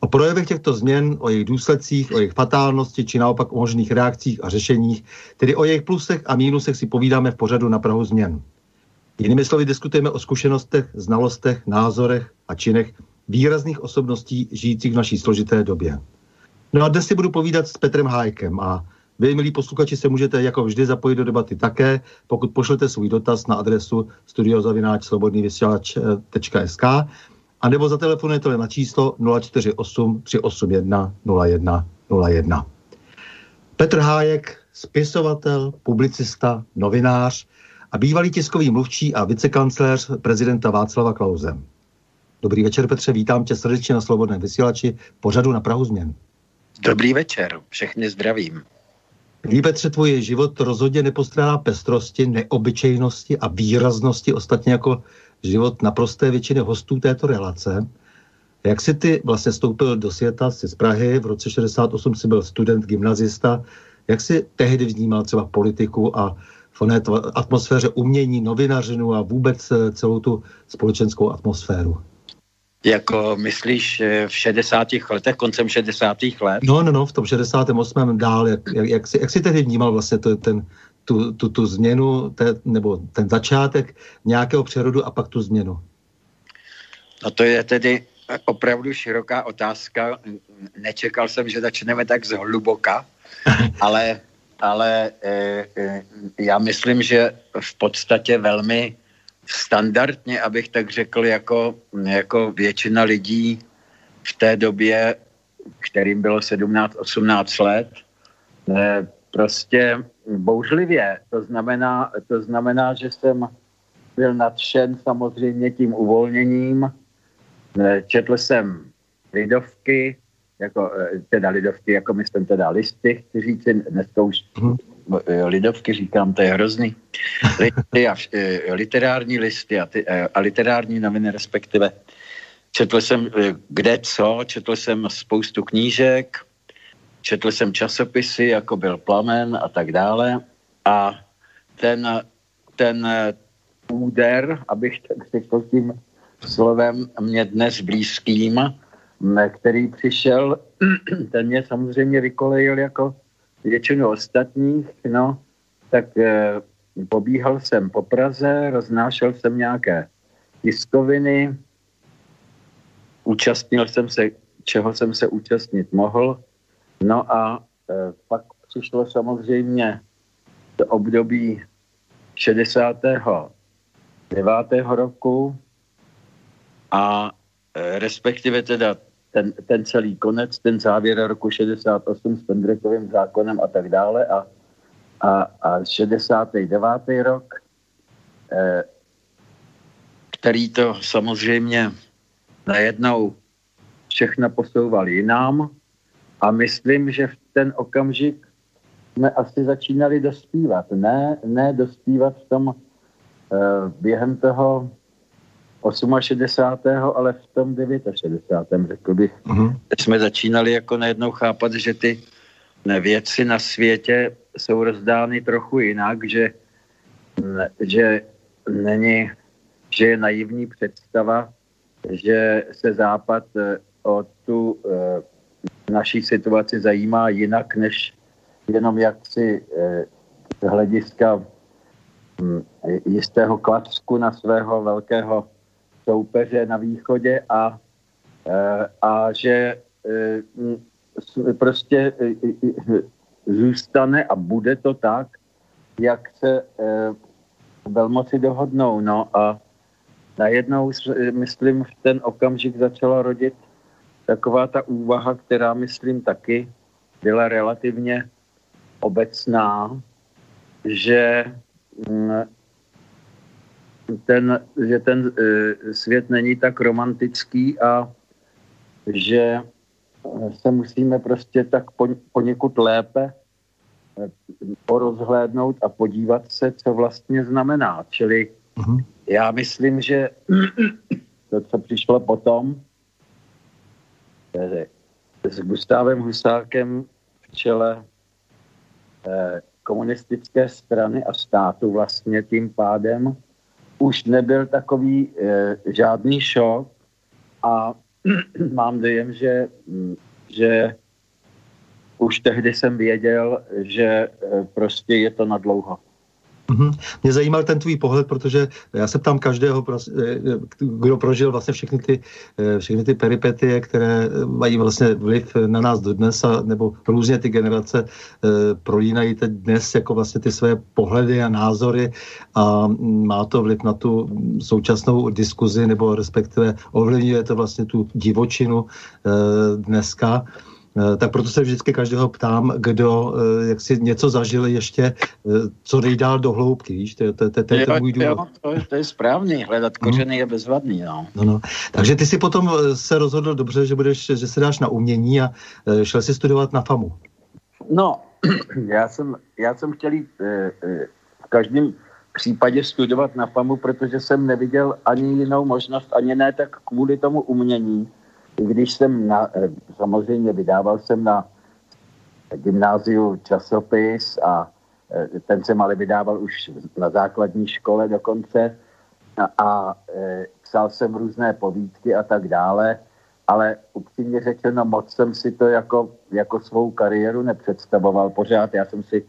O projevech těchto změn, o jejich důsledcích, o jejich fatálnosti či naopak o možných reakcích a řešeních, tedy o jejich plusech a mínusech si povídáme v pořadu na Prahu změn. Jinými slovy diskutujeme o zkušenostech, znalostech, názorech a činech výrazných osobností žijících v naší složité době. No a dnes si budu povídat s Petrem Hájkem a vy, milí posluchači, se můžete jako vždy zapojit do debaty také, pokud pošlete svůj dotaz na adresu studiozavináč.slobodnývysílač.sk a nebo zatelefonujete na číslo 048 381 01 01. Petr Hájek, spisovatel, publicista, novinář a bývalý tiskový mluvčí a vicekancléř prezidenta Václava Klauze. Dobrý večer, Petře, vítám tě srdečně na Slobodném vysílači pořadu na Prahu změn. Dobrý večer, všechny zdravím. Milý Petře, tvůj život rozhodně nepostrádá pestrosti, neobyčejnosti a výraznosti, ostatně jako život naprosté většiny hostů této relace. Jak jsi ty vlastně stoupil do světa, jsi z Prahy, v roce 68 jsi byl student, gymnazista, jak jsi tehdy vnímal třeba politiku a v oné atmosféře umění, novinařinu a vůbec eh, celou tu společenskou atmosféru? Jako myslíš v 60. letech, koncem 60. let? No, no, no, v tom 68. dál, jak, jak, jak, jsi, jak jsi tehdy vnímal vlastně to, ten, tu, tu, tu změnu, te, nebo ten začátek nějakého přerodu a pak tu změnu? No to je tedy opravdu široká otázka. Nečekal jsem, že začneme tak zhluboka, ale, ale e, e, já myslím, že v podstatě velmi standardně, abych tak řekl, jako, jako většina lidí v té době, kterým bylo 17-18 let, eh, prostě bouřlivě. To znamená, to znamená, že jsem byl nadšen samozřejmě tím uvolněním. Eh, četl jsem lidovky, jako, eh, teda lidovky, jako myslím teda listy, chci říct, dneska už mhm. Eh, lidovky, říkám, to je hrozný. Listy a, literární listy a, ty, a literární noviny respektive. Četl jsem kde co, četl jsem spoustu knížek, četl jsem časopisy, jako byl Plamen a tak dále. A ten, ten úder, abych tak řekl tím slovem, mě dnes blízkým, který přišel, ten mě samozřejmě vykolejil jako většinu ostatních, no, tak e, pobíhal jsem po Praze, roznášel jsem nějaké tiskoviny, účastnil jsem se, čeho jsem se účastnit mohl, no a e, pak přišlo samozřejmě to období 69. roku a e, respektive teda ten, ten celý konec, ten závěr roku 68 s Pendrekovým zákonem a tak dále a, a, a 69. rok, eh, který to samozřejmě najednou všechno posouval jinam a myslím, že v ten okamžik jsme asi začínali dospívat. Ne, ne dospívat v tom eh, během toho 68. ale v tom 69. řekl bych. Uh-huh. Jsme začínali jako najednou chápat, že ty věci na světě jsou rozdány trochu jinak, že, že není, že je naivní představa, že se Západ eh, o tu e, naší situaci zajímá jinak, než jenom jaksi e, hlediska hm, jistého klacku na svého velkého soupeře na východě a, eh, a že eh, prostě eh, zůstane a bude to tak, jak se velmoci dohodnou. No a najednou, myslím, v ten okamžik začala rodit taková ta úvaha, která, myslím, taky byla relativně obecná, že hm, ten, že ten e, svět není tak romantický a že se musíme prostě tak po, poněkud lépe e, porozhlédnout a podívat se, co vlastně znamená. Čili uh-huh. já myslím, že to, co přišlo potom, e, s Gustávem Husákem v čele komunistické strany a státu vlastně tím pádem, už nebyl takový e, žádný šok a mám dojem, že, mm, že už tehdy jsem věděl, že e, prostě je to na dlouho. Mm-hmm. Mě zajímal ten tvůj pohled, protože já se ptám každého, eh, kdo prožil vlastně všechny ty, eh, všechny ty peripetie, které mají vlastně vliv na nás dodnes, a, nebo různě ty generace eh, prolínají teď dnes jako vlastně ty své pohledy a názory a má to vliv na tu současnou diskuzi, nebo respektive ovlivňuje to vlastně tu divočinu dneska. Eh, tak proto se vždycky každého ptám, kdo eh, jak si něco zažil ještě, eh, co nejdál do hloubky, víš, to, to, to, to je ten můj důvod. To, to je správný, hledat mhm. kořeny hmm. je bezvadný, no. no. no. Takže ty si potom se rozhodl dobře, že budeš, že se dáš na umění a šel si studovat na FAMu. No, já jsem, já jsem chtěl jít v každém případě studovat na FAMu, protože jsem neviděl ani jinou možnost, ani ne tak kvůli tomu umění, když jsem na, eh, samozřejmě vydával jsem na gymnáziu časopis a eh, ten jsem ale vydával už na základní škole dokonce a, a eh, psal jsem různé povídky a tak dále, ale upřímně řečeno moc jsem si to jako, jako svou kariéru nepředstavoval pořád. Já jsem si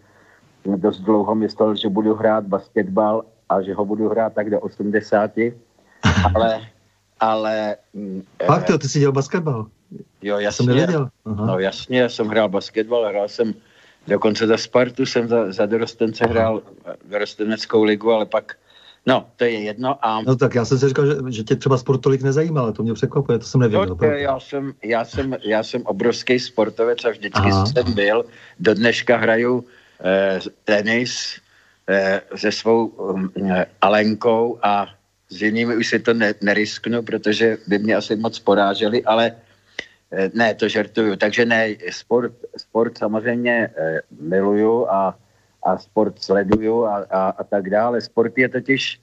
dost dlouho myslel, že budu hrát basketbal a že ho budu hrát tak do 80, ale ale... Mm, Fakt, jo, ty jsi dělal basketbal? Jo, jasně. Jsem nevěděl. Aha. No jasně, já jsem hrál basketbal, hrál jsem dokonce za Spartu, jsem za, za dorostence Aha. hrál dorosteneckou ligu, ale pak No, to je jedno. A... No tak já jsem si říkal, že, že tě třeba sport tolik nezajímal, ale to mě překvapuje, to jsem nevěděl. No, já, jsem, já, jsem, já jsem obrovský sportovec a vždycky Aha. jsem byl. Do dneška hraju eh, tenis eh, se svou um, eh, Alenkou a s jinými už si to ne, nerisknu, protože by mě asi moc poráželi, ale eh, ne, to žertuju. Takže ne, sport, sport samozřejmě eh, miluju a, a sport sleduju a, a, a tak dále. Sport je totiž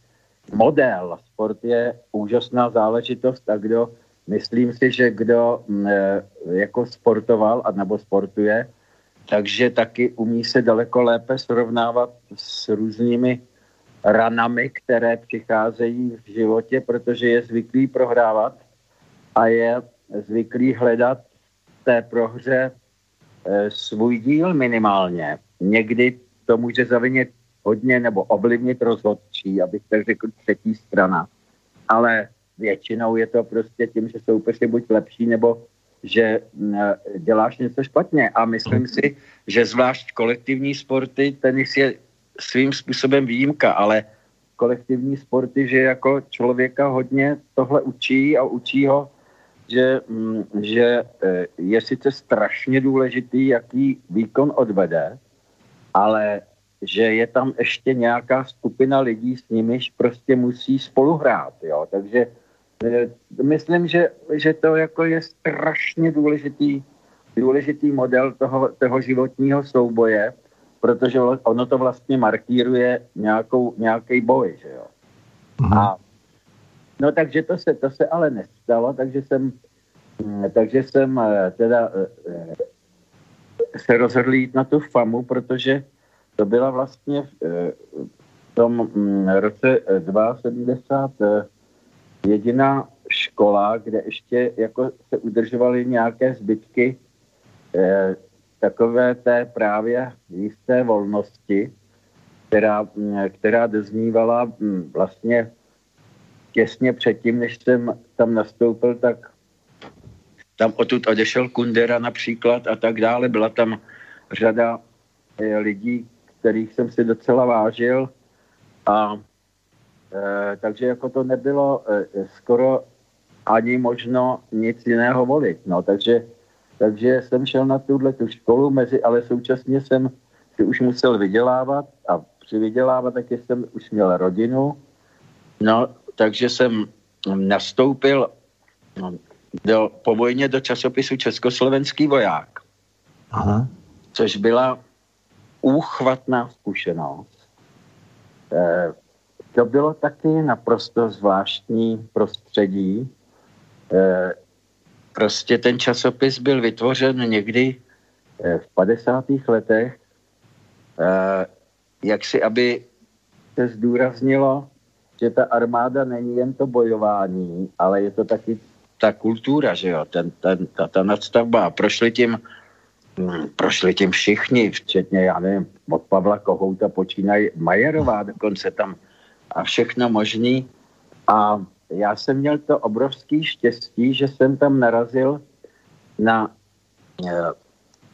model, sport je úžasná záležitost a kdo, myslím si, že kdo m, eh, jako sportoval a nebo sportuje, takže taky umí se daleko lépe srovnávat s různými ranami, které přicházejí v životě, protože je zvyklý prohrávat a je zvyklý hledat té prohře e, svůj díl minimálně. Někdy to může zavinit hodně nebo ovlivnit rozhodčí, abych tak řekl třetí strana. Ale většinou je to prostě tím, že soupeř je buď lepší, nebo že děláš něco špatně. A myslím si, že zvlášť kolektivní sporty, tenis je svým způsobem výjimka, ale kolektivní sporty, že jako člověka hodně tohle učí a učí ho že, mm, že eh, je sice strašně důležitý, jaký výkon odvede, ale že je tam ještě nějaká skupina lidí, s nimiž prostě musí spoluhrát. Jo? Takže eh, myslím, že, že to jako je strašně důležitý, důležitý model toho, toho životního souboje, protože ono to vlastně markíruje nějakou, nějaký boj. Že jo? Mhm. A No takže to se, to se ale nestalo, takže jsem, mm, takže jsem eh, teda eh, se rozhodl jít na tu FAMu, protože to byla vlastně v, eh, tom mm, roce 72 jediná škola, kde ještě jako se udržovaly nějaké zbytky takové té právě jisté volnosti, která, mm, která doznívala vlastně těsně předtím, než jsem tam nastoupil, tak tam odtud odešel Kundera například a tak dále. Byla tam řada eh, lidí, kterých jsem si docela vážil a e, takže jako to nebylo e, skoro ani možno nic jiného volit. No, takže, takže jsem šel na tuhle tu školu, mezi, ale současně jsem si už musel vydělávat a při vydělávat taky jsem už měl rodinu. No, takže jsem nastoupil do, po vojně do časopisu Československý voják. Aha. Což byla úchvatná zkušenost. E, to bylo taky naprosto zvláštní prostředí. E, prostě ten časopis byl vytvořen někdy e, v 50. letech, e, jak si, aby se zdůraznilo, že ta armáda není jen to bojování, ale je to taky ta kultura, že jo, ten, ten, ta, ta nadstavba. Prošli tím, hm, prošli tím všichni, včetně, já nevím, od Pavla Kohouta počínají Majerová dokonce tam a všechno možný. A já jsem měl to obrovský štěstí, že jsem tam narazil na e,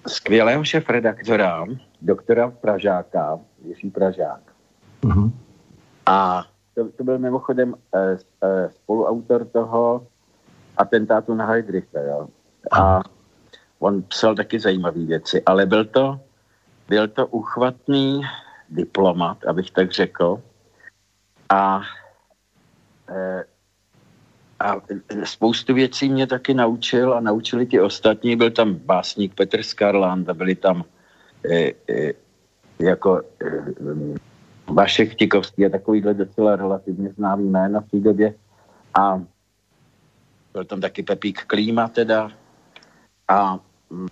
skvělého šefredaktora, doktora Pražáka, Jiří Pražák. Uh-huh. A to, to byl mimochodem eh, eh, spoluautor toho atentátu na Heidricha, jo. A on psal taky zajímavé věci, ale byl to, byl to uchvatný diplomat, abych tak řekl. A, a spoustu věcí mě taky naučil a naučili ti ostatní. Byl tam básník Petr Skarland a byli tam eh, eh, jako eh, Vašek Tikovský je takovýhle docela relativně známý jméno v té době. A byl tam taky Pepík Klíma teda. A mm,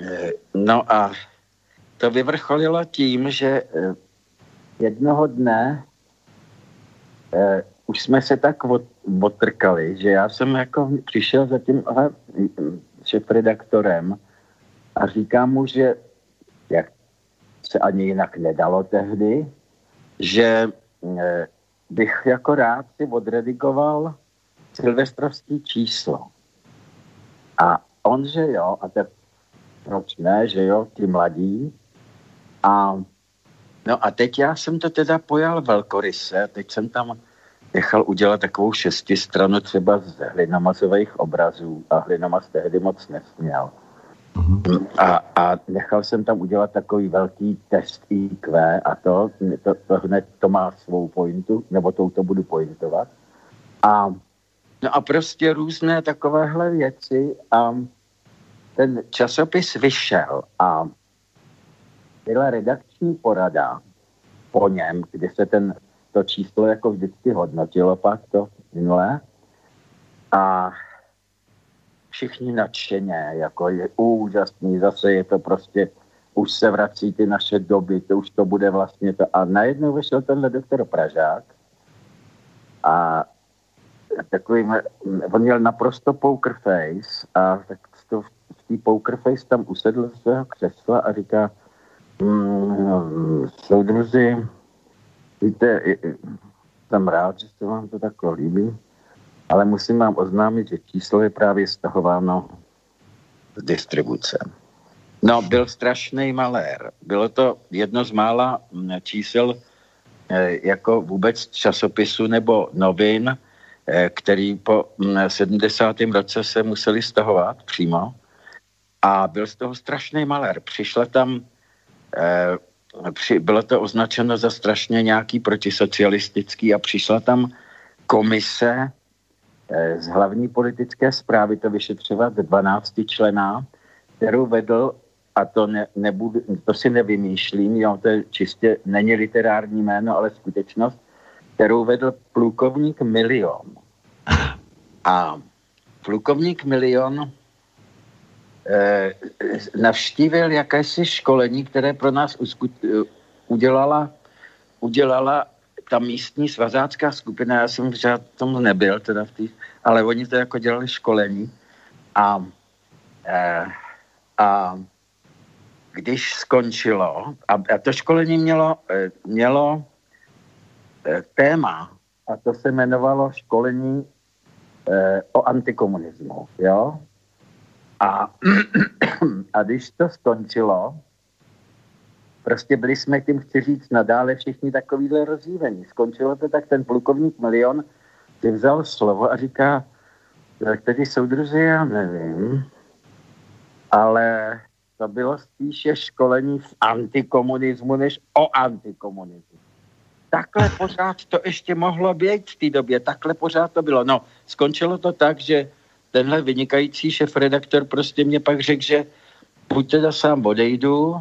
e, no a to vyvrcholilo tím, že e, jednoho dne eh, už jsme se tak od, otrkali, že já jsem jako přišel za tím šefredaktorem a říkám mu, že jak se ani jinak nedalo tehdy, že eh, bych jako rád si odredigoval silvestrovský číslo. A on, že jo, a tak proč ne, že jo, ty mladí. A no a teď já jsem to teda pojal velkoryse, teď jsem tam nechal udělat takovou šestistranu třeba z hlinamazových obrazů a hlinamaz tehdy moc nesměl. A, a nechal jsem tam udělat takový velký test IQ a to, to, to hned to má svou pointu, nebo to, to budu pointovat. A, no a prostě různé takovéhle věci a ten časopis vyšel a byla redakční porada po něm, kdy se ten, to číslo jako vždycky hodnotilo pak to minulé. A všichni nadšeně, jako je úžasný, zase je to prostě, už se vrací ty naše doby, to už to bude vlastně to. A najednou vyšel tenhle doktor Pražák a takový, on měl naprosto poker face a tak to, v té poker face tam usedl z svého křesla a říká, mm, soudruzi, víte, jsem rád, že se vám to takhle líbí, ale musím vám oznámit, že číslo je právě stahováno z distribuce. No, byl strašný malér. Bylo to jedno z mála mm, čísel eh, jako vůbec časopisu nebo novin, který po 70. Mm, roce se museli stahovat přímo. A byl z toho strašný malér. Přišla tam, při, bylo to označeno za strašně nějaký protisocialistický a přišla tam komise z hlavní politické zprávy to vyšetřovat 12 člená, kterou vedl a to, ne, nebudu, to si nevymýšlím, jo, to je čistě, není literární jméno, ale skutečnost, kterou vedl plukovník Milion. A plukovník Milion eh, navštívil jakési školení, které pro nás uskut, udělala, udělala ta místní svazácká skupina, já jsem v tom nebyl, teda v tý, ale oni to jako dělali školení. A, eh, a když skončilo, a, a to školení mělo, mělo téma, a to se jmenovalo školení o antikomunismu, jo? A, a když to skončilo, prostě byli jsme tím, chci říct, nadále všichni takovýhle rozjívení. Skončilo to tak, ten plukovník Milion si vzal slovo a říká, kteří soudruzi, já nevím, ale to bylo spíše školení v antikomunismu, než o antikomunismu. Takhle pořád to ještě mohlo být v té době, takhle pořád to bylo. No, skončilo to tak, že tenhle vynikající šef-redaktor prostě mě pak řekl, že buď teda sám odejdu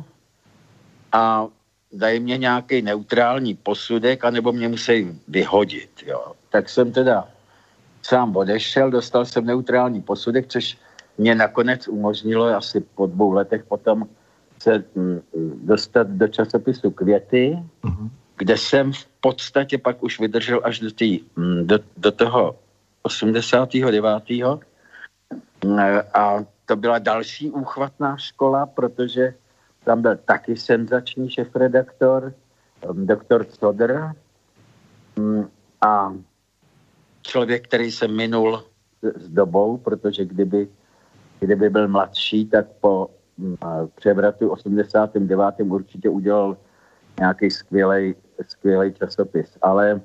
a dají mě nějaký neutrální posudek, anebo mě musí vyhodit. Jo. Tak jsem teda sám odešel, dostal jsem neutrální posudek, což mě nakonec umožnilo asi po dvou letech potom se mm, dostat do časopisu Květy, uh-huh. kde jsem v podstatě pak už vydržel až do, tý, mm, do, do toho 89. A to byla další úchvatná škola, protože tam byl taky senzační šefredaktor, mm, doktor Codr a člověk, který se minul s dobou, protože kdyby kdyby byl mladší, tak po mm, převratu 89. určitě udělal nějaký skvělý časopis. Ale,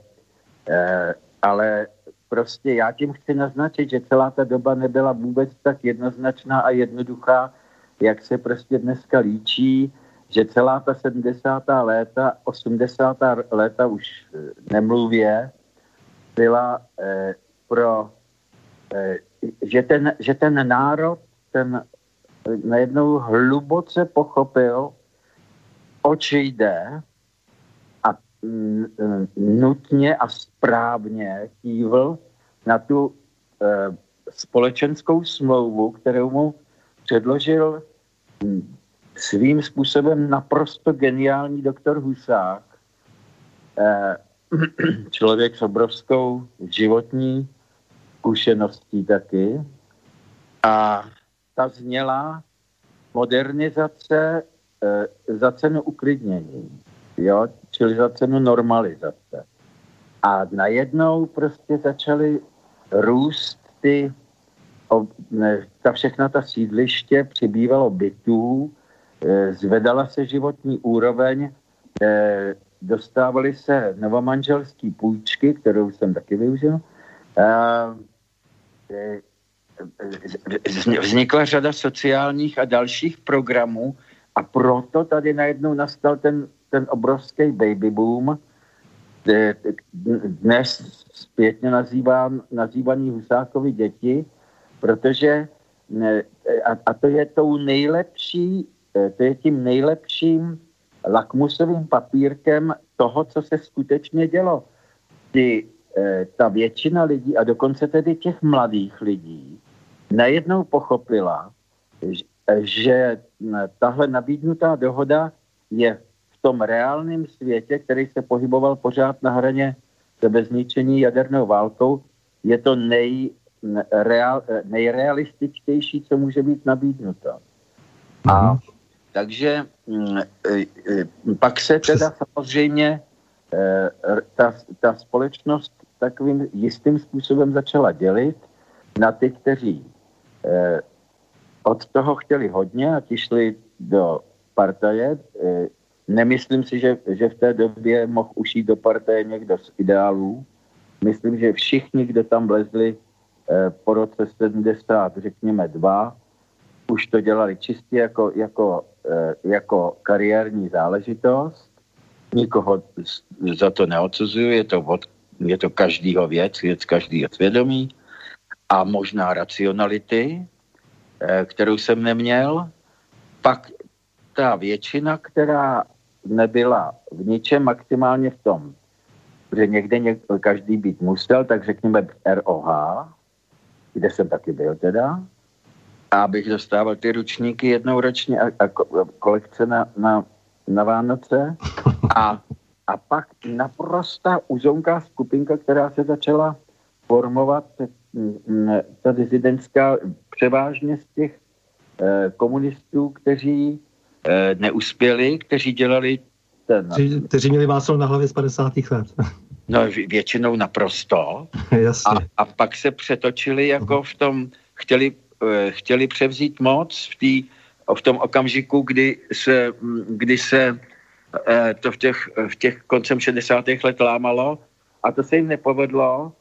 eh, ale prostě já tím chci naznačit, že celá ta doba nebyla vůbec tak jednoznačná a jednoduchá, jak se prostě dneska líčí, že celá ta 70. léta, 80. léta už eh, nemluvě, byla eh, pro eh, že ten, že ten národ ten najednou hluboce pochopil, oč jde nutně a správně kývl na tu e, společenskou smlouvu, kterou mu předložil svým způsobem naprosto geniální doktor Husák, e, člověk s obrovskou životní zkušeností taky. A ta zněla modernizace e, za cenu uklidnění, jo? Čili za cenu normalizace. A najednou prostě začaly růst ty, ne, ta všechna ta sídliště, přibývalo bytů, e, zvedala se životní úroveň, e, dostávaly se novomanželské půjčky, kterou jsem taky využil, e, vznikla řada sociálních a dalších programů a proto tady najednou nastal ten, ten obrovský baby boom, dnes zpětně nazýván, nazývaný Husákovi děti, protože a, to je tou nejlepší, to je tím nejlepším lakmusovým papírkem toho, co se skutečně dělo. Ty, eh, ta většina lidí, a dokonce tedy těch mladých lidí, najednou pochopila, že tahle nabídnutá dohoda je tom reálném světě, který se pohyboval pořád na hraně sebezničení jadernou válkou, je to nej, real, nejrealističtější, co může být nabídnuto. A mhm. takže mm, e, e, pak se teda samozřejmě e, ta, ta společnost takovým jistým způsobem začala dělit na ty, kteří od toho chtěli hodně a ti šli do partaje. Nemyslím si, že, že v té době mohl ušít do partaje někdo z ideálů. myslím, že všichni, kdo tam vlezli eh, po roce 70, řekněme dva, už to dělali čistě jako, jako, eh, jako kariérní záležitost. Nikoho za to neodsuzuju, je to, od, je to každýho věc, věc každýho svědomí a možná racionality, eh, kterou jsem neměl. Pak ta většina, která nebyla v ničem maximálně v tom, že někde něk, každý být musel, tak řekněme v ROH, kde jsem taky byl teda, a abych dostával ty ručníky jednou ročně a, a kolekce na, na, na Vánoce. A, a pak naprosta uzonká skupinka, která se začala formovat, ta dizidentská, převážně z těch eh, komunistů, kteří neuspěli, kteří dělali ten... Kteří, kteří měli máslo na hlavě z 50. let. No většinou naprosto. Jasně. A, a pak se přetočili jako v tom, chtěli, uh, chtěli převzít moc v, tý, v tom okamžiku, kdy se, kdy se uh, to v těch, v těch koncem 60. let lámalo a to se jim nepovedlo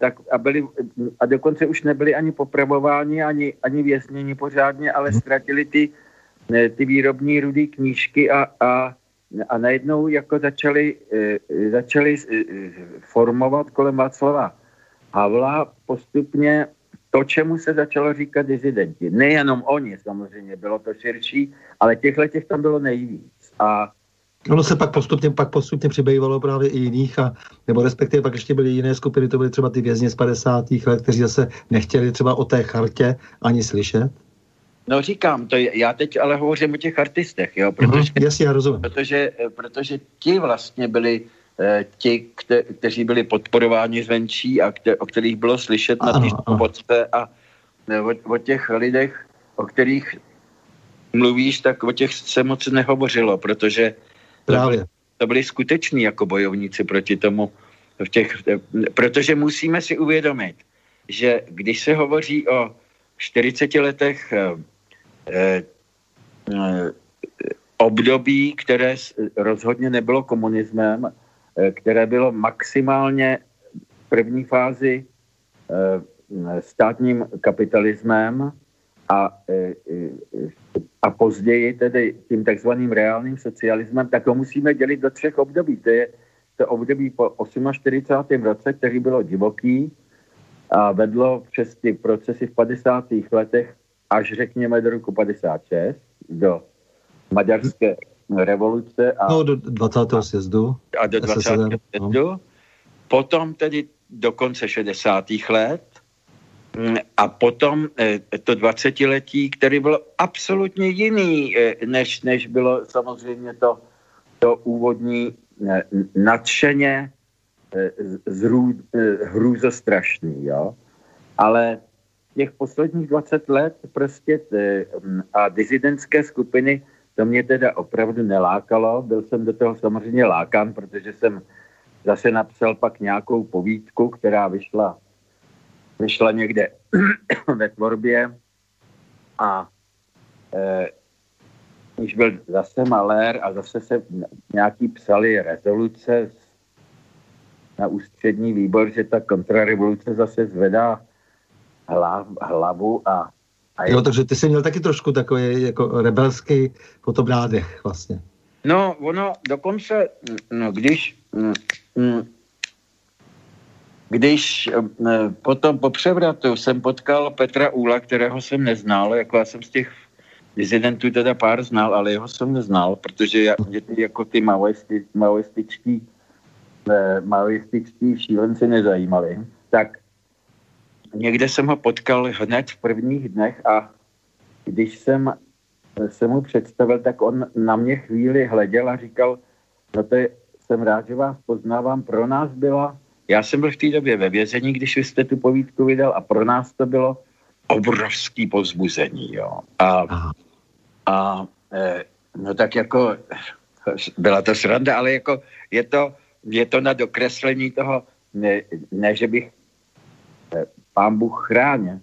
tak a, byli, a dokonce už nebyli ani popravováni, ani, ani vězněni pořádně, ale ztratili ty, ty výrobní rudý knížky a, a a najednou jako začali, e, začali e, formovat kolem Václava Havla postupně to, čemu se začalo říkat dizidenti. Nejenom oni samozřejmě, bylo to širší, ale těchto těch tam bylo nejvíc. A Ono se pak postupně, pak postupně přibývalo právě i jiných, a, nebo respektive pak ještě byly jiné skupiny, to byly třeba ty vězni z 50. let, kteří zase nechtěli třeba o té chartě ani slyšet. No říkám, to je, já teď ale hovořím o těch artistech, jo, protože, uh-huh, jasně, já rozumím. Protože, protože ti vlastně byli eh, ti, kte, kteří byli podporováni zvenčí a kte, o kterých bylo slyšet ano, na té svobodce a ne, o, o těch lidech, o kterých mluvíš, tak o těch se moc nehovořilo, protože Právě. To, to byli skuteční jako bojovníci proti tomu, v těch, protože musíme si uvědomit, že když se hovoří o 40 letech eh, eh, období, které rozhodně nebylo komunismem, eh, které bylo maximálně v první fázi eh, státním kapitalismem a, a později tedy tím takzvaným reálným socialismem, tak to musíme dělit do třech období. To je to období po 48. roce, který bylo divoký a vedlo přes ty procesy v 50. letech až řekněme do roku 56, do maďarské revoluce. A, no, do 20. sjezdu. A do 20. SSR, sjezdu. No. Potom tedy do konce 60. let mm, a potom eh, to 20 letí, který bylo absolutně jiný, eh, než, než bylo samozřejmě to, to úvodní eh, nadšeně hrůzostrašný, jo. Ale těch posledních 20 let prostě t, a dizidentské skupiny, to mě teda opravdu nelákalo. Byl jsem do toho samozřejmě lákan, protože jsem zase napsal pak nějakou povídku, která vyšla, vyšla někde ve tvorbě a e, když byl zase malér a zase se nějaký psali rezoluce na ústřední výbor, že ta kontrarevoluce zase zvedá hlav, hlavu a, a jo, takže ty jsi měl taky trošku takový jako rebelský fotobrádech vlastně. No, ono dokonce, no, když, když potom po převratu jsem potkal Petra Úla, kterého jsem neznal, jako já jsem z těch dizidentů teda pár znal, ale jeho jsem neznal, protože já, mě ty, jako ty maoisti, maoističtí, eh, maoističtí šílenci nezajímali, tak někde jsem ho potkal hned v prvních dnech a když jsem se mu představil, tak on na mě chvíli hleděl a říkal, no to je, jsem rád, že vás poznávám, pro nás byla, já jsem byl v té době ve vězení, když vy jste tu povídku vydal a pro nás to bylo obrovský pozbuzení, jo. A, a e, no tak jako byla to sranda, ale jako je to, je to na dokreslení toho, ne, ne že bych pán Bůh chráně,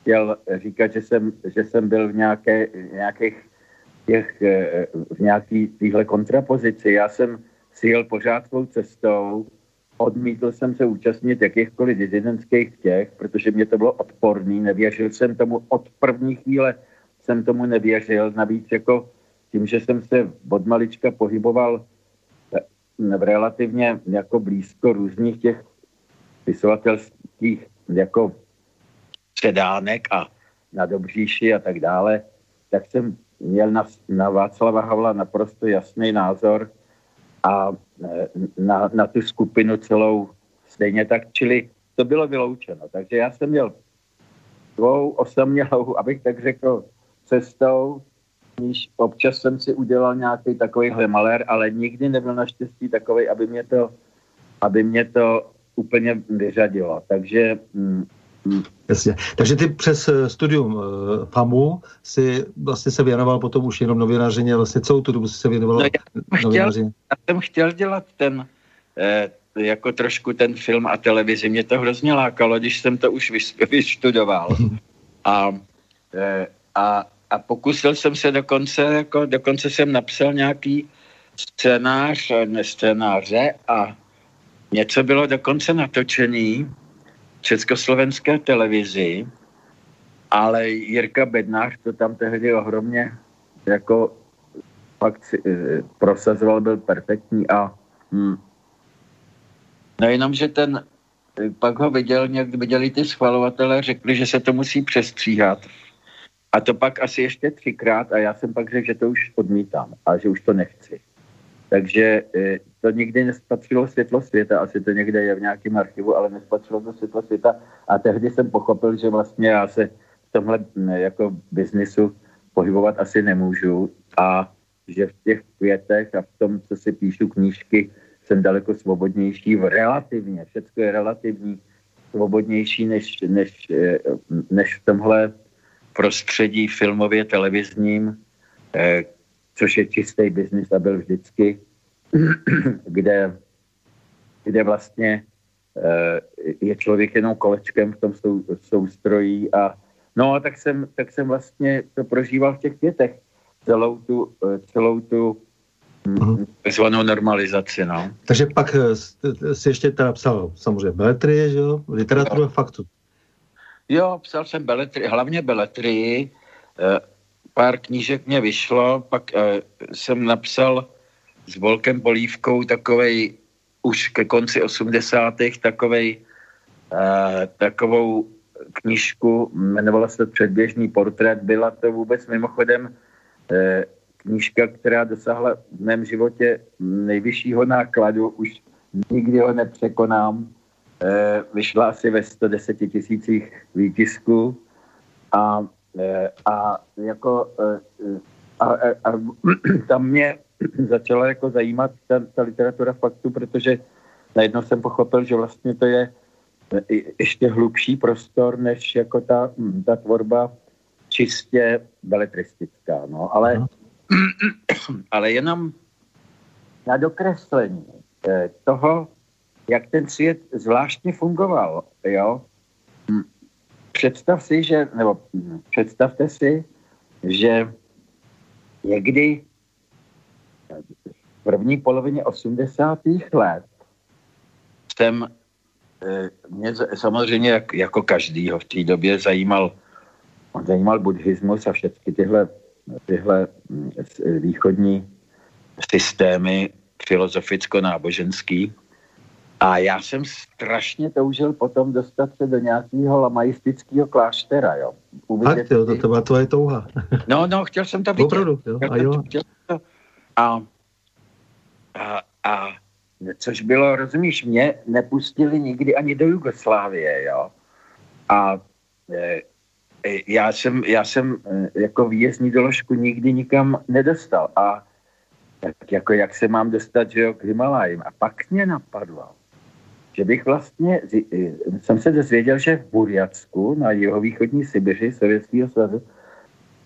chtěl říkat, že jsem, že jsem byl v nějaké, nějakých těch, v nějaký téhle kontrapozici. Já jsem si jel pořád svou cestou, odmítl jsem se účastnit jakýchkoliv dizidentských těch, protože mě to bylo odporný, nevěřil jsem tomu od první chvíle, jsem tomu nevěřil, navíc jako tím, že jsem se od malička pohyboval v relativně jako blízko různých těch vysovatelských jako předánek a na Dobříši a tak dále, tak jsem měl na, na Václava Havla naprosto jasný názor a e, na, na tu skupinu celou stejně tak, čili to bylo vyloučeno. Takže já jsem měl svou osamělou, abych tak řekl, cestou, níž občas jsem si udělal nějaký takovýhle malér, ale nikdy nebyl naštěstí takový, aby mě to, aby mě to úplně vyřadilo. Takže mm, Jasně. Takže ty přes eh, studium uh, FAMu si vlastně se věnoval potom už jenom novinářině, vlastně celou tu dobu si se věnoval no, já, chtěl, já jsem chtěl dělat ten, eh, jako trošku ten film a televizi. Mě to hrozně lákalo, když jsem to už vystudoval. A, eh, a, a pokusil jsem se dokonce, jako dokonce jsem napsal nějaký scénář, ne scénáře a něco bylo dokonce natočený československé televizi, ale Jirka Bednář to tam tehdy ohromně jako fakt eh, prosazoval, byl perfektní a hm. no jenom, že ten eh, pak ho viděl, někdy viděli ty schvalovatele, řekli, že se to musí přestříhat. A to pak asi ještě třikrát a já jsem pak řekl, že to už odmítám a že už to nechci. Takže eh, to nikdy nespatřilo světlo světa, asi to někde je v nějakém archivu, ale nespatřilo to světlo světa. A tehdy jsem pochopil, že vlastně já se v tomhle jako biznisu pohybovat asi nemůžu a že v těch květech a v tom, co si píšu knížky, jsem daleko svobodnější v relativně, všechno je relativní, svobodnější než, než, eh, než v tomhle prostředí filmově televizním, eh, což je čistý biznis a byl vždycky, kde, kde vlastně eh, je člověk jenom kolečkem v tom sou, soustrojí a no a tak jsem, tak jsem vlastně to prožíval v těch květech celou tu, eh, celou tu mm, zvanou normalizaci, no. Takže pak eh, si ještě teda psal samozřejmě beletrie, že jo? Literaturu a faktu. Jo, psal jsem beletrii, hlavně beletrii, pár knížek mě vyšlo, pak uh, jsem napsal s Volkem Polívkou takovej už ke konci 80. takovej uh, takovou knížku, jmenovala se Předběžný portrét, byla to vůbec mimochodem uh, knížka, která dosáhla v mém životě nejvyššího nákladu, už nikdy ho nepřekonám. Vyšla asi ve 110 tisících výtisků a Eh, a jako eh, a, a, a tam mě začala jako zajímat ta, ta literatura faktu, protože najednou jsem pochopil, že vlastně to je eh, ještě hlubší prostor, než jako ta, hm, ta tvorba čistě beletristická. No. Ale, ale jenom na dokreslení toho, jak ten svět zvláštně fungoval, jo, představ si, že, nebo představte si, že někdy v první polovině 80. let jsem eh, mě samozřejmě jak, jako každýho v té době zajímal, zajímal buddhismus a všechny tyhle, tyhle hm, východní systémy filozoficko-náboženský. A já jsem strašně toužil potom dostat se do nějakého lamaistického kláštera, jo. Fakt, jo, to, to byla tvoje touha. no, no, chtěl jsem to vidět. Opravdu, jo, a jo. A, a, a, což bylo, rozumíš, mě nepustili nikdy ani do Jugoslávie, jo. A e, e já jsem, já jsem e, jako výjezdní doložku nikdy nikam nedostal. A tak jako jak se mám dostat, že jo, k Himalajím. A pak mě napadlo, že bych vlastně, jsem se dozvěděl, že v Burjacku na jihovýchodní Sibiři Sovětského svazu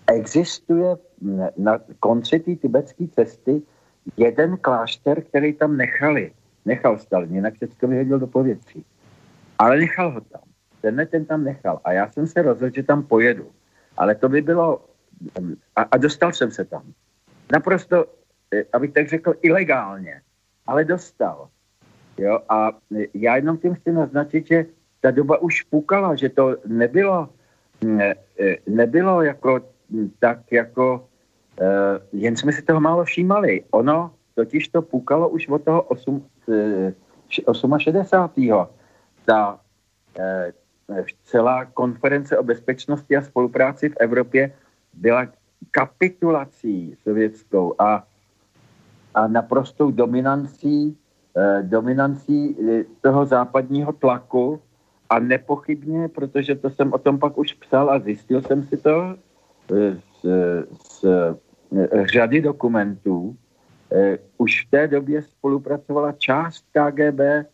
existuje na konci té tibetské cesty jeden klášter, který tam nechali. Nechal Stalin, jinak všechno vyhodil do povětří. Ale nechal ho tam. Tenhle ten tam nechal. A já jsem se rozhodl, že tam pojedu. Ale to by bylo... A, a dostal jsem se tam. Naprosto, eh, abych tak řekl, ilegálně. Ale dostal. Jo, a já jenom tím chci naznačit, že ta doba už pukala, že to nebylo, ne, nebylo jako tak jako, uh, jen jsme si toho málo všímali. Ono totiž to pukalo už od toho 8, 68. Ta uh, celá konference o bezpečnosti a spolupráci v Evropě byla kapitulací sovětskou a, a naprostou dominancí, dominancí eh, toho západního tlaku a nepochybně, protože to jsem o tom pak už psal a zjistil jsem si to eh, z, z eh, řady dokumentů, eh, už v té době spolupracovala část KGB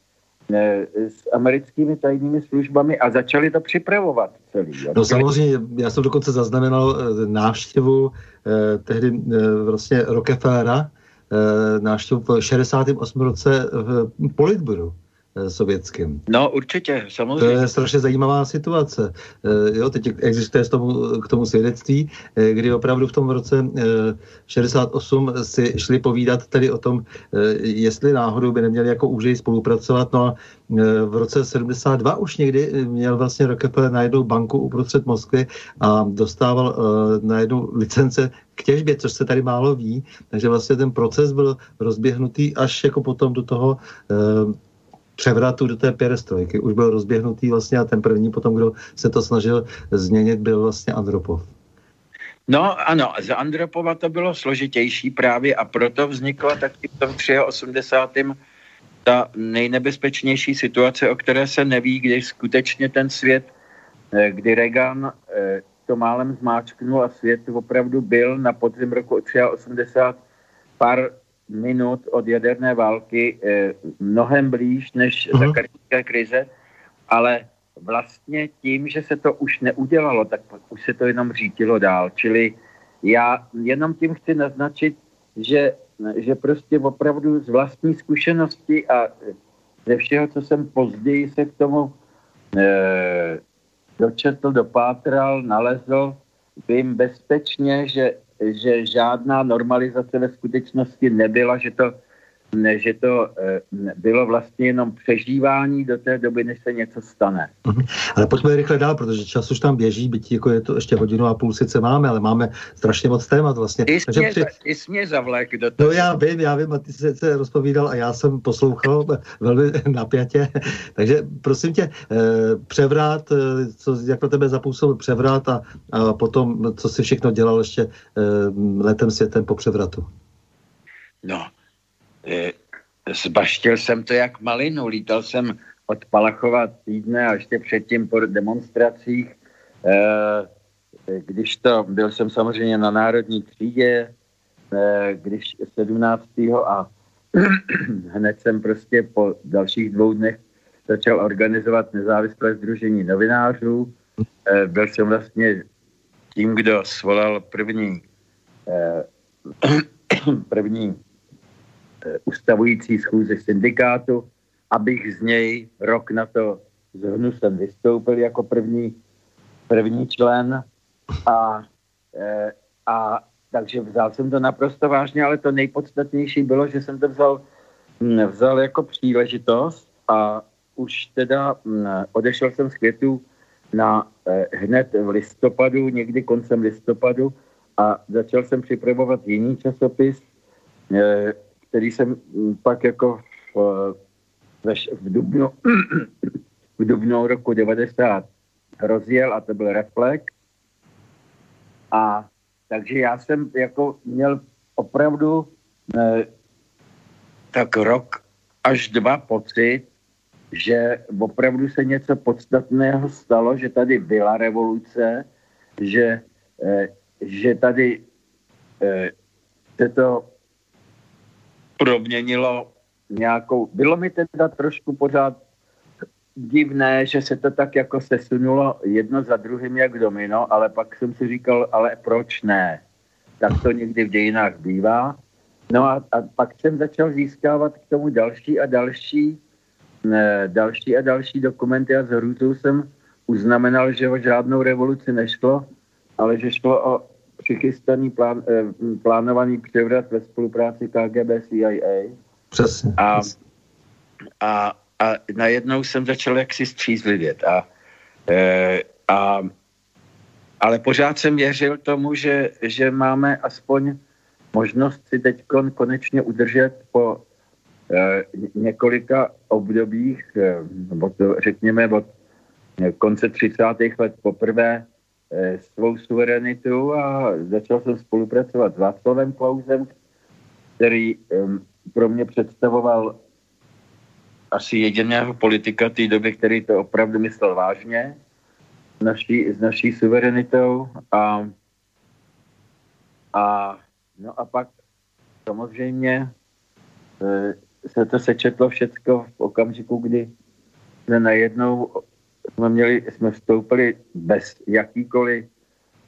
Eh, s americkými tajnými službami a začali to připravovat celý. No samozřejmě, já jsem dokonce zaznamenal eh, návštěvu eh, tehdy eh, vlastně Rockefellera, eh, v 68. roce v Politburu. Eh, sovětským. No určitě, samozřejmě. To je strašně zajímavá situace. E, jo, teď existuje tomu, k tomu svědectví, e, kdy opravdu v tom roce e, 68 si šli povídat tedy o tom, jestli náhodou by neměli jako úžej spolupracovat. No a v roce 72 už někdy měl vlastně Rockefeller na jednou banku uprostřed Moskvy a dostával na jednu licence k těžbě, což se tady málo ví. Takže vlastně ten proces byl rozběhnutý až jako potom do toho převratu do té perestrojky. Už byl rozběhnutý vlastně a ten první potom, kdo se to snažil změnit, byl vlastně Andropov. No ano, za Andropova to bylo složitější právě a proto vznikla taky v tom 83. ta nejnebezpečnější situace, o které se neví, kdy skutečně ten svět, eh, kdy Reagan eh, to málem zmáčknul a svět opravdu byl na podzim roku 83 pár minut od jaderné války eh, mnohem blíž než uh-huh. za karibské krize, ale vlastně tím, že se to už neudělalo, tak už se to jenom řítilo dál. Čili já jenom tím chci naznačit, že, že prostě opravdu z vlastní zkušenosti a ze všeho, co jsem později se k tomu eh, dočetl, dopátral, nalezl, vím bezpečně, že že žádná normalizace ve skutečnosti nebyla, že to, že to e, bylo vlastně jenom přežívání do té doby, než se něco stane. Mhm. Ale pojďme rychle dál, protože čas už tam běží, byť jako je to ještě hodinu a půl sice máme, ale máme strašně moc témat vlastně. Jsi, Takže mě, při... jsi mě zavlek do toho. No já vím, já vím, a ty jsi se rozpovídal a já jsem poslouchal velmi napjatě. Takže prosím tě, eh, převrat, eh, co, jak na tebe zapůsobil převrat a, a potom, co si všechno dělal ještě letem světem po převratu. No, Eh, zbaštil jsem to jak malinu. Lítal jsem od Palachova týdne a ještě předtím po demonstracích. Eh, když to, byl jsem samozřejmě na Národní třídě, eh, když 17. a hned jsem prostě po dalších dvou dnech začal organizovat nezávislé združení novinářů. Byl jsem vlastně tím, kdo svolal první první ustavující schůze syndikátu, abych z něj rok na to s Hnusem vystoupil jako první, první člen. A, eh, a takže vzal jsem to naprosto vážně, ale to nejpodstatnější bylo, že jsem to vzal, hm, vzal jako příležitost a už teda hm, odešel jsem z květů na eh, hned v listopadu, někdy koncem listopadu a začal jsem připravovat jiný časopis, který jsem mm, pak jako v, v, Dubnu, v Dubnu roku 90 rozjel a to byl Reflex. A takže já jsem jako měl opravdu ne, tak rok až dva pocit, že opravdu se něco podstatného stalo, že tady byla revoluce, že, eh, že tady eh, se to proměnilo nějakou... Bylo mi teda trošku pořád divné, že se to tak jako sesunulo jedno za druhým jak domino, ale pak jsem si říkal, ale proč ne? Tak to někdy v dějinách bývá. No a, a pak jsem začal získávat k tomu další a další, ne, další a další dokumenty a z hrůzou jsem uznamenal, že o žádnou revoluci nešlo, ale že šlo o přichystaný plán, eh, plánovaný převrat ve spolupráci KGB CIA. Přesně. A, a, a najednou jsem začal jaksi střízlivět. A, e, a, ale pořád jsem věřil tomu, že, že máme aspoň možnost si teď konečně udržet po e, několika obdobích, e, od, řekněme od konce 30. let poprvé svou suverenitu a začal jsem spolupracovat s Václavem Klausem, který pro mě představoval asi jediného politika té doby, který to opravdu myslel vážně naší, s naší suverenitou a, a no a pak samozřejmě e, se to sečetlo všecko v okamžiku, kdy jsme najednou jsme, měli, jsme vstoupili bez jakýkoliv,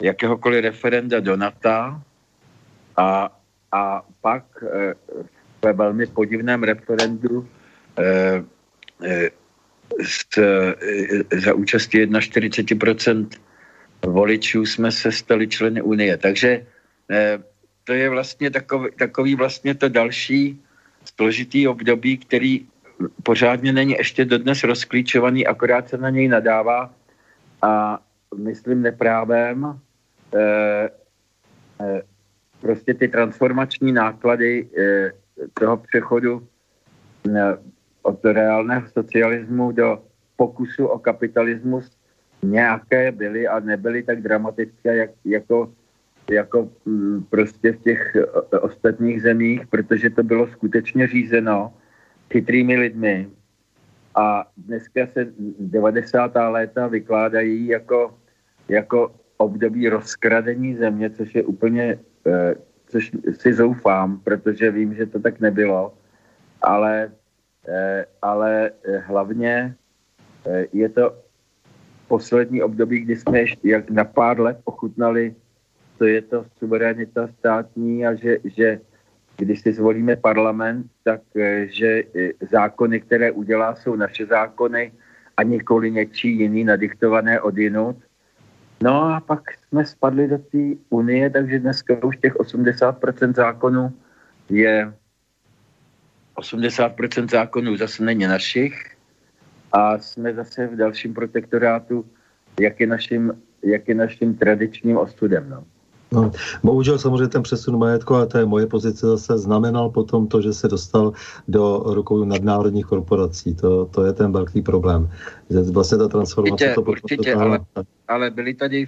jakéhokoliv referenda do NATO a, a pak e, ve velmi podivném referendu Eh, eh, s, eh, za účastí 41% voličů jsme se stali členy Unie. Takže to je vlastně takový, takový vlastně to další složitý období, který pořádně není ještě dodnes rozklíčovaný, akorát se na něj nadává a myslím neprávem eh, eh, prostě ty transformační náklady eh, toho přechodu od reálného socialismu do pokusu o kapitalismus nějaké byly a nebyly tak dramatické, jak, jako, jako mm, prostě v těch ostatních zemích, protože to bylo skutečně řízeno chytrými lidmi. A dneska se 90. léta vykládají jako, jako období rozkradení země, což je úplně, eh, což si zoufám, protože vím, že to tak nebylo, ale Eh, ale hlavně eh, je to poslední období, kdy jsme ještě jak na pár let ochutnali, co je to suverenita státní a že, že když si zvolíme parlament, tak že zákony, které udělá, jsou naše zákony a nikoli něčí jiný nadiktované od jinut. No a pak jsme spadli do té unie, takže dneska už těch 80% zákonů je 80% zákonů zase není našich a jsme zase v dalším protektorátu, jak je naším, jak je naším tradičním ostudem. No. No, bohužel samozřejmě ten přesun majetku a té moje pozice zase znamenal potom to, že se dostal do rukou nadnárodních korporací. To, to je ten velký problém. Že vlastně ta transformace určitě, to určitě, to ale, ale byly tady,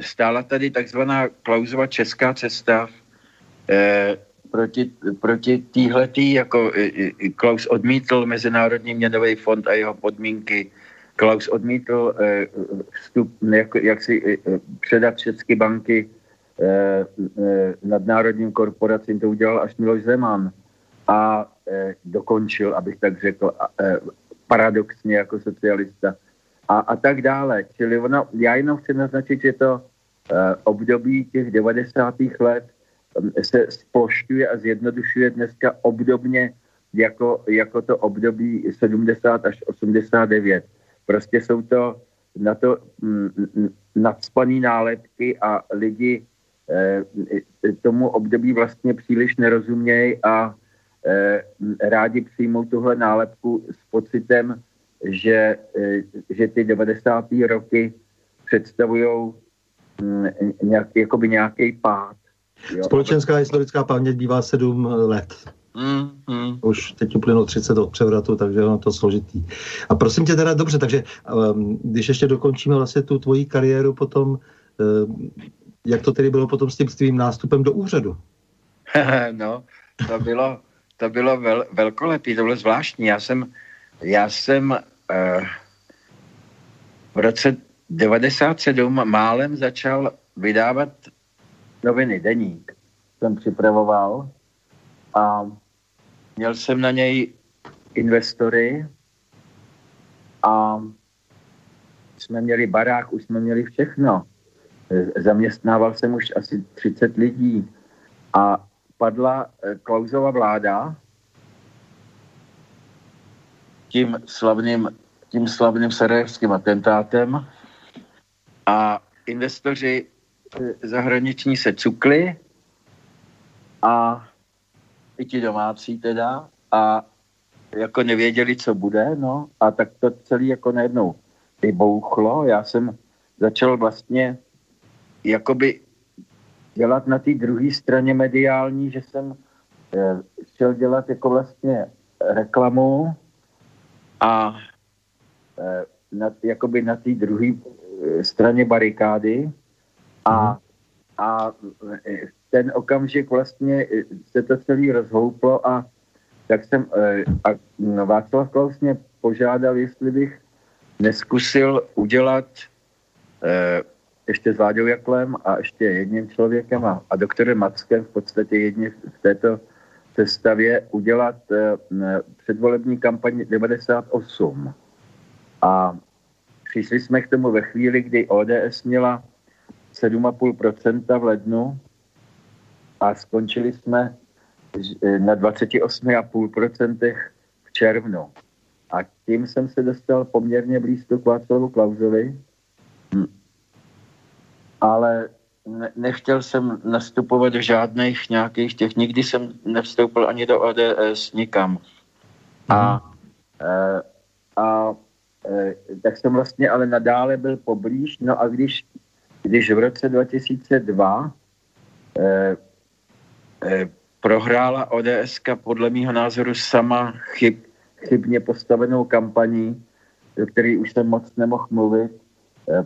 stála tady takzvaná klauzova česká cesta, eh, proti, proti týhletý, jako Klaus odmítl Mezinárodní měnový fond a jeho podmínky, Klaus odmítl eh, vstup, jak, jak si eh, předat všechny banky eh, nadnárodním korporacím, to udělal až Miloš Zeman a dokončil, abych tak řekl, paradoxně jako socialista a, a tak dále. Čili ono, já jenom chci naznačit, že to období těch 90. let se splošťuje a zjednodušuje dneska obdobně jako, jako to období 70 až 89. Prostě jsou to na to mm, mm, nadspaný nálepky a lidi eh, tomu období vlastně příliš nerozumějí a eh, rádi přijmou tuhle nálepku s pocitem, že, eh, že ty 90. roky představují mm, nějak, jakoby nějaký pád Jo, Společenská historická paměť bývá sedm let. Mm, mm. Už teď uplynulo 30 od převratu, takže je to složitý. A prosím tě teda, dobře, takže um, když ještě dokončíme vlastně tu tvoji kariéru potom, um, jak to tedy bylo potom s tím tvým nástupem do úřadu? no, to bylo, to bylo vel, velkolepý, to bylo zvláštní. Já jsem, já jsem uh, v roce 97 málem začal vydávat noviny Deník jsem připravoval a měl jsem na něj investory a jsme měli barák, už jsme měli všechno. Zaměstnával jsem už asi 30 lidí. A padla eh, Klausova vláda tím slavným, tím slavným sarajevským atentátem. A investoři zahraniční se cukli. A i ti domácí teda. A jako nevěděli, co bude, no. A tak to celé jako najednou vybouchlo. Já jsem začal vlastně jakoby dělat na té druhé straně mediální, že jsem eh, chtěl dělat jako vlastně reklamu a eh, na, jakoby na té druhé eh, straně barikády a, a eh, ten okamžik vlastně eh, se to celý rozhouplo a tak jsem, eh, a no, Václav Klaus mě požádal, jestli bych neskusil udělat eh, ještě s Váďou Jaklem a ještě jedním člověkem a, a doktorem Mackem v podstatě jedně v této sestavě udělat eh, předvolební kampaň 98. A přišli jsme k tomu ve chvíli, kdy ODS měla 7,5% v lednu a skončili jsme na 28,5% v červnu. A tím jsem se dostal poměrně blízko k Václavu Klausovi, hm. Ale ne, nechtěl jsem nastupovat do žádných nějakých těch, nikdy jsem nevstoupil ani do ODS nikam. A, mhm. e, a e, tak jsem vlastně ale nadále byl poblíž, no a když, když v roce 2002 e, e, prohrála ODS podle mého názoru sama chyb, chybně postavenou kampaní, do které už jsem moc nemohl mluvit, eh,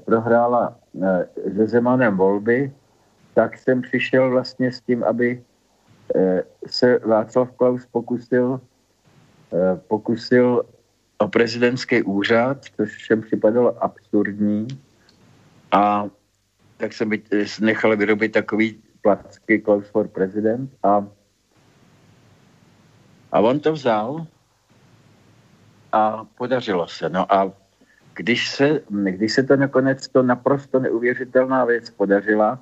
prohrála eh, se Zemanem volby, tak jsem přišel vlastně s tím, aby eh, se Václav Klaus pokusil, pokusil o prezidentský úřad, což všem připadalo absurdní. A tak jsem nechal vyrobit takový placky Klaus for prezident a a on to vzal a podařilo se. No a když se, když se to nakonec to naprosto neuvěřitelná věc podařila,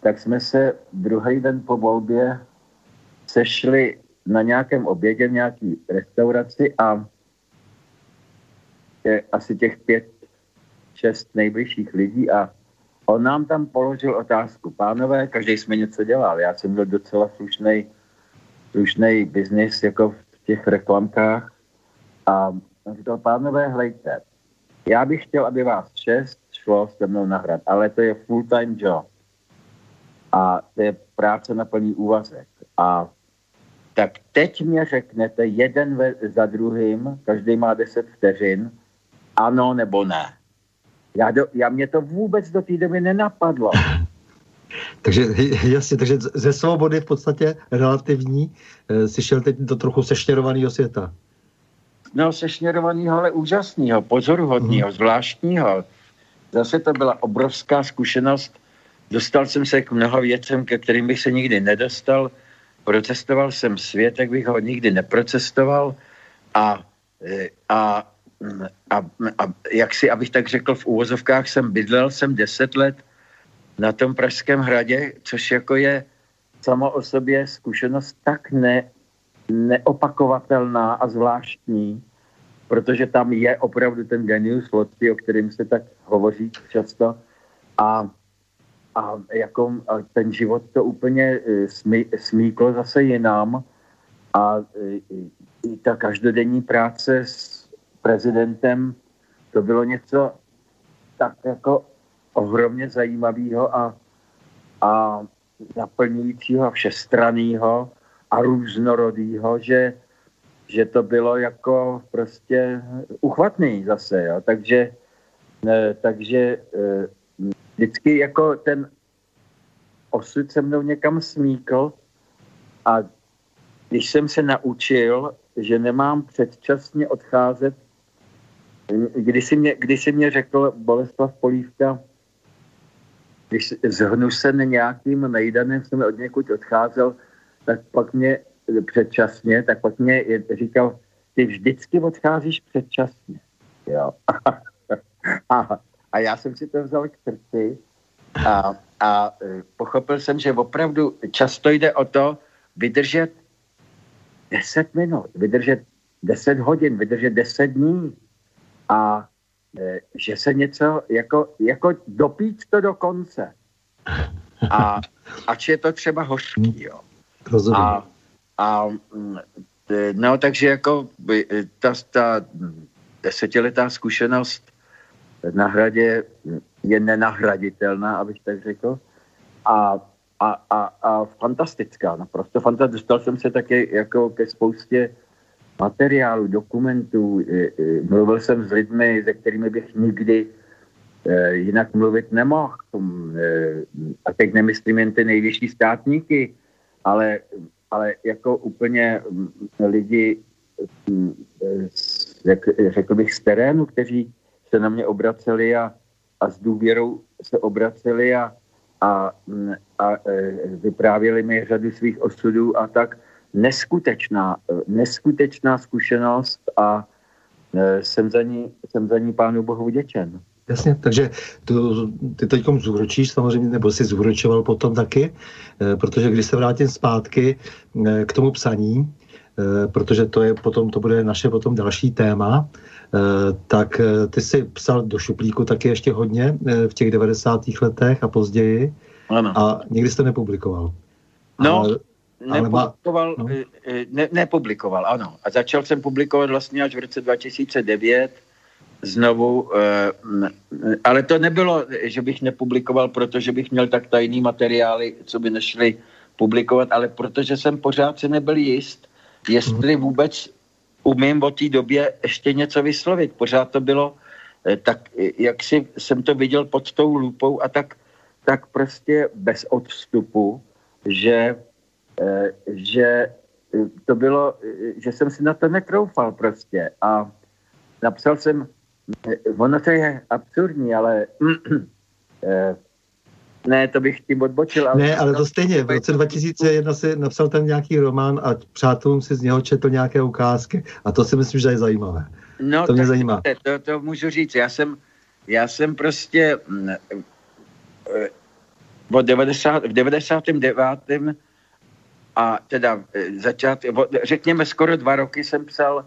tak jsme se druhý den po volbě sešli na nějakém obědě v nějaký restauraci a je asi těch pět, šest nejbližších lidí a on nám tam položil otázku. Pánové, každý jsme něco dělal. Já jsem byl docela slušný slušný biznis jako v těch reklamkách a říkal, pánové, hlejte, já bych chtěl, aby vás šest šlo se mnou nahrát, ale to je full-time job. A to je práce na plný úvazek. A tak teď mě řeknete jeden za druhým, každý má deset vteřin, ano nebo ne. Já, do, já mě to vůbec do té doby nenapadlo. Takže jasně, takže ze svobody v podstatě relativní eh, si šel teď do trochu sešněrovaného světa. No, sešněrovaného, ale úžasného, pozoruhodného, mm. zvláštního. Zase to byla obrovská zkušenost. Dostal jsem se k mnoha věcem, ke kterým bych se nikdy nedostal. Procestoval jsem svět, jak bych ho nikdy neprocestoval. A, eh, a, a, a jak si, abych tak řekl, v úvozovkách jsem bydlel jsem deset let na tom Pražském hradě, což jako je samo o sobě zkušenost tak ne, neopakovatelná a zvláštní, protože tam je opravdu ten genius loci, o kterým se tak hovoří často. A, a jako a ten život to úplně e, smí, smíklo zase jinam. A e, i ta každodenní práce s prezidentem to bylo něco tak jako ohromně zajímavého a, a naplňujícího a všestraného a různorodého, že, že to bylo jako prostě uchvatný zase, jo. Takže, ne, takže e, vždycky jako ten osud se mnou někam smíkl a když jsem se naučil, že nemám předčasně odcházet, když si mě, když si mě řekl Boleslav Polívka, když s Hnusen nějakým mejdanem jsem od někud odcházel, tak pak mě předčasně, tak pak mě říkal, ty vždycky odcházíš předčasně. Jo. a, a já jsem si to vzal k srdci a, a e, pochopil jsem, že opravdu často jde o to vydržet 10 minut, vydržet 10 hodin, vydržet 10 dní a Eh, že se něco, jako, jako dopít to do konce. A ač je to třeba hořký, jo. A, a mm, no, takže jako ta, ta desetiletá zkušenost na hradě je nenahraditelná, abych tak řekl. A, a, a, a fantastická, naprosto fantastická. Dostal jsem se také jako ke spoustě materiálu, dokumentů. Mluvil jsem s lidmi, se kterými bych nikdy eh, jinak mluvit nemohl. Eh, a teď nemyslím jen ty nejvyšší státníky, ale, ale jako úplně mm, lidi, mm, řekl bych, z terénu, kteří se na mě obraceli a, a s důvěrou se obraceli a, a, mm, a e, vyprávěli mi řadu svých osudů a tak neskutečná, neskutečná zkušenost a e, jsem za ní, jsem za ní pánu Bohu vděčen. Jasně, takže tu, ty teď zúročíš samozřejmě, nebo si zúročoval potom taky, e, protože když se vrátím zpátky e, k tomu psaní, protože to je potom, to bude naše potom další téma, tak ty jsi psal do šuplíku taky ještě hodně v těch 90. letech a později ano. a nikdy jsi to nepublikoval. No, ale, Nepublikoval, no. Eh, eh, ne, nepublikoval, ano. A začal jsem publikovat vlastně až v roce 2009 znovu, eh, ale to nebylo, že bych nepublikoval, protože bych měl tak tajný materiály, co by nešli publikovat, ale protože jsem pořád se nebyl jist, jestli mhm. vůbec umím o té době ještě něco vyslovit. Pořád to bylo tak, jak si jsem to viděl pod tou lupou a tak, tak prostě bez odstupu, že Eh, že eh, to bylo, eh, že jsem si na to netroufal prostě a napsal jsem, ono to je absurdní, ale ne, to bych tím odbočil. Ale ne, ale to stejně, v roce 2001 si napsal ten nějaký román a přátelům si z něho četl nějaké ukázky a to si myslím, že je zajímavé. No, to mě zajímá. To, to můžu říct, já jsem, já jsem prostě mm, v 90, v 99 a teda e, začát, řekněme skoro dva roky jsem psal,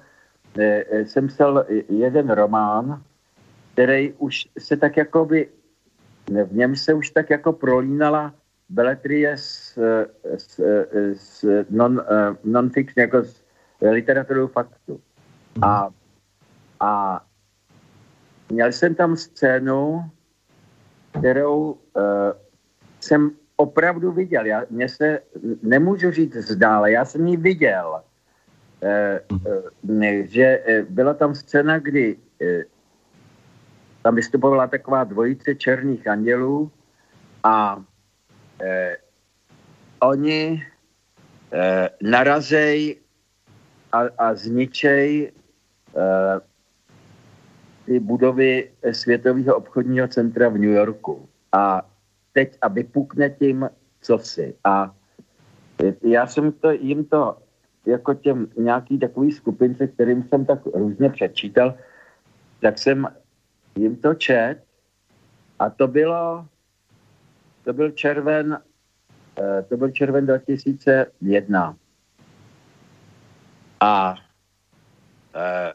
jsem psal jeden román, který už se tak jako by, v něm se už tak jako prolínala beletrie s, s, s non, non-fiction, jako s literaturou faktu. A, a měl jsem tam scénu, kterou uh, jsem opravdu viděl. Já, mě se nemůžu říct zdále, já jsem ji viděl. Eh, eh, že eh, byla tam scéna, kdy tam vystupovala taková dvojice černých andělů a oni narazej a, a zničej ty budovy Světového obchodního centra v New Yorku. A teď a vypukne tím si. A já jsem to jim to jako těm nějaký takový skupince, kterým jsem tak různě přečítal, tak jsem jim to čet a to bylo, to byl červen, eh, to byl červen 2001. A eh,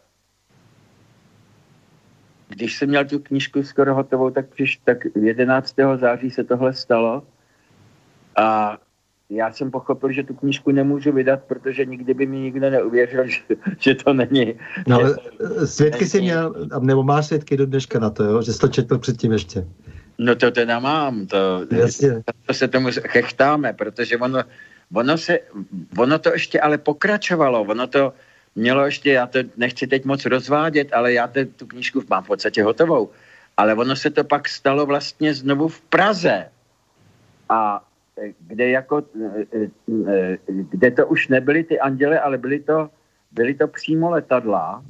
když jsem měl tu knížku skoro hotovou, tak, přiš, tak 11. září se tohle stalo a já jsem pochopil, že tu knížku nemůžu vydat, protože nikdy by mi nikdo neuvěřil, že, že to není. No ale eh, svědky si měl, nebo máš svědky do dneška na to, jo? že jsi to četl předtím ještě. No to teda mám, to, Jasně. to se tomu chechtáme, protože ono, ono, se, ono to ještě ale pokračovalo, ono to, mělo ještě, já to nechci teď moc rozvádět, ale já te, tu knížku mám v podstatě hotovou. Ale ono se to pak stalo vlastně znovu v Praze. A e, kde jako, e, e, kde to už nebyly ty anděle, ale byly to, byly to přímo letadla,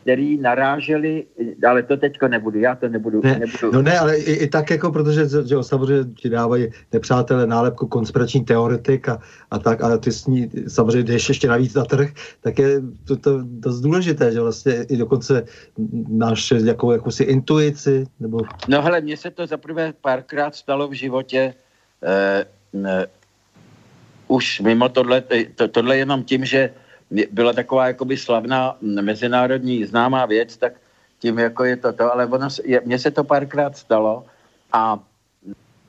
který naráželi, ale to teďko nebudu, já to nebudu. Ne, nebudu. No ne, ale i, i tak jako, protože že jo, samozřejmě ti dávají nepřátelé nálepku konspirační teoretik a, a tak, ale ty s ní samozřejmě jdeš ještě navíc na trh, tak je to, to dost důležité, že vlastně i dokonce máš jako, jakousi intuici, nebo... No hele, mně se to zaprvé párkrát stalo v životě, eh, už mimo tohle, to, tohle jenom tím, že byla taková jakoby slavná mezinárodní známá věc, tak tím jako je to to, ale ono, mně se to párkrát stalo a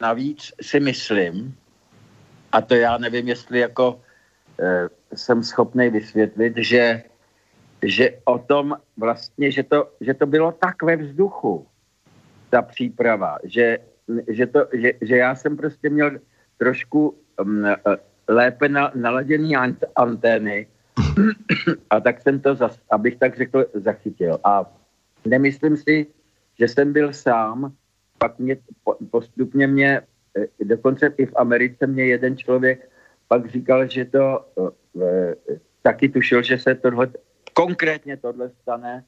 navíc si myslím, a to já nevím, jestli jako eh, jsem schopný vysvětlit, že, že o tom vlastně, že to, že to bylo tak ve vzduchu, ta příprava, že, že, to, že, že já jsem prostě měl trošku um, lépe na, naladěný ant, antény a tak jsem to, zas, abych tak řekl, zachytil. A nemyslím si, že jsem byl sám, pak mě postupně mě, eh, dokonce i v Americe mě jeden člověk pak říkal, že to e, taky tušil, že se tohle, konkrétně tohle stane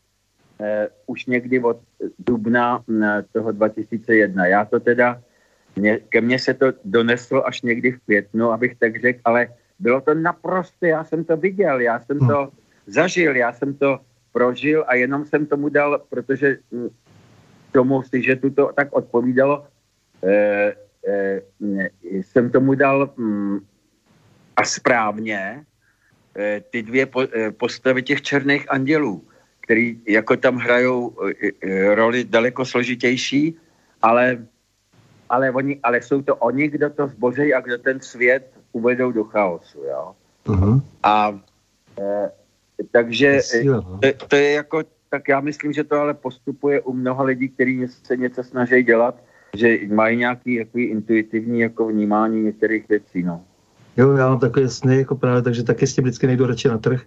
e, už někdy od dubna toho 2001. Já to teda, mě, ke mně se to doneslo až někdy v květnu, abych tak řekl, ale bylo to naprosto, já jsem to viděl, já jsem to hmm. zažil, já jsem to prožil a jenom jsem tomu dal, protože hm, tomu si, že tu to tak odpovídalo, eh, eh, jsem tomu dal hm, a správně eh, ty dvě po, eh, postavy těch černých andělů, který jako tam hrajou eh, roli daleko složitější, ale, ale, oni, ale jsou to oni, kdo to zbořejí a kdo ten svět uvedou do chaosu. Jo? Uh-huh. A e, takže no. to, to je jako, tak já myslím, že to ale postupuje u mnoha lidí, kteří se něco snaží dělat, že mají nějaký jako intuitivní jako vnímání některých věcí. No. Jo, já mám takové sny, jako právě, takže taky s tím vždycky nejdu radši na trh,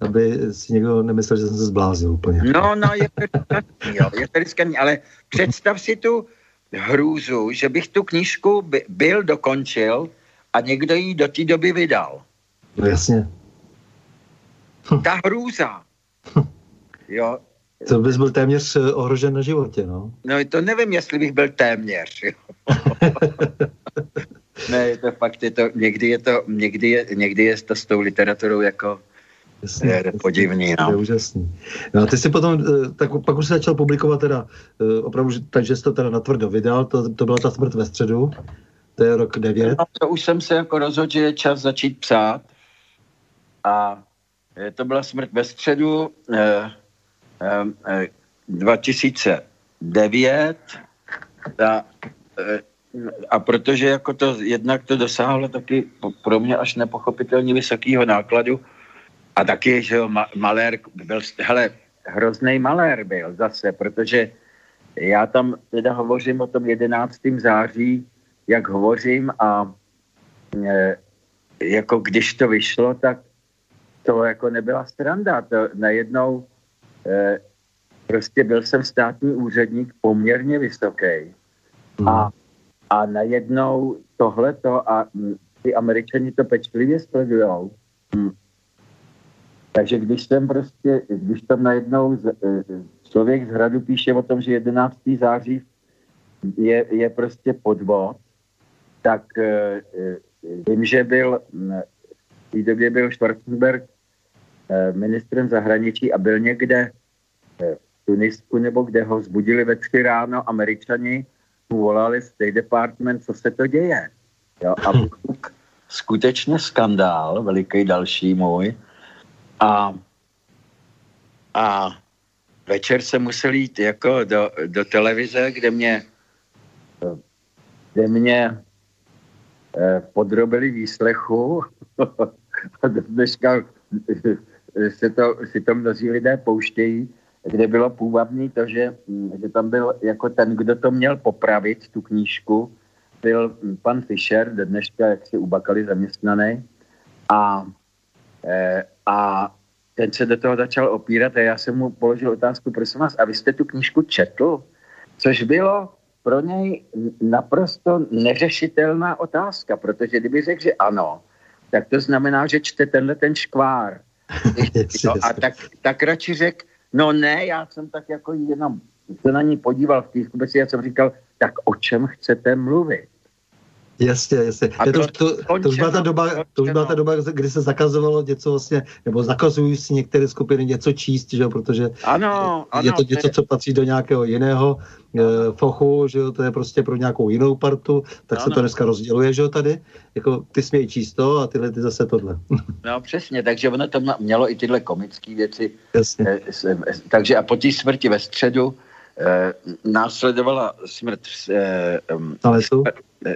aby si někdo nemyslel, že jsem se zbláznil úplně. No, no, je to riskantní, jo, je to riskantní, ale představ si tu hrůzu, že bych tu knížku by, byl dokončil a někdo ji do té doby vydal. No jasně. Hm. Ta hrůza. Hm. Jo. To bys byl téměř eh, ohrožen na životě, no. No to nevím, jestli bych byl téměř. Ne, to fakt je to, někdy je to, někdy je, někdy je to s tou literaturou jako Jasně, je podivný, no. Je úžasný. No a ty si potom, eh, tak pak už se začal publikovat teda, eh, opravdu, takže jsi to teda natvrdo vydal, to, to byla ta smrt ve středu, to je rok 9. No, to už jsem se jako rozhodl, že je čas začít psát a eh, to byla smrt ve středu eh, eh, 2009 a, eh, a protože jako to jednak to dosáhlo taky pro mě až nepochopitelně vysokého nákladu a taky, že jo, malér byl, hele, hrozný malér byl zase, protože já tam teda hovořím o tom 11. září, jak hovořím a e, jako když to vyšlo, tak to jako nebyla stranda. To najednou e, prostě byl jsem státní úředník poměrně vysoký. Mm. A, a najednou tohleto a ty američani to pečlivě sledujou. Mm. Takže když jsem prostě, když tam najednou z, e, člověk z hradu píše o tom, že 11. září je, je prostě podvod, tak e, vím, že byl v té době byl Schwarzenberg ministrem zahraničí a byl někde v Tunisku nebo kde ho zbudili ve tři ráno američani, volali State Department, co se to děje. Jo, a skutečně skandál, veliký další můj, a, a večer se musel jít jako do, do televize, kde mě, kde mě eh, podrobili výslechu. A dneška se to, si to mnozí lidé pouštějí, kde bylo půvabný to, že, že tam byl jako ten, kdo to měl popravit, tu knížku, byl pan Fischer, do dneška jak si ubakali zaměstnaný a eh, a ten se do toho začal opírat a já jsem mu položil otázku, prosím vás, a vy jste tu knížku četl? Což bylo pro něj naprosto neřešitelná otázka, protože kdyby řekl, že ano, tak to znamená, že čte tenhle ten škvár. No, a tak, tak radši řekl, no ne, já jsem tak jako jenom se na ní podíval v té já jsem říkal, tak o čem chcete mluvit? Jasně, jasně. A to, to, to, to, už byla ta doba, to už byla ta doba, kdy se zakazovalo něco vlastně, nebo zakazují si některé skupiny něco číst, že jo, protože ano, ano, je to něco, co patří do nějakého jiného e, fochu, že jo, to je prostě pro nějakou jinou partu, tak ano. se to dneska rozděluje, že jo, tady. Jako ty smějí číst to a tyhle ty zase tohle. No přesně, takže ono to mělo i tyhle komické věci. Jasně. E, e, takže a po té smrti ve středu e, následovala smrt e, e,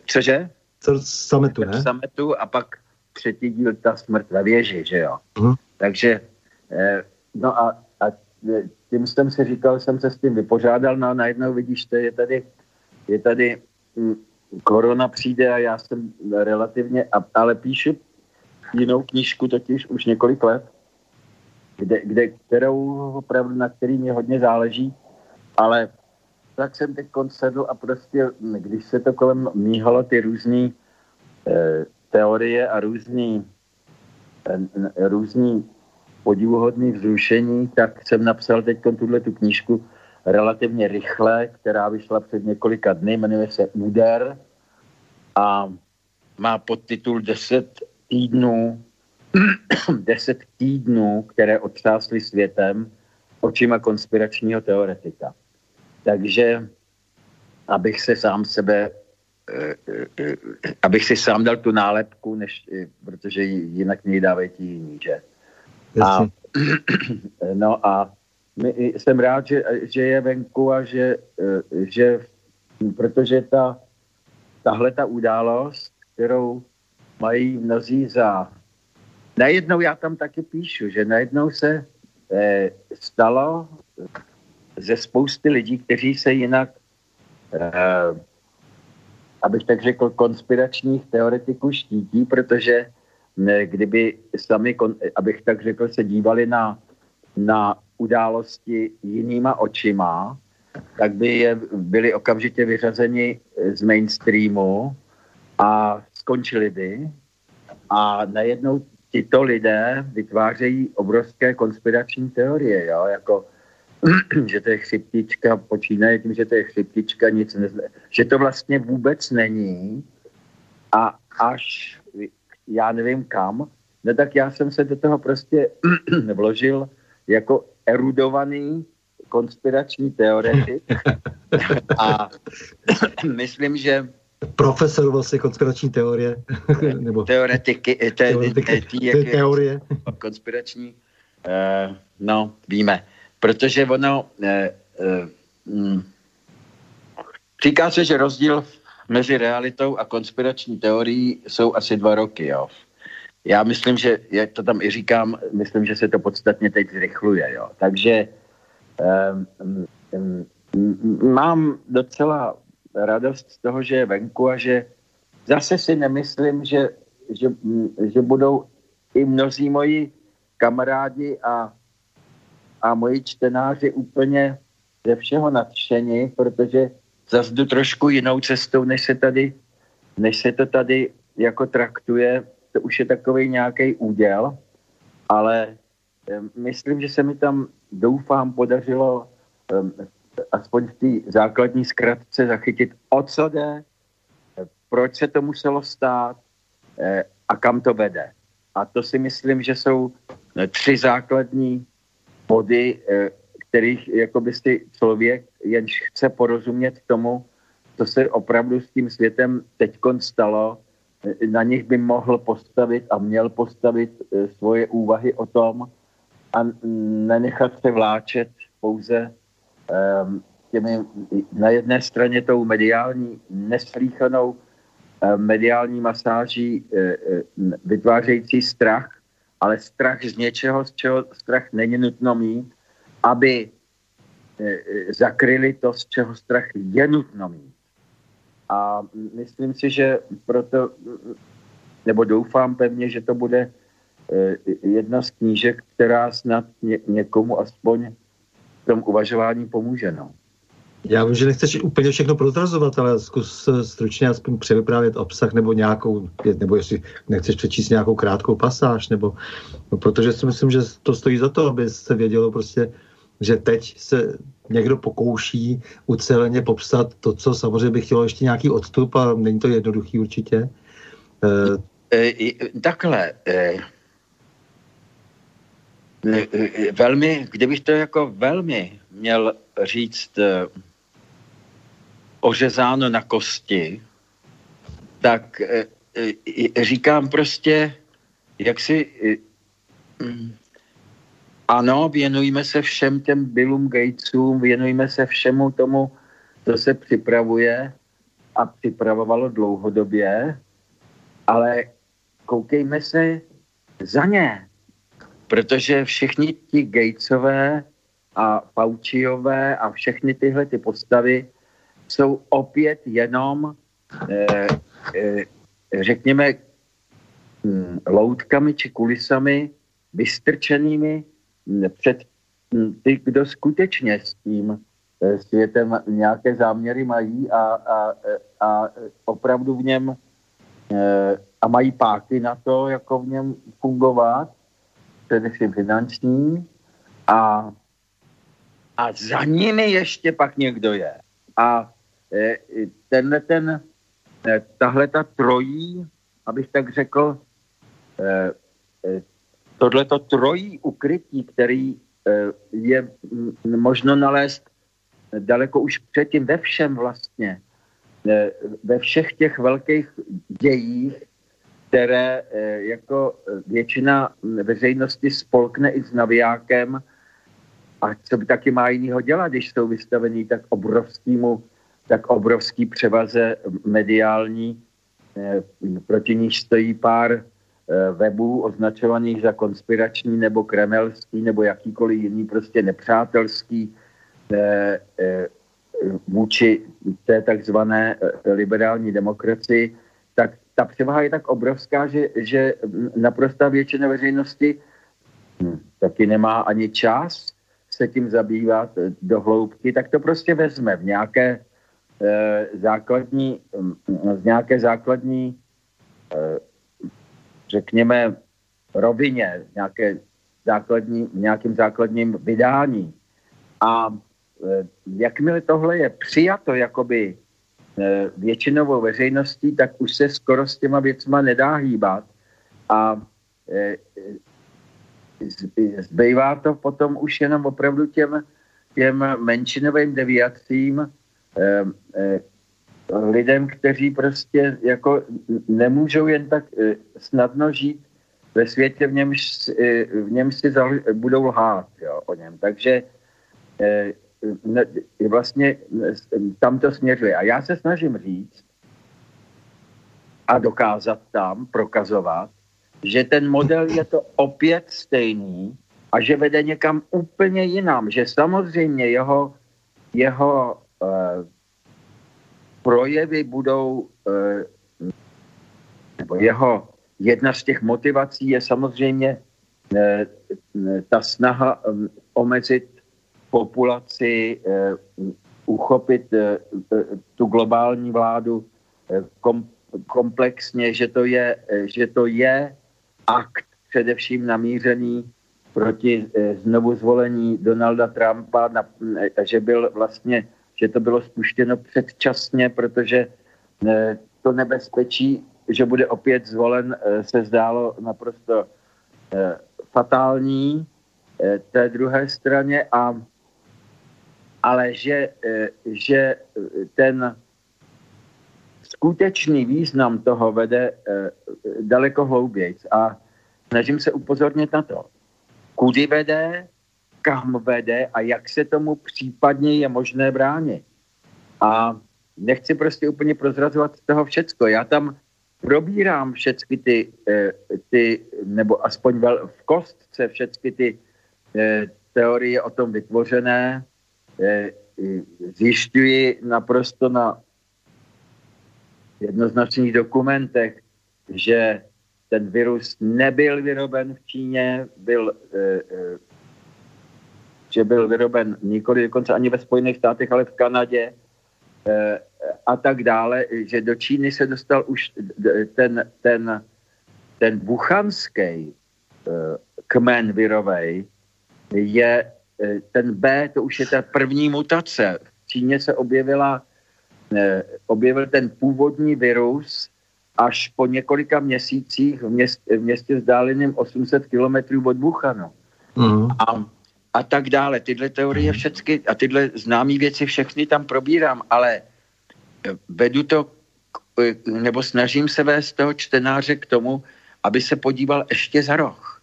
Cože? Co sametu, ne? Sametu a pak třetí díl Ta smrt ve věži, že jo. Mm. Takže, eh, no a, a tím jsem si říkal, jsem se s tím vypořádal, no a najednou vidíš, to je tady, je tady hm, korona přijde a já jsem relativně, ale píšu jinou knížku totiž už několik let, kde, kde, kterou opravdu, na který mě hodně záleží, ale tak jsem teď sedl a prostě, když se to kolem míhalo ty různé e, teorie a různý, e, různý podivuhodný vzrušení, tak jsem napsal teď tuhle tu knížku relativně rychle, která vyšla před několika dny, jmenuje se Úder a má podtitul 10 týdnů, 10 týdnů, které otřásly světem očima konspiračního teoretika. Takže abych se sám sebe, eh, eh, abych si sám dal tu nálepku, než, eh, protože jinak mě dávají ti jiní, že? A, no a my, jsem rád, že, že je venku a že, že protože ta, tahle ta událost, kterou mají mnozí za... Najednou já tam taky píšu, že najednou se eh, stalo ze spousty lidí, kteří se jinak, eh, abych tak řekl, konspiračních teoretiků štítí, protože ne, kdyby sami, abych tak řekl, se dívali na, na události jinýma očima, tak by je byli okamžitě vyřazeni z mainstreamu a skončili by. A najednou tito lidé vytvářejí obrovské konspirační teorie, jo, jako že to je chřiptička, počínaje tím, že to je chřiptička, nic nezne, že to vlastně vůbec není a až já nevím kam, no tak já jsem se do toho prostě vložil jako erudovaný konspirační teoretik a myslím, že profesor vlastně konspirační teorie. Nebo teoretiky, te, teoretiky, te, te, te, teorie. Konspirační, uh, no, víme. Protože ono, uh, uh, říká se, že rozdíl mezi realitou a konspirační teorií jsou asi dva roky, jo. Já myslím, že, jak to tam i říkám, myslím, že se to podstatně teď zrychluje, jo. Takže um, um, mám docela radost z toho, že je venku a že zase si nemyslím, že, že, že budou i mnozí moji kamarádi a, a moji čtenáři úplně ze všeho nadšení, protože zase jdu trošku jinou cestou, než se tady, než se to tady jako traktuje. To už je takový nějaký úděl, ale myslím, že se mi tam, doufám, podařilo aspoň v té základní zkratce zachytit, o co jde, proč se to muselo stát eh, a kam to vede. A to si myslím, že jsou eh, tři základní body, eh, kterých jakoby si člověk jenž chce porozumět tomu, co se opravdu s tím světem teď stalo, na nich by mohl postavit a měl postavit svoje úvahy o tom a nenechat se vláčet pouze Ehm, těmi, na jedné straně tou mediální, neslíchanou mediální masáží eh, eh, vytvářející strach, ale strach z něčeho, z čeho strach není nutno mít, aby eh, zakryli to, z čeho strach je nutno mít. A myslím si, že proto, nebo doufám pevně, že to bude jedna z knížek, která snad ně, někomu aspoň tom uvažování pomůže. No. Já vím, že nechceš úplně všechno prozrazovat, ale zkus stručně aspoň převyprávět obsah nebo nějakou, nebo jestli nechceš přečíst nějakou krátkou pasáž, nebo, no, protože si myslím, že to stojí za to, aby se vědělo prostě, že teď se někdo pokouší uceleně popsat to, co samozřejmě by chtělo ještě nějaký odstup a není to jednoduchý určitě. E, e, takhle, e, Eh, eh, velmi, kdybych to jako velmi měl říct ořezáno na kosti, tak říkám prostě, jak si mm, ano, věnujeme se všem těm Billům Gatesům, věnujeme se všemu tomu, co se připravuje a připravovalo dlouhodobě, ale koukejme se za ně. Protože všichni ti Gatesové a Fauciové a všechny tyhle ty postavy jsou opět jenom, eh, eh, řekněme, hm, loutkami či kulisami vystrčenými hm, před hm, ty, kdo skutečně s tím eh, světem nějaké záměry mají a, a, a opravdu v něm a mají páky na to, jako v něm fungovat, především finanční a, a za nimi ještě pak někdo je. A tenhle ten, tahle ta trojí, abych tak řekl, tohleto trojí ukrytí, který eh, je možno nalézt daleko už předtím ve všem vlastně, eh, ve všech těch velkých dějích, které eh, jako většina veřejnosti spolkne i s navijákem a co by taky má jinýho dělat, když jsou vystavení tak obrovskýmu, tak obrovský převaze mediální, proti níž stojí pár Eh, webů označovaných za konspirační nebo kremelský nebo jakýkoliv jiný prostě nepřátelský eh, eh, vůči té takzvané liberální demokracii, tak ta převaha je tak obrovská, že, že naprostá většina veřejnosti hm, taky nemá ani čas se tím zabývat do hloubky, tak to prostě vezme v nějaké eh, základní, hm, v nějaké základní eh, řekněme, rovině, nějaké základní, nějakým základním vydání. A e, jakmile tohle je přijato jakoby většinovou veřejností, tak už se skoro s těma věcma nedá hýbat a zbývá to potom už jenom opravdu těm, těm menšinovým deviacím, lidem, kteří prostě jako nemůžou jen tak eh, snadno žít ve světě, v němž, eh, v něm si budou lhát jo, o něm. Takže eh, vlastně tam to směřuje. A já se snažím říct a dokázat tam, prokazovat, že ten model je to opět stejný a že vede někam úplně jinam. Že samozřejmě jeho, jeho projevy budou, eh, nebo jeho jedna z těch motivací je samozřejmě eh, ta snaha eh, omezit populaci, uchopit tu globální vládu komplexně, že to je, že to je akt především namířený proti znovu zvolení Donalda Trumpa, že byl vlastně že to bylo spuštěno předčasně, protože eh, to nebezpečí, že bude opět zvolen, eh, se zdálo naprosto eh, fatální té druhé straně, a, ale že, že ten skutečný význam toho vede daleko hloubějc. A snažím se upozornit na to, kudy vede, kam vede a jak se tomu případně je možné bránit. A nechci prostě úplně prozrazovat toho všecko. Já tam probírám všechny ty, eh, ty nebo aspoň vel, v kostce všechny ty eh, teorie o tom vytvořené, eh, zjišťuji naprosto na jednoznačných dokumentech, že ten virus nebyl vyroben v Číně, byl že byl vyroben nikoli dokonce ani ve Spojených státech, ale v Kanadě eh, a tak dále, že do Číny se dostal už ten, ten, ten buchanský eh, kmen virovej, je eh, ten B, to už je ta první mutace. V Číně se objevila, objevil ten původní virus až po několika měsících v městě, v městě vzdáleném 800 kilometrů od Wuhanu. Mm. A a tak dále. Tyhle teorie mhm. všechny a tyhle známé věci všechny tam probírám, ale eh, vedu to, eh, nebo snažím se vést toho čtenáře k tomu, aby se podíval ještě za roh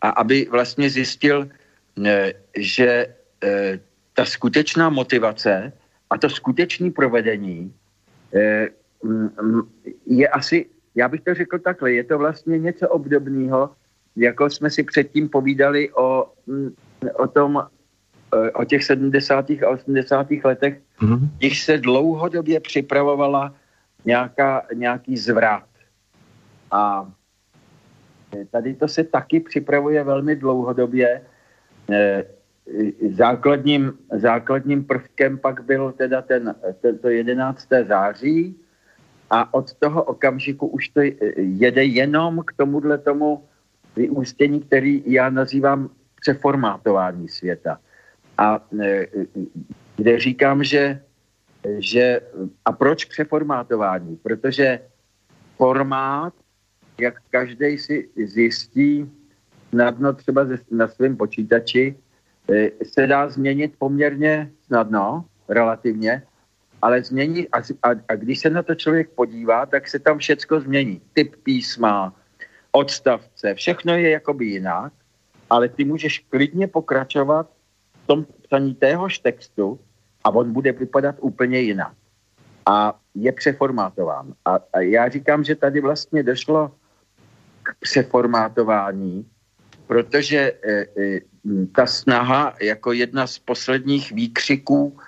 a aby vlastně zjistil, eh, že ta skutečná motivace a to skutečné provedení je asi já bych to řekl takhle, je to vlastně něco obdobného, jako jsme si předtím povídali o, mm, o tom, e, o těch 70. a 80. letech, mm-hmm. když se dlouhodobě připravovala nějaká, nějaký zvrat. A tady to se taky připravuje velmi dlouhodobě. E, základním, základním prvkem pak byl teda ten, to 11. září a od toho okamžiku už to jede jenom k tomuhle tomu vyústění, který já nazývám přeformátování světa. A e, kde říkám, že, že a proč přeformátování? Protože formát, jak každý si zjistí snadno třeba na svém počítači, e, se dá změnit poměrně snadno, relativně, ale změní, a, a, a když se na to člověk podívá, tak se tam všecko změní. Typ písma, odstavce, všechno je jakoby jinak, ale ty můžeš klidně pokračovat v tom psaní téhož textu a on bude vypadat úplně jinak. A je přeformátován. A, a já říkám, že tady vlastně došlo k přeformátování, protože e, e, ta snaha jako jedna z posledních výkřiků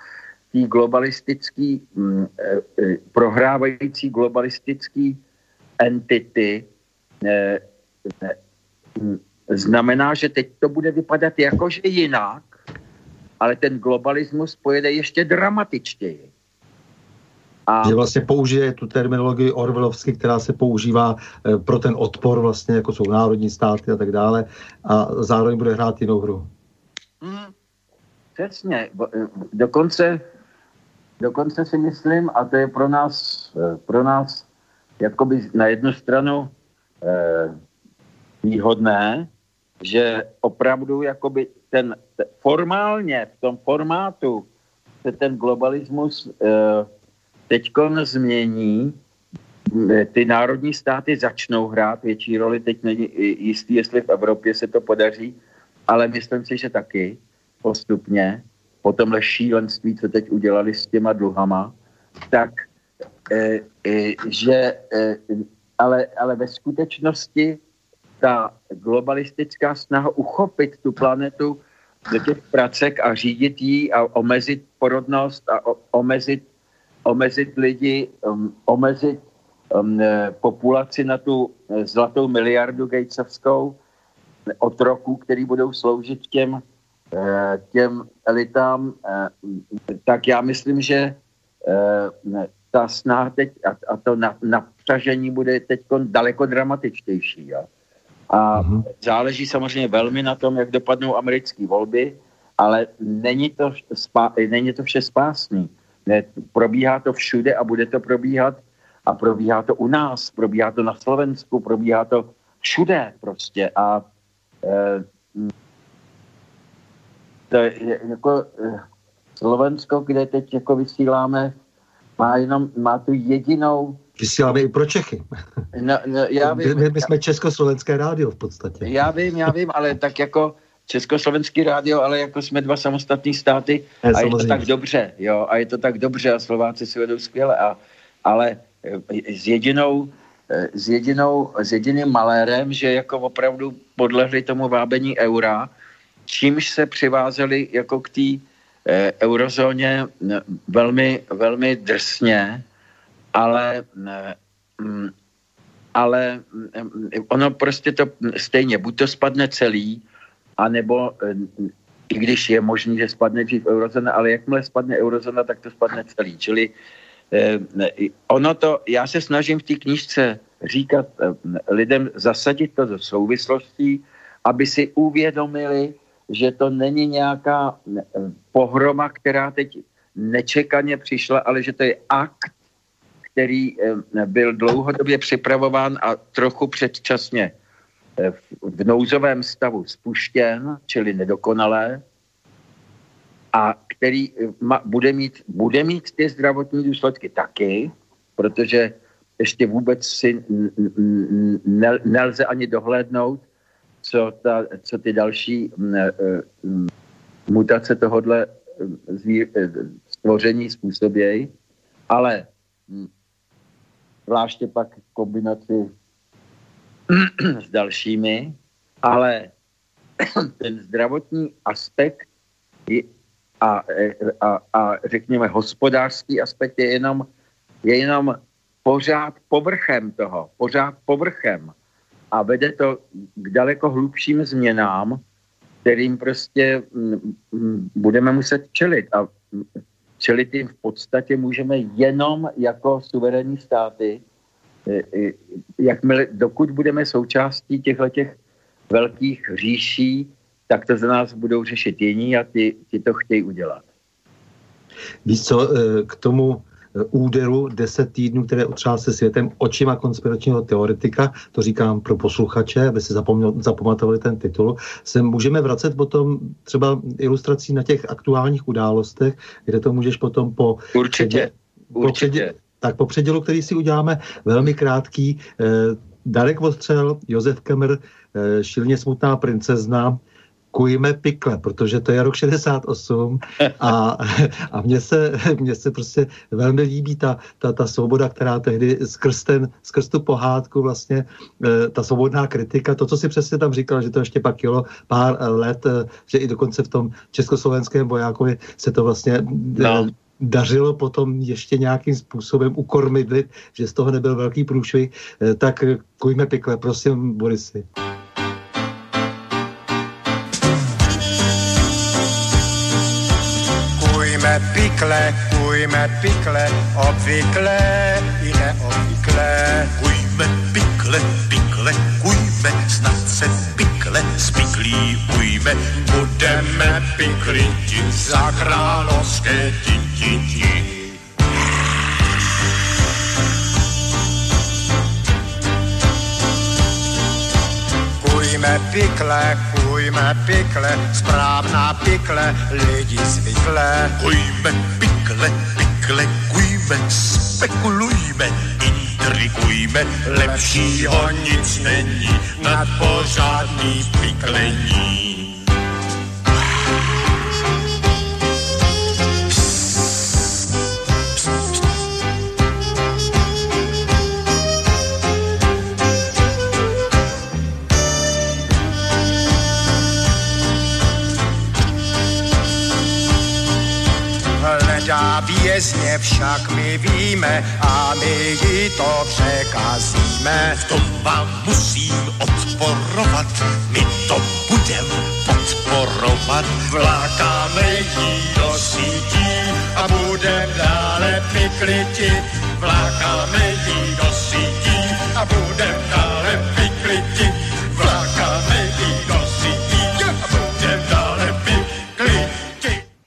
té globalistický, mm, e, e, prohrávající globalistický entity e, znamená, že teď to bude vypadat jakože jinak, ale ten globalismus pojede ještě dramatičtěji. A... Že vlastně použije tu terminologii Orwellovsky, která se používá pro ten odpor vlastně, jako jsou národní státy a tak dále a zároveň bude hrát jinou hru. Hmm, přesně. Dokonce dokonce si myslím, a to je pro nás, eh, pro nás jakoby na jednu stranu eh, výhodné, že opravdu jakoby ten, ten formálně v tom formátu se ten globalismus eh, teďkon změní, eh, ty národní státy začnou hrát větší roli, teď není jistý, jestli v Evropě se to podaří, ale myslím si, že taky postupně. Po tomhle šílenství, co teď udělali s těma dluhama, tak e, e, že, e, ale, ale ve skutečnosti ta globalistická snaha uchopit tu planetu do těch pracek a řídit ji a omezit porodnost a o, omezit, omezit lidi, um, omezit um, populaci na tu zlatou miliardu Gatesovskou od roku, který budou sloužit těm Eh, těm elitám, eh, tak já myslím, že eh, ta snaha teď a, a to napřažení bude teď daleko dramatičtější. Ja? A uh-huh. záleží samozřejmě velmi na tom, jak dopadnou americké volby, ale není to, spá, není to vše spásný. Ne, probíhá to všude a bude to probíhat a probíhá to u nás, probíhá to na Slovensku, probíhá to všude prostě a e, to je, jako eh, Slovensko, kde teď jako vysíláme, má jenom, má tu jedinou... Vysíláme i pro Čechy. No, no, já vím, my, my jsme Československé rádio v podstatě. Já vím, já vím, ale tak jako Československý rádio, ale jako jsme dva samostatní státy je, a je to tak dobře, jo, a je to tak dobře a Slováci si vedou skvěle, a, ale eh, s jedinou, eh, s jedinou, s jediným malérem, že jako opravdu podlehli tomu vábení eura, čímž se přivázeli jako k té e, eurozóně velmi, velmi drsně, ale, e, ale ono prostě to stejně, buď to spadne celý, anebo e, i když je možný, že spadne dřív eurozóna, ale jakmile spadne eurozóna, tak to spadne celý. Čili eh, ono to, já se snažím v té knížce říkat eh, lidem, zasadit to do souvislostí, aby si uvědomili, že to není nějaká pohroma, která teď nečekaně přišla, ale že to je akt, který eh, byl dlouhodobě připravován a trochu předčasně eh, v nouzovém stavu spuštěn, čili nedokonalé, a který eh, bude mít, bude mít ty zdravotní důsledky taky, protože ještě vůbec si nelze ani dohlédnout, co, ta, co ty další mutace tohodle stvoření způsobějí, ale zvláště pak v kombinaci s dalšími, ale ten zdravotní aspekt a, a, a řekněme hospodářský aspekt je jenom, je jenom pořád povrchem toho, pořád povrchem. A vede to k daleko hlubším změnám, kterým prostě mm, mm, budeme muset čelit. A čelit jim v podstatě můžeme jenom jako suverénní státy, e, e, jakmile, dokud budeme součástí těchto těch velkých říší, tak to za nás budou řešit jiní a ty, ty to chtějí udělat. Víš co, e, k tomu úderu 10 týdnů, které otřásly světem očima konspiračního teoretika, to říkám pro posluchače, aby si zapamatovali ten titul, se můžeme vracet potom třeba ilustrací na těch aktuálních událostech, kde to můžeš potom po... Určitě, určitě. Po předě, tak po předělu, který si uděláme velmi krátký, eh, Darek Vostřel, Josef Kemr, eh, Šilně smutná princezna, kujme pikle, protože to je rok 68 a, a mně, se, mně se prostě velmi líbí ta, ta, ta svoboda, která tehdy skrz, ten, skrz tu pohádku vlastně, eh, ta svobodná kritika, to, co si přesně tam říkal, že to ještě pak jelo pár let, eh, že i dokonce v tom československém vojákovi se to vlastně eh, no dařilo potom ještě nějakým způsobem ukormidlit, že z toho nebyl velký průšvih, tak kujme pikle, prosím, Borisy. Pikle, kujme pikle, obvykle i neobvykle. Kujme pikle, pikle, kujme, snad se pikle spiklí ujme. Budeme pikliti za královské ti, ti, ti. Kujme pikle, kujme pikle, správná pikle, lidi zvykle. Kujme pikle, pikle, kujme, spekulujme, intrigujme, lepšího nic není, nad pořádný piklení. Vězně však my víme a my ji to překazíme. V tom vám musím odporovat, my to budem podporovat. Vlákáme jí do sítí a budem dále piklitit. Vlákáme jí do sítí a budem dále piklitit.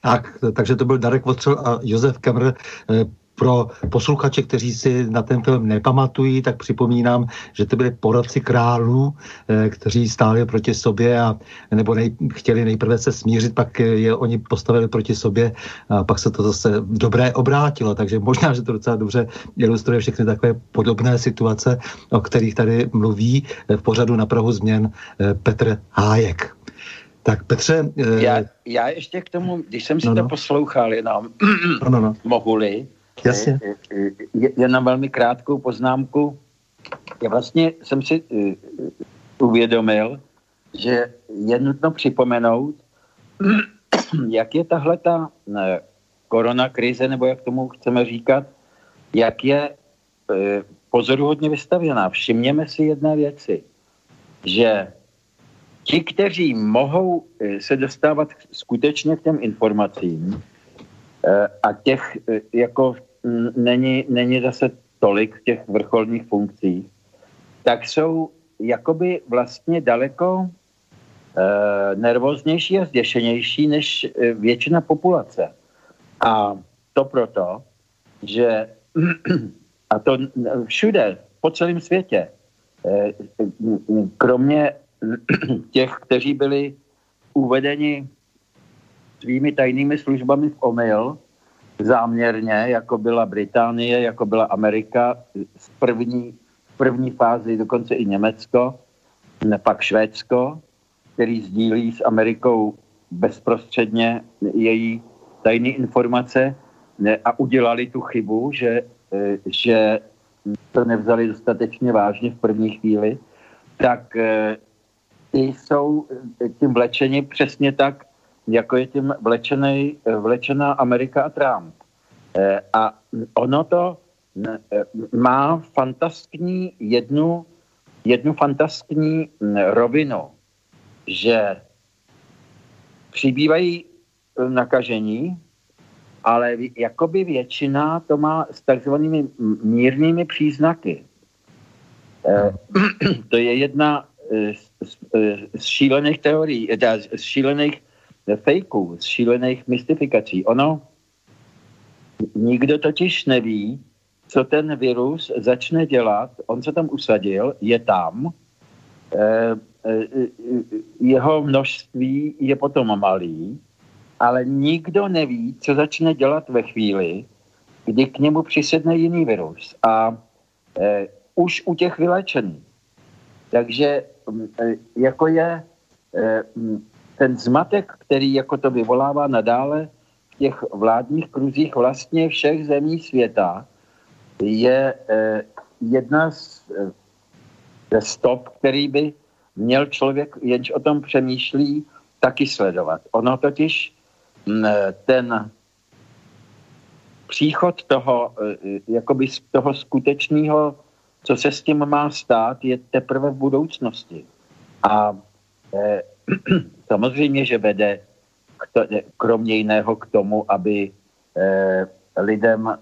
Tak, takže to byl Darek Vostřel a Josef Kemr. Eh, pro posluchače, kteří si na ten film nepamatují, tak připomínám, že to byli poradci králů, eh, kteří stáli proti sobě a nebo nej, chtěli nejprve se smířit, pak je oni postavili proti sobě a pak se to zase dobré obrátilo, takže možná, že to docela dobře ilustruje všechny takové podobné situace, o kterých tady mluví v pořadu na Prahu změn eh, Petr Hájek. Tak Petře... Eh... Já, já ještě k tomu, když jsem si no, to no. poslouchal jenom, no, no, no. mohu-li, Jasně. Eh, eh, jenom velmi krátkou poznámku. Já vlastně jsem si uh, uvědomil, že je nutno připomenout, jak je tahle ta korona krize, nebo jak tomu chceme říkat, jak je uh, pozoruhodně vystavěná. Všimněme si jedné věci, že ti, kteří mohou eh, se dostávat skutečně k těm informacím eh, a těch eh, jako není, není zase tolik těch vrcholných funkcích, tak jsou jakoby vlastně daleko nervóznější a zděšenější než většina populace. A to proto, že a to všude, po celém světě, kromě těch, kteří byli uvedeni svými tajnými službami v omyl, záměrně, jako byla Británie, jako byla Amerika, v první, v první fázi dokonce i Německo, pak Švédsko, který sdílí s Amerikou bezprostředně její tajné informace a udělali tu chybu, že, e, že to nevzali dostatečně vážně v první chvíli, tak eh, ty jsou eh, tím vlečeni přesně tak, jako je tím vlečený, vlečená Amerika a Trump. A ono to má fantaskní jednu, jednu fantaskní hm, rovinu, že přibývají nakažení, ale jakoby většina to má s takzvanými mírnými příznaky. To je jedna z, z, z šílených teorií, z šílených fejků, z šílených mystifikací. Ono, nikdo totiž neví, co ten virus začne dělat. On se tam usadil, je tam, e, jeho množství je potom malý, ale nikdo neví, co začne dělat ve chvíli, kdy k němu přisedne jiný virus. A už u těch vylečených. Takže jako je e, ten zmatek, který jako to vyvolává nadále v těch vládních kruzích vlastně všech zemí světa, je e, jedna z, e, ze stop, který by měl člověk, jenž o tom přemýšlí, taky sledovat. Ono totiž ten příchod toho, jakoby toho skutečného, co se s tím má stát, je teprve v budoucnosti. A eh, samozřejmě, že vede to, kromě jiného k tomu, aby eh, lidem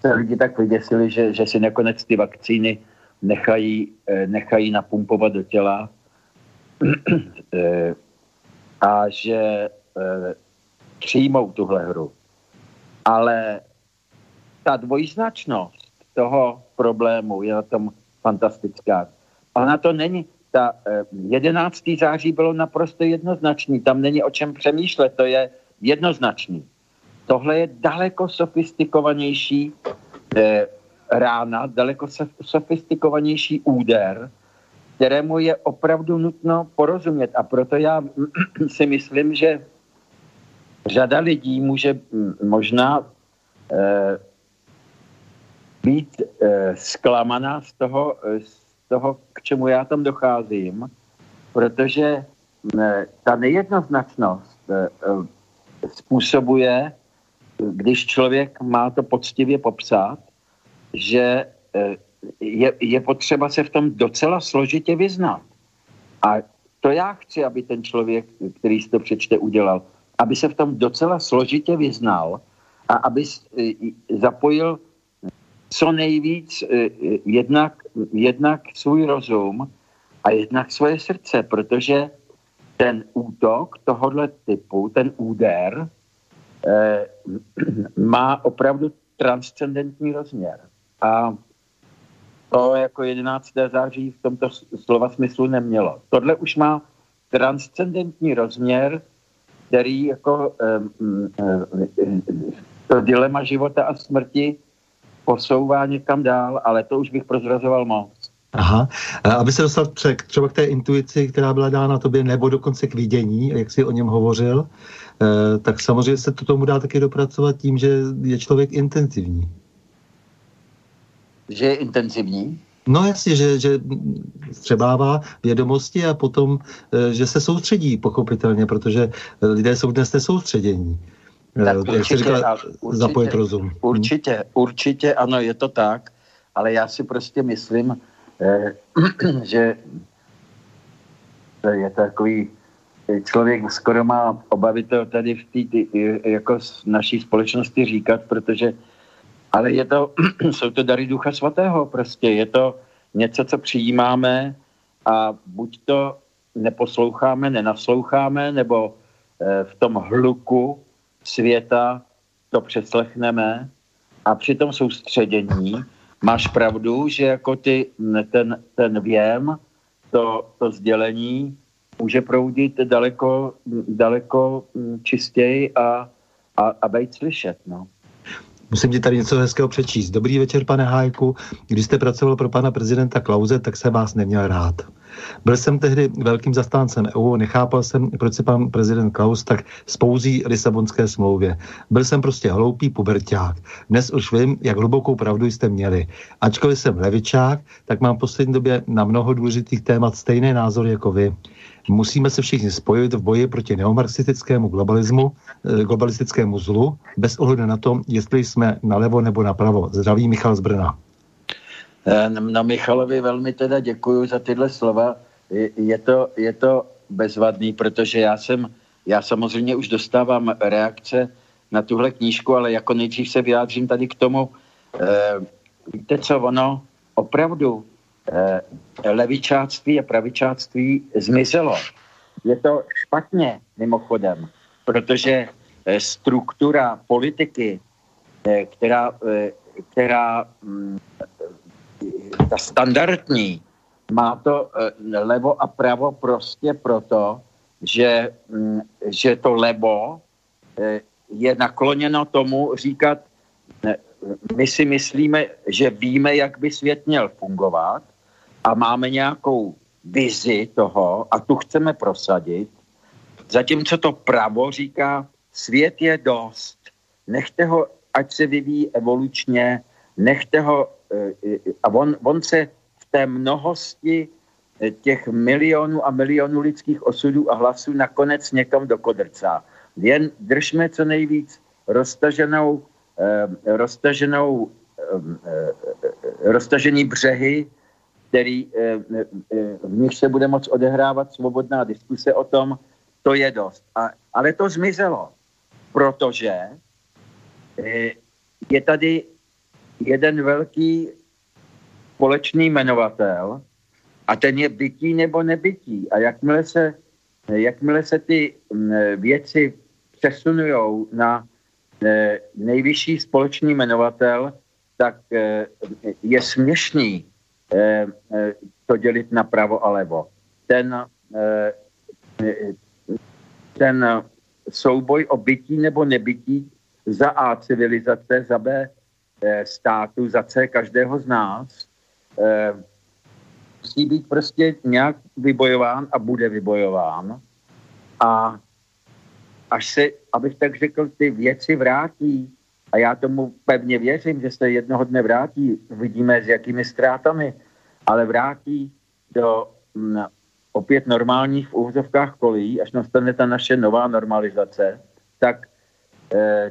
se lidi tak vyděsili, že, že si nakonec ty vakcíny nechají, eh, nechají napumpovat do těla eh, a že eh, přijmou tuhle hru. Ale ta dvojznačnost toho problému je na tom fantastická. Ona to není, ta eh, 11. září bylo naprosto jednoznačný, tam není o čem přemýšlet, to je jednoznačný. Tohle je daleko sofistikovanější eh, rána, daleko sofistikovanější úder, kterému je opravdu nutno porozumět. A proto já si myslím, že řada lidí může možná eh, být eh, zklamaná z toho, eh, z toho, k čemu já tam docházím, protože eh, ta nejednoznačnost eh, způsobuje, když člověk má to poctivě popsat, že je, je potřeba se v tom docela složitě vyznat. A to já chci, aby ten člověk, který si to přečte, udělal aby se v tom docela složitě vyznal a aby e, zapojil co nejvíc e, jednak, jednak svůj rozum a jednak svoje srdce, protože ten útok tohohle typu, ten úder, eh, má opravdu transcendentní rozměr. A to jako 11. září v tomto slova smyslu nemělo. Tohle už má transcendentní rozměr který jako to dilema života a smrti posouvá někam dál, ale to už bych prozrazoval moc. Aha, aby se dostal třeba k té intuici, která byla dána tobě, nebo dokonce k vidění, jak jsi o něm hovořil, eh, tak samozřejmě se to tomu dá taky dopracovat tím, že je člověk intenzivní. Že je intenzivní? No jasně, že, že střebává vědomosti a potom, eh, že se soustředí pochopitelně, protože lidé jsou dnes nesoustředění. Eh, tak určitě, Jak říkala, určitě, zapojit rozum. Hm? Určitě, určitě, ano, je to tak, ale já si prostě myslím, eh, že je to takový člověk skoro má obavy to tady v té jako z naší společnosti říkat, protože ale je to, jsou to dary Ducha Svatého prostě. Je to něco, co přijímáme a buď to neposloucháme, nenasloucháme, nebo eh, v tom hluku světa to přeslechneme a při tom soustředění máš pravdu, že jako ty, ten, ten věm, to, to sdělení může proudit daleko, daleko čistěji a, a, a být slyšet. No. Musím ti tady něco hezkého přečíst. Dobrý večer, pane Hájku. Když jste pracoval pro pana prezidenta Klauze, tak se vás neměl rád. Byl jsem tehdy velkým zastáncem EU, nechápal jsem, proč se pan prezident Klaus tak spouzí Lisabonské smlouvě. Byl jsem prostě hloupý puberták. Dnes už vím, jak hlubokou pravdu jste měli. Ačkoliv jsem levičák, tak mám v poslední době na mnoho důležitých témat stejné názory jako vy. Musíme se všichni spojit v boji proti neomarxistickému globalismu, eh, globalistickému zlu, bez ohledu na to, jestli jsme nalevo nebo napravo. Zdraví Michal z Brna. Eh, na Michalovi velmi teda děkuji za tyhle slova. Je, to, je to bezvadný, protože já jsem, já samozřejmě už dostávám reakce na tuhle knížku, ale jako nejdřív se vyjádřím tady k tomu. E, víte co, ono opravdu e, levičáctví a pravičáctví zmizelo. Je to špatně, mimochodem, protože struktura politiky, která, která mm, ta standardní, má to eh, levo a pravo prostě proto, že, mm, že to levo eh, je nakloněno tomu říkat, my si myslíme, že víme, jak by svět měl fungovat a máme nějakou vizi toho a tu chceme prosadit. Zatímco to pravo říká, svět je dost, nechte ho, ať se vyvíjí evolučně, nechte ho, eh, a on, on se té mnohosti eh, těch milionů a milionů lidských osudů a hlasů nakonec někam dokodrcá. Jen držme co nejvíc roztaženou, eh, roztaženou, eh, roztažený břehy, který, v nich se bude moc odehrávat svobodná diskuse o tom, to je dost. A, ale to zmizelo, protože je tady jeden velký společný jmenovatel a ten je bytí nebo nebytí. A jakmile se, jakmile se ty věci přesunují na e, nejvyšší společný jmenovatel, tak e, je směšný e, to dělit na pravo a levo. Ten, ten souboj o bytí nebo nebytí za A civilizace, za B státu, za C každého z nás, eh, musí být prostě nějak vybojován a bude vybojován. A až se, abych tak řekl, ty věci vrátí, a já tomu pevně věřím, že se jednoho dne vrátí, vidíme s jakými ztrátami, ale vrátí do m, mm, opět normálních v úvozovkách kolí, až nastane ta naše nová normalizace, tak, eh,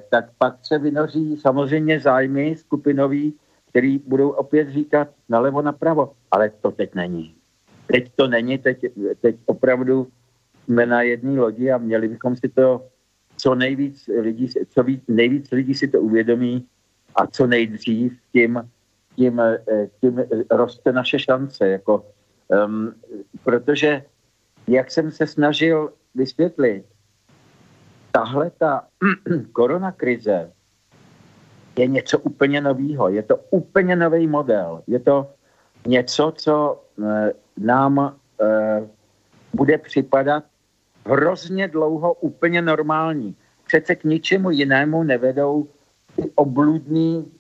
tak pak se vynoří samozřejmě zájmy skupinový, který budou opět říkat nalevo napravo. Ale to teď není. Teď to není, teď, teď opravdu jsme na jedné lodi a měli bychom si to co nejvíc lidí, co víc, nejvíc lidí si to uvědomí a co nejdřív, tím, tím, eh, tím roste naše šance. Jako, um, protože, jak jsem se snažil vysvětlit, tahle ta koronakrize je něco úplně nového. Je to úplně nový model. Je to něco, co e, nám e, bude připadat hrozně dlouho úplně normální. Přece k ničemu jinému nevedou ty obludní,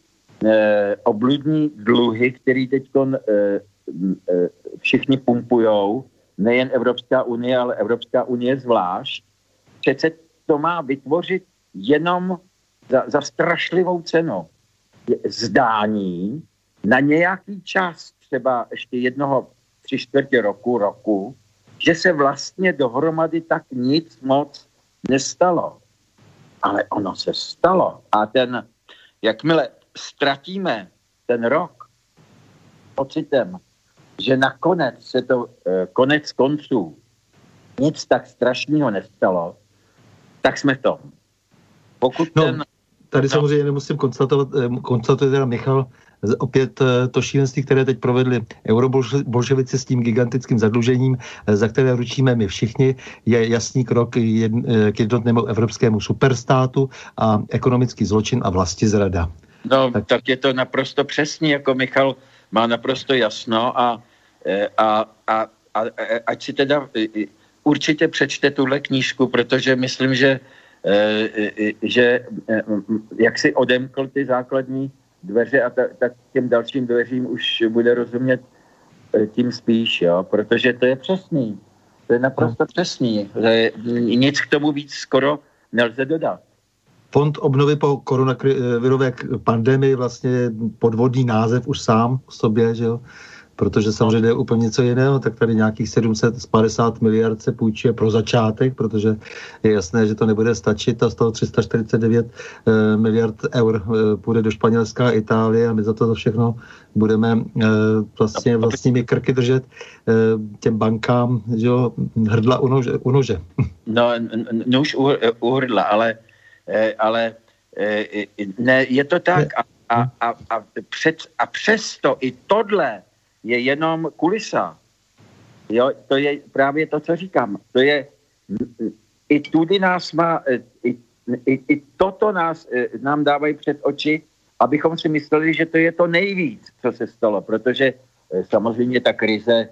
e, obludní dluhy, které teď e, e, všichni pumpujou, nejen Evropská unie, ale Evropská unie zvlášť. Přece to má vytvořit jenom za, za strašlivou cenu zdání na nějaký čas, třeba ještě jednoho tři čtvrtě roku, roku, že se vlastně dohromady tak nic moc nestalo. Ale ono se stalo. A ten, jakmile ztratíme ten rok pocitem, že nakonec se to eh, konec konců nic tak strašného nestalo, tak jsme v tom. Pokud no, ten tady no. samozřejmě nemusím konstatovat, eh, konstatuje teda Michal, opět eh, to šílenství, které teď provedli eurobolševici s tím gigantickým zadlužením, eh, za které ručíme my všichni, je jasný krok k jednotnému evropskému superstátu a ekonomický zločin a vlasti zrada. No, tak, tak je to naprosto přesně, jako Michal má naprosto jasno a, a, a, a ať si teda určitě přečte tuhle knížku, protože myslím, že Eh, že eh, jak si odemkl ty základní dveře a tak těm dalším dveřím už bude rozumět eh, tím spíš, jo, protože to je přesný. To je naprosto přesný. Že nic k tomu víc skoro nelze dodat. Fond obnovy po koronavirové pandemii vlastně podvodný název už sám v sobě, že jo? Protože samozřejmě je úplně něco jiného, tak tady nějakých 750 miliard se půjčuje pro začátek, protože je jasné, že to nebude stačit a z toho 349 eh, miliard eur eh, půjde do Španělska a Itálie a my za to za všechno budeme eh, vlastně vlastními krky držet těm bankám, že jo, hrdla u nože. U nože. No, no už u, u hrdla, ale, ale ne, je to tak a, a, a, a, před, a přesto i tohle je jenom kulisa. Jo, to je právě to, co říkám. To je, i tudy nás má, i, i, i toto nás, e, nám dávají před oči, abychom si mysleli, že to je to nejvíc, co se stalo, protože e, samozřejmě ta krize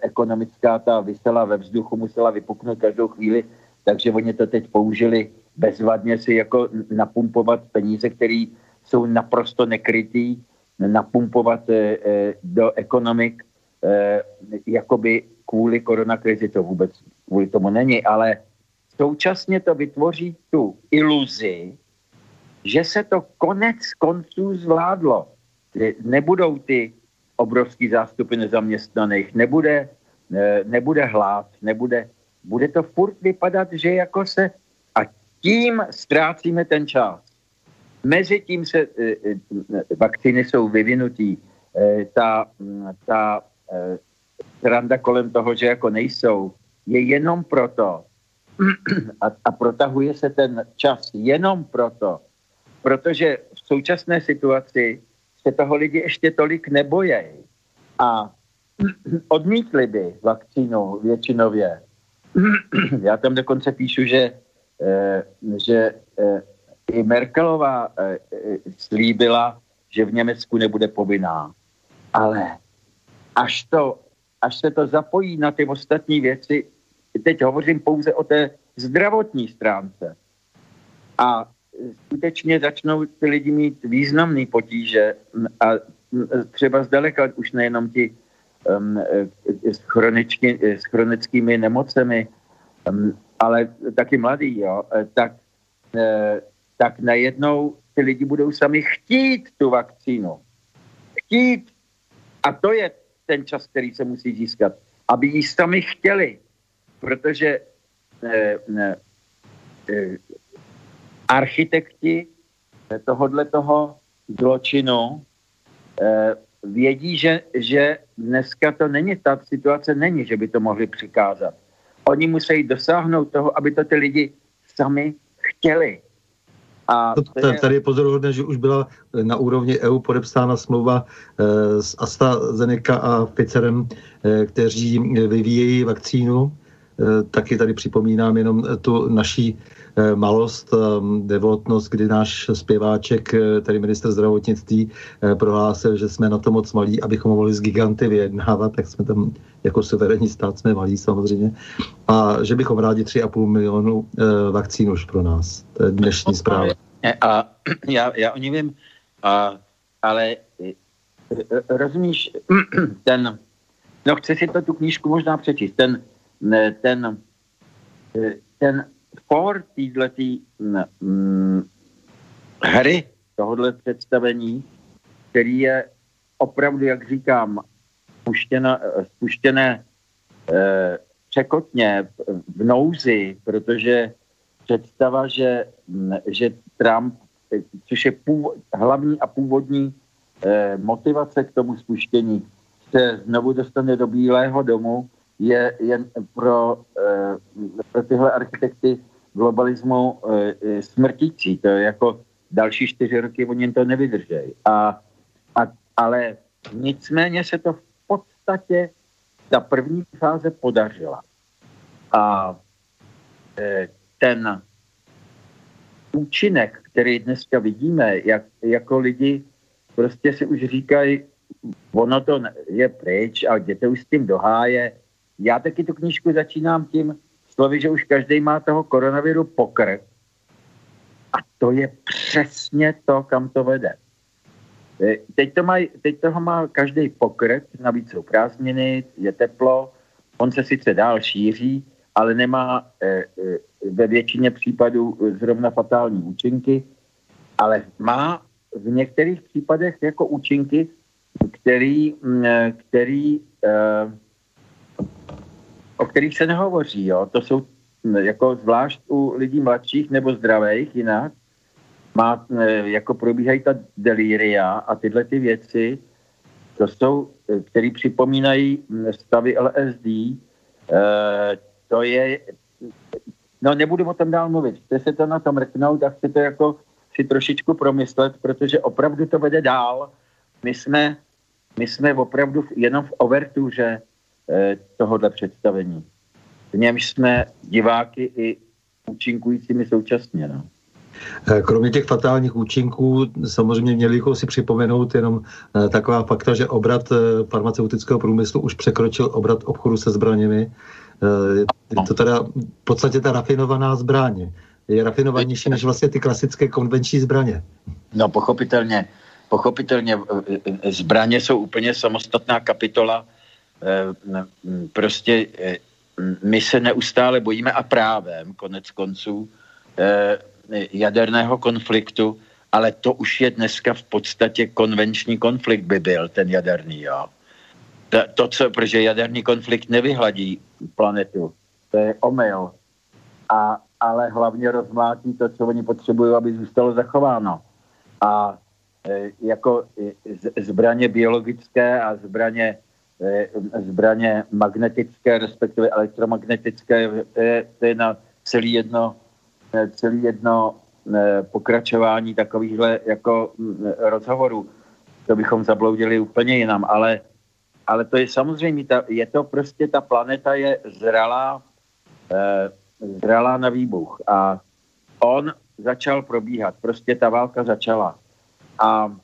ekonomická, ta vysela ve vzduchu, musela vypuknout každou chvíli, takže oni to teď použili bezvadně si jako napumpovat peníze, které jsou naprosto nekrytý napumpovat eh, eh, do ekonomik eh, jakoby kvůli koronakrizi, to vůbec kvůli tomu není, ale současně to vytvoří tu iluzi, že se to konec konců zvládlo. Nebudou ty obrovský zástupy nezaměstnaných, nebude, nebude hlad, nebude, bude to furt vypadat, že jako se a tím ztrácíme ten čas. Mezi tím se e, e, vakcíny jsou vyvinutý. E, ta, ta randa kolem toho, že jako nejsou, je jenom proto, a, a protahuje se ten čas jenom proto, protože v současné situaci se toho lidi ještě tolik nebojejí a odmítli by vakcínu většinově. Já tam dokonce píšu, že, že i Merkelová e, e, slíbila, že v Německu nebude povinná. Ale až, to, až se to zapojí na ty ostatní věci, teď hovořím pouze o té zdravotní stránce. A skutečně začnou ty lidi mít významný potíže a třeba zdaleka už nejenom ti um, s, chroničky, s chronickými nemocemi, um, ale taky mladí, jo, tak tak najednou ty lidi budou sami chtít tu vakcínu. Chtít. A to je ten čas, který se musí získat. Aby ji sami chtěli. Protože eh, eh, architekti tohodle toho zločinu eh, vědí, že, že dneska to není, ta situace není, že by to mohli přikázat. Oni musí dosáhnout toho, aby to ty lidi sami chtěli. A je... Tady je pozoruhodné, že už byla na úrovni EU podepsána smlouva eh, s AstraZeneca a Pfizerem, eh, kteří vyvíjejí vakcínu. Eh, taky tady připomínám jenom tu naší malost, devotnost, kdy náš zpěváček, tady minister zdravotnictví, prohlásil, že jsme na to moc malí, abychom mohli s giganty vyjednávat, tak jsme tam jako suverénní stát jsme malí samozřejmě. A že bychom rádi 3,5 milionu vakcín už pro nás. To je dnešní zpráva. A já, já o ní vím, a, ale rozumíš, ten, no chce si to tu knížku možná přečíst, ten, ten, ten for týhletý mm, hry, tohohle představení, který je opravdu, jak říkám, spuštěna, spuštěné eh, překotně v nouzi, protože představa, že, že Trump, což je původ, hlavní a původní eh, motivace k tomu spuštění, se znovu dostane do Bílého domu, je jen pro, eh, pro tyhle architekty globalismu eh, smrtící. To je jako další čtyři roky, oni to nevydržejí. A, a, ale nicméně se to v podstatě ta první fáze podařila. A ten účinek, který dneska vidíme, jak, jako lidi prostě si už říkají, ono to je pryč a jděte už s tím do háje. Já taky tu knížku začínám tím slovy, že už každý má toho koronaviru pokrk. A to je přesně to, kam to vede. Eh, teď, to maj, teď toho má každý pokrt, navíc jsou prázdniny, je teplo, on se sice dál šíří, ale nemá e, e, ve většině případů zrovna fatální účinky, ale má v některých případech jako účinky, který, který e, o kterých se nehovoří. Jo? To jsou jako zvlášť u lidí mladších nebo zdravých jinak, má, jako probíhají ta delíria a tyhle ty věci, to jsou, které připomínají stavy LSD, e, to je, no nebudu o tom dál mluvit, chce se to na tom mrknout a chce to jako si trošičku promyslet, protože opravdu to vede dál. My jsme, my jsme opravdu jenom v overtuře e, tohohle představení. V němž jsme diváky i účinkujícími současně. No. Eh, kromě těch fatálních účinků samozřejmě měli bychom si připomenout jenom eh, taková fakta, že obrat eh, farmaceutického průmyslu už překročil obrat obchodu se zbraněmi. Je to teda v podstatě ta rafinovaná zbraně. Je rafinovanější než vlastně ty klasické konvenční zbraně. No pochopitelně. Pochopitelně zbraně jsou úplně samostatná kapitola. Prostě my se neustále bojíme a právem konec konců jaderného konfliktu, ale to už je dneska v podstatě konvenční konflikt by byl, ten jaderný, jo. To, to co, protože jaderný konflikt nevyhladí planetu, to je omyl. A, ale hlavně rozmlátí to, co oni potřebují, aby zůstalo zachováno. A e, jako e, zbraně biologické a zbraně, zbraně magnetické, respektive elektromagnetické, to je, to je na celý jedno celý jedno pokračování takovýchhle jako rozhovorů. To bychom zabloudili úplně jinam, ale, ale to je samozřejmě, ta, je to prostě, ta planeta je zralá, eh, zralá na výbuch a on začal probíhat, prostě ta válka začala. A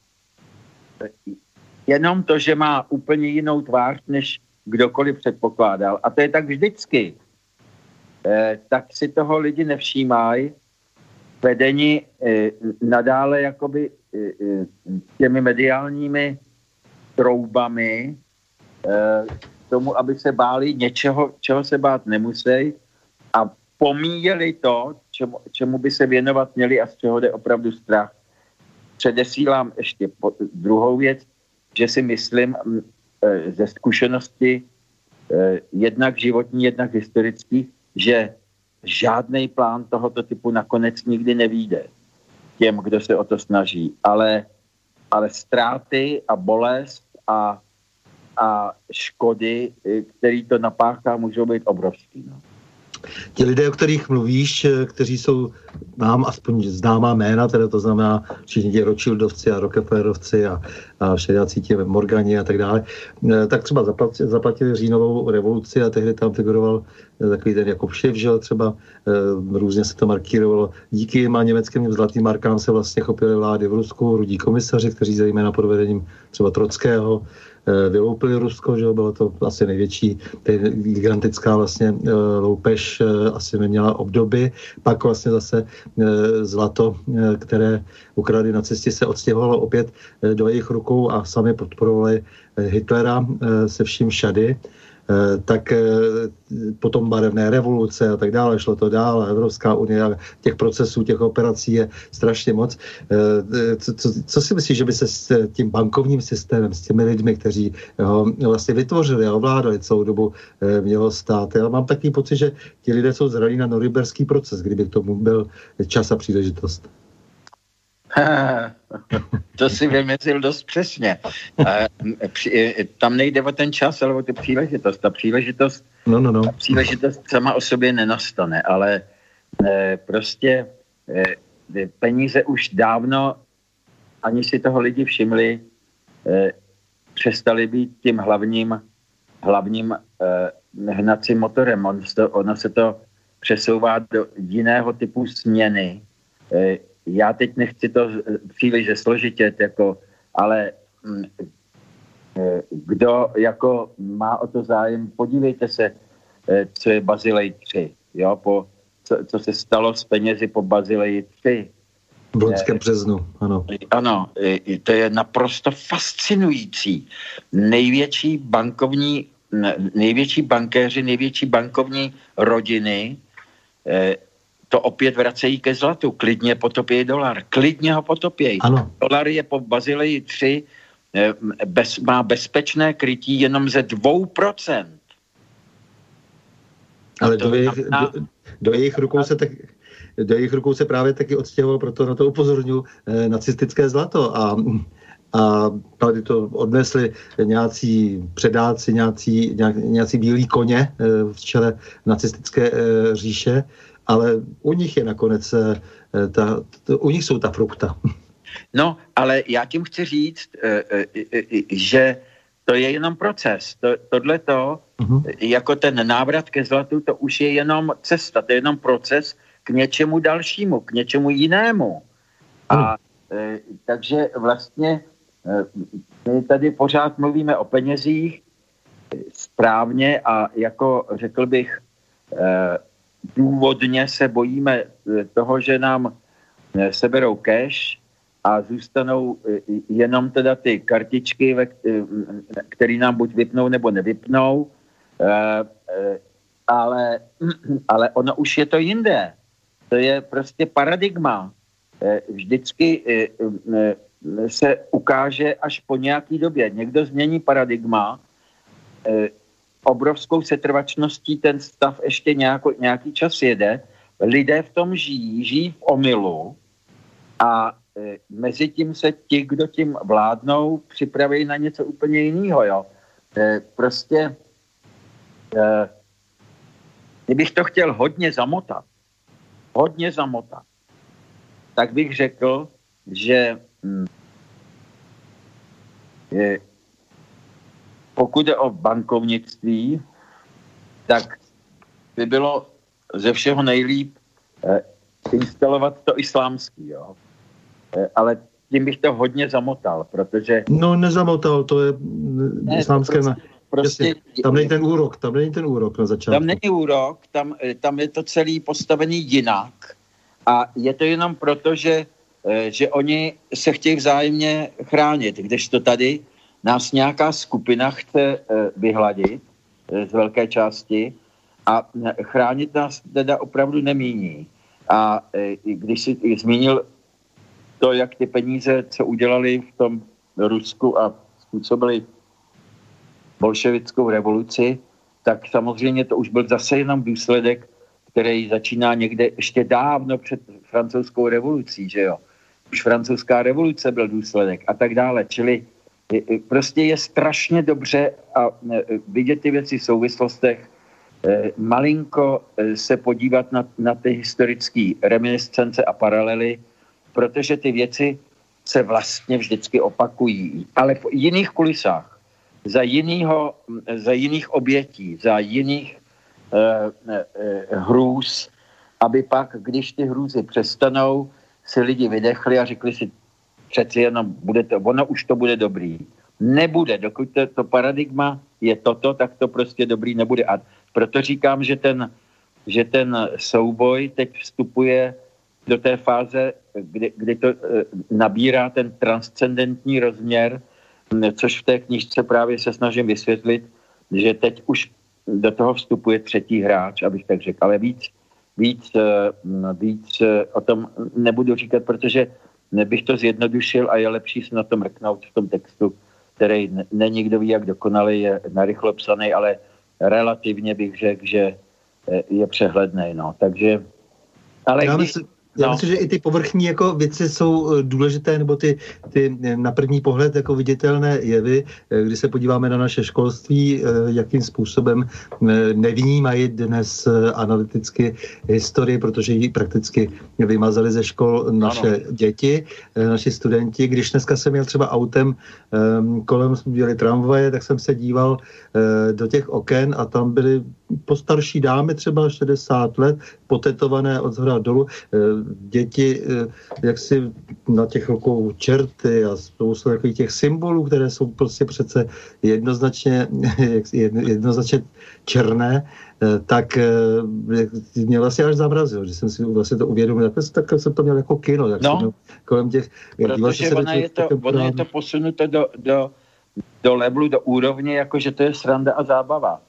jenom to, že má úplně jinou tvář, než kdokoliv předpokládal. A to je tak vždycky. Eh, tak si toho lidi nevšímají. Vedení eh, nadále jakoby eh, těmi mediálními troubami tomu, aby se báli něčeho, čeho se bát nemusí a pomíjeli to, čemu, čemu by se věnovat měli a z čeho jde opravdu strach. Předesílám ještě po, druhou věc, že si myslím ze zkušenosti jednak životní, jednak historických, že žádný plán tohoto typu nakonec nikdy nevíde těm, kdo se o to snaží. Ale, ale ztráty a bolest a, a škody, které to napáchá, můžou být obrovský. No. Ti lidé, o kterých mluvíš, eh, kteří jsou nám aspoň známá jména, teda to znamená všichni ti Rothschildovci a Rockefellerovci a, a všelijací ti Morgani a tak dále, eh, tak třeba zaplatili, zaplatili říjnovou revoluci a tehdy tam figuroval eh, takový ten jako Šev, že třeba různě se to markírovalo. Díky a německým zlatým markám se vlastně chopili vlády v Rusku, rudí komisaři, kteří zejména pod vedením třeba Trockého vyloupili Rusko, že bylo to asi největší, gigantická vlastně eh, loupež eh, asi neměla obdoby. Pak vlastně zase zlato, které ukradli na cestě, se odstěhovalo opět do jejich rukou a sami podporovali Hitlera se vším šady. Eh, tak eh, potom barevné revoluce a tak dále, šlo to dál, Evropská unie, těch procesů, těch operací je strašně moc. Eh, co, co, co si myslíš, že by se s tím bankovním systémem, s těmi lidmi, kteří ho vlastně vytvořili a ovládali celou dobu, mělo stát? Já mám takový pocit, že ti lidé jsou zralí na norimberský proces, kdyby k tomu byl čas a příležitost. to si vymezil dost přesně. Tam nejde o ten čas, ale o tu příležitost. Ta příležitost, no, no, no. Ta příležitost sama o sobě nenastane, ale eh, prostě peníze už dávno, ani si toho lidi všimli, přestali být tím hlavním, hlavním hnacím motorem. On to, ono se to přesouvá do jiného typu směny já teď nechci to příliš zesložitět, jako, ale mm, eh, kdo jako má o to zájem, podívejte se, eh, co je Bazilej 3, jo, po, co, co se stalo s penězi po Bazileji 3. V loňském březnu, ano. Ano, to je naprosto fascinující. Největší bankovní, největší bankéři, největší bankovní rodiny eh, to opět vracejí ke zlatu. Klidně potopějí dolar. Klidně ho potopějí. Ano. Dolar je po Bazileji 3, eh, bez, má bezpečné krytí jenom ze 2%. Ale do jejich, do, do jejich rukou se tak, do jejich rukou se právě taky odstěhoval, proto na to upozorňuji, eh, nacistické zlato a a tady to odnesli nějací předáci, nějací, nějací bílí koně eh, v čele nacistické eh, říše, ale u nich je nakonec, ta, u nich jsou ta frukta. No, ale já tím chci říct, že to je jenom proces. To, tohle to, uh-huh. jako ten návrat ke zlatu, to už je jenom cesta, to je jenom proces, k něčemu dalšímu, k něčemu jinému. A e, takže vlastně my tady pořád mluvíme o penězích správně a jako řekl bych, důvodně se bojíme e, toho, že nám e, seberou cash a zůstanou e, jenom teda ty kartičky, které nám buď vypnou nebo nevypnou, ale, ale ono už je to jinde. To je prostě paradigma. Eh, vždycky eh, eh, se ukáže až po nějaký době. Někdo změní paradigma, obrovskou setrvačností ten stav ještě nějako, nějaký čas jede, lidé v tom žijí, žijí v omylu a mezi tím se ti, kdo tím vládnou, připraví na něco úplně jiného. Jo. Prostě, kdybych to chtěl hodně zamotat, hodně zamotat, tak bych řekl, že hm, je, pokud je o bankovnictví, tak by bylo ze všeho nejlíp eh, instalovat to islámský, jo. Eh, ale tím bych to hodně zamotal, protože... No nezamotal, to je ne, islámské... To prostě, prostě, Jasně, tam není ten úrok, tam není ten úrok na začátku. Tam není úrok, tam, eh, tam je to celý postavený jinak a je to jenom proto, že, eh, že oni se chtějí vzájemně chránit, kdežto tady nás nějaká skupina chce eh, vyhladit z velké části a chránit nás teda opravdu nemíní. A když si zmínil to, jak ty peníze, co udělali v tom Rusku a způsobili bolševickou revoluci, tak samozřejmě to už byl zase jenom důsledek, který začíná někde ještě dávno před francouzskou revolucí, že jo. Už francouzská revoluce byl důsledek a tak dále. Čili prostě je strašně dobře a e, vidět ty věci v souvislostech, e, malinko e, se podívat na, na ty historické reminiscence a paralely, protože ty věci se vlastně vždycky opakují, ale v jiných kulisách za, jinýho, za jiných obětí, za jiných eh, eh, hrůz, aby pak, když ty hrůzy přestanou, se lidi vydechli a řekli si, přeci jenom bude to, ono už to bude dobrý. Nebude, dokud to, to paradigma je toto, tak to prostě dobrý nebude. A proto říkám, že ten, že ten souboj teď vstupuje do té fáze, kdy, kdy to e, nabírá ten transcendentní rozměr, což v té knižce právě se snažím vysvětlit, že teď už do toho vstupuje třetí hráč, abych tak řekl, ale víc, víc, eh, víc eh, o tom nebudu říkat, protože nebych to zjednodušil a je lepší se na to mrknout v tom textu, který není kdo ví, jak dokonalý, je narychlo psaný, ale relativně bych řekl, že eh, je přehledný. No. Takže, ale Já když, myslím, já no. myslím, že i ty povrchní jako věci jsou eh, důležité, nebo ty, ty eh, na první pohled jako viditelné jevy, eh, kdy se podíváme na naše školství, jakým způsobem nevnímají dnes analyticky historii, protože ji prakticky vymazali ze škol naše ano. děti, naši studenti. Když dneska jsem měl třeba autem, ehm, kolem jsme měli tramvaje, tak jsem se díval do těch oken a tam byly postarší dámy, třeba 60 let, potetované od zhora dolů, děti jak si na těch rukou čerty a spoustu takových těch symbolů, které jsou prostě přece jednoznačně, jednoznačně černé, tak mě vlastně až zamrazil, že jsem si vlastně to uvědomil. Tak, tak jsem to měl jako kino. Jak no, jsem kolem těch... Protože ono je, to, ono je to posunuto do, do, do levelu, do úrovně, jako že to je sranda a zábava.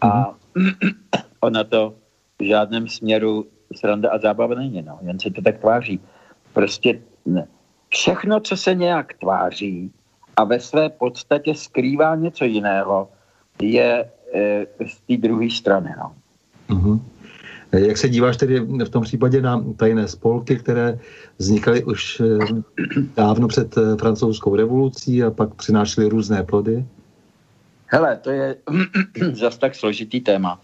A mm-hmm. ona to v žádném směru sranda a zábava není, no. jen se to tak tváří. Prostě ne. všechno, co se nějak tváří a ve své podstatě skrývá něco jiného, je e, z té druhé strany. No. Mm-hmm. Jak se díváš tedy v tom případě na tajné spolky, které vznikaly už eh, dávno před eh, francouzskou revolucí a pak přinášely různé plody? Hele, to je zas tak složitý téma,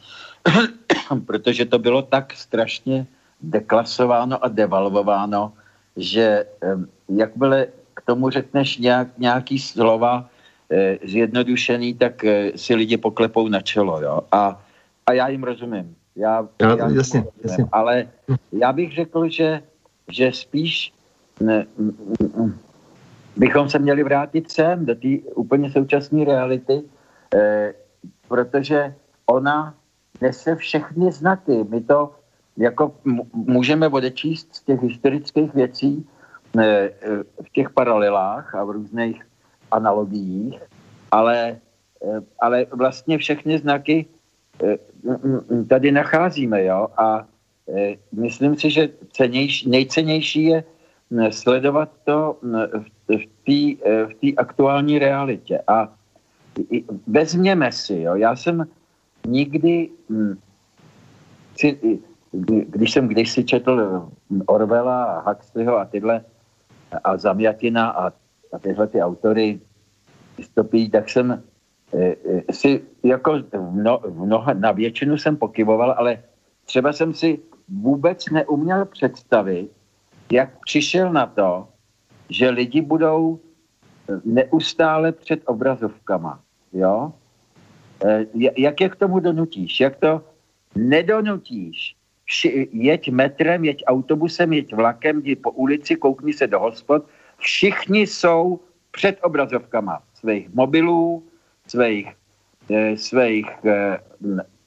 protože to bylo tak strašně deklasováno a devalvováno, že jakmile k tomu řekneš nějak, nějaký slova eh, zjednodušený, tak si lidi poklepou na čelo. Jo? A, a já jim rozumím. Já, já, já jasně, jasně. Ale já bych řekl, že, že spíš ne, bychom se měli vrátit sem, do té úplně současné reality, eh, protože ona nese všechny znaky. My to jako můžeme odečíst z těch historických věcí eh, eh, v těch paralelách a v různých analogiích, ale, eh, ale vlastně všechny znaky tady nacházíme. Jo? A myslím si, že cenější, nejcennější je sledovat to v té aktuální realitě. A vezměme si, jo? já jsem nikdy, hm, když jsem kdysi četl Orwella a Huxleyho a tyhle a Zamjatina a, a tyhle ty autory dystopí, tak jsem Eh, eh, si jako no, mnoha, na většinu jsem pokyvoval, ale třeba jsem si vůbec neuměl představit, jak přišel na to, že lidi budou eh, neustále před obrazovkama. Jo? Jak je k tomu donutíš? Jak to nedonutíš? Jeď metrem, jeď autobusem, jeď vlakem, jdi po ulici, koukni se do hospod. Všichni jsou před obrazovkama svých mobilů, svých, eh, svých eh,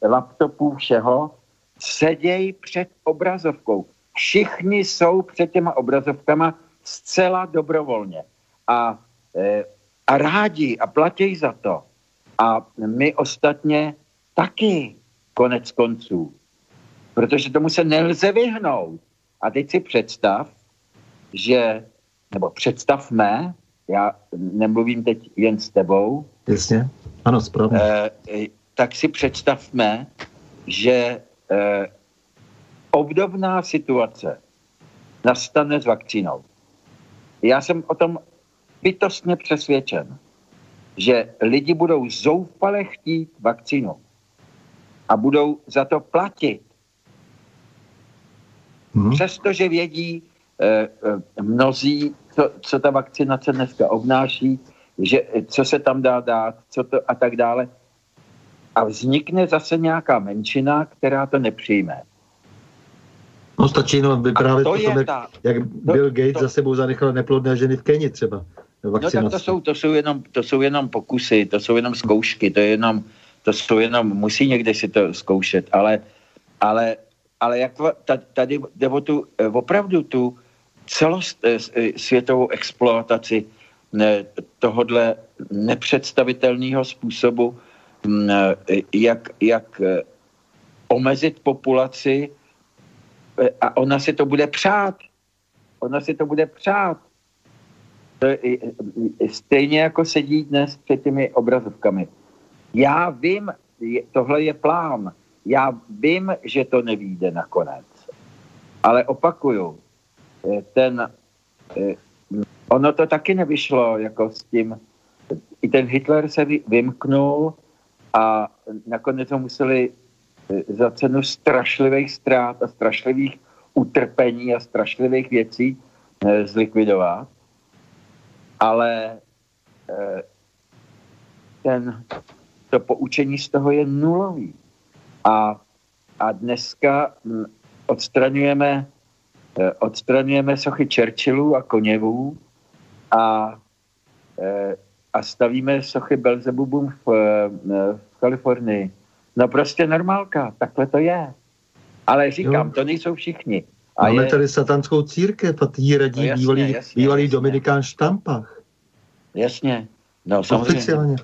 laptopů, všeho, sedějí před obrazovkou. Všichni jsou před těma obrazovkama zcela dobrovolně. A, eh, a rádi a platí za to. A my ostatně taky konec konců. Protože tomu se nelze vyhnout. A teď si představ, že, nebo představme, já nemluvím teď jen s tebou, Jasně, ano, správně. Eh, tak si představme, že eh, obdobná situace nastane s vakcínou. Já jsem o tom bytostně přesvědčen, že lidi budou zoufale chtít vakcínu a budou za to platit. Hmm. Přestože vědí eh, eh, mnozí, co, co ta vakcinace dneska obnáší, že co se tam dá dát, co to a tak dále. A vznikne zase nějaká menšina, která to nepřijme. No stačí no vyprávět to tom, jak, ta, jak Bill Gates to, za sebou zanechal neplodné ženy v Keni třeba. No tak to jsou, to, jsou jenom, to jsou jenom pokusy, to jsou jenom zkoušky, to, je jenom, to jsou jenom, musí někde si to zkoušet, ale, ale, ale jak tady jde o tu, opravdu tu celosvětovou exploataci tohodle nepředstavitelného způsobu, mm, jak, jak eh, omezit populaci eh, a ona si to bude přát. Ona si to bude přát. To je, stejně jako sedí dnes před těmi obrazovkami. Já vím, tohle je plán. Já vím, že to nevíde nakonec. Ale opakuju, eh, ten ono to taky nevyšlo, jako s tím, i ten Hitler se vymknul a nakonec ho museli e, za cenu strašlivých ztrát a strašlivých utrpení a strašlivých věcí zlikvidovat. Ale e, ten, to poučení z toho je nulový. A, a dneska odstraňujeme eh, odstraňujeme sochy Churchillů a Koněvů a, eh, a stavíme sochy Belzebubům v, v Kalifornii. No prostě normálka, takhle to je. Ale říkám, jo. to nejsou všichni. A Máme je... tady satanskou církev a ty radí no jasně, bývalý, jasně, bývalý jasně. Dominikán Štampach. Jasně, no samozřejmě. Oficiálně.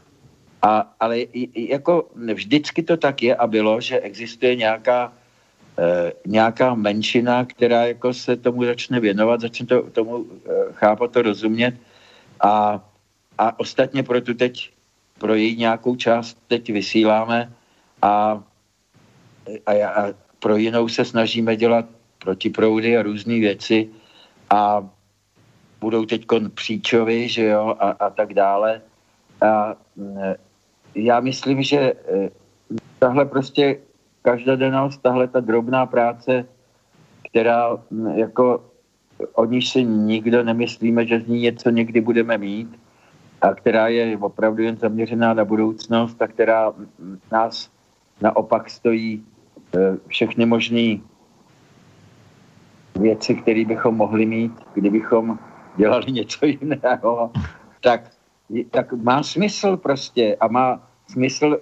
A, ale jako vždycky to tak je a bylo, že existuje nějaká, e, nějaká menšina, která jako se tomu začne věnovat, začne to, tomu e, chápat, to rozumět a, a ostatně pro tu teď, pro její nějakou část teď vysíláme a, a, a pro jinou se snažíme dělat protiproudy a různé věci a budou teď příčovy, že jo, a, a tak dále. A já myslím, že e, tahle prostě každodennost, tahle ta drobná práce, která jako o níž si nikdo nemyslíme, že z ní něco někdy budeme mít a která je opravdu jen zaměřená na budoucnost a která nás naopak stojí e, všechny možné věci, které bychom mohli mít, kdybychom dělali něco jiného, tak, tak má smysl prostě a má smysl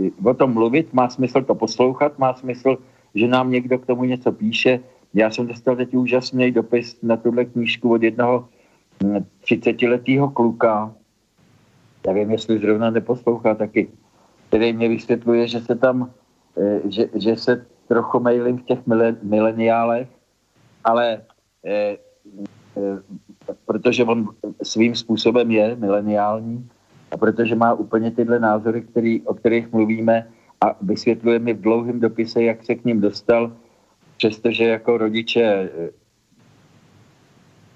uh, o tom mluvit, má smysl to poslouchat, má smysl, že nám někdo k tomu něco píše. Já jsem dostal teď úžasný dopis na tuhle knížku od jednoho 30-letého hm, kluka, nevím, jestli zrovna neposlouchá taky, který mě vysvětluje, že se tam, že, že se trochu mailím v těch mileniálech, ale eh, eh, protože on svým způsobem je mileniální a protože má úplně tyhle názory, který, o kterých mluvíme a vysvětluje mi v dlouhém dopise, jak se k ním dostal, přestože jako rodiče eh,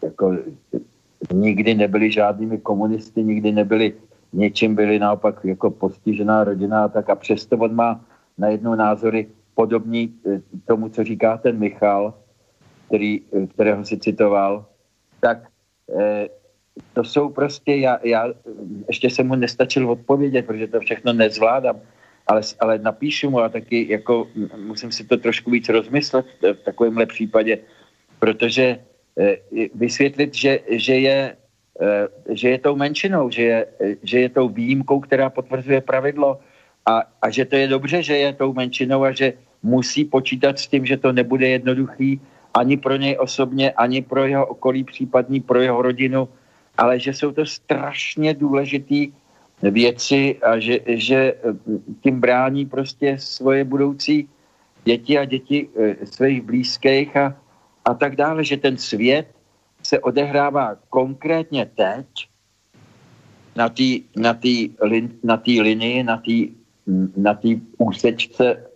jako nikdy nebyli žádnými komunisty, nikdy nebyli něčím byli naopak jako postižená rodina, tak. A přesto on má najednou názory podobní tomu, co říká ten Michal, který, eh, kterého si citoval, tak eh, to jsou prostě, já, já ještě jsem mu nestačil odpovědět, protože to všechno nezvládám, ale, ale napíšu mu a taky jako musím si to trošku víc rozmyslet v takovémhle případě, protože eh, vysvětlit, že, že, je, eh, že je tou menšinou, že je, že je tou výjimkou, která potvrzuje pravidlo a, a že to je dobře, že je tou menšinou a že musí počítat s tím, že to nebude jednoduchý ani pro něj osobně, ani pro jeho okolí, případně pro jeho rodinu, ale že jsou to strašně důležité věci a že, že tím brání prostě svoje budoucí děti a děti e, svých blízkých a, a tak dále, že ten svět se odehrává konkrétně teď na té na tý, na tý linii, na té na tý úsečce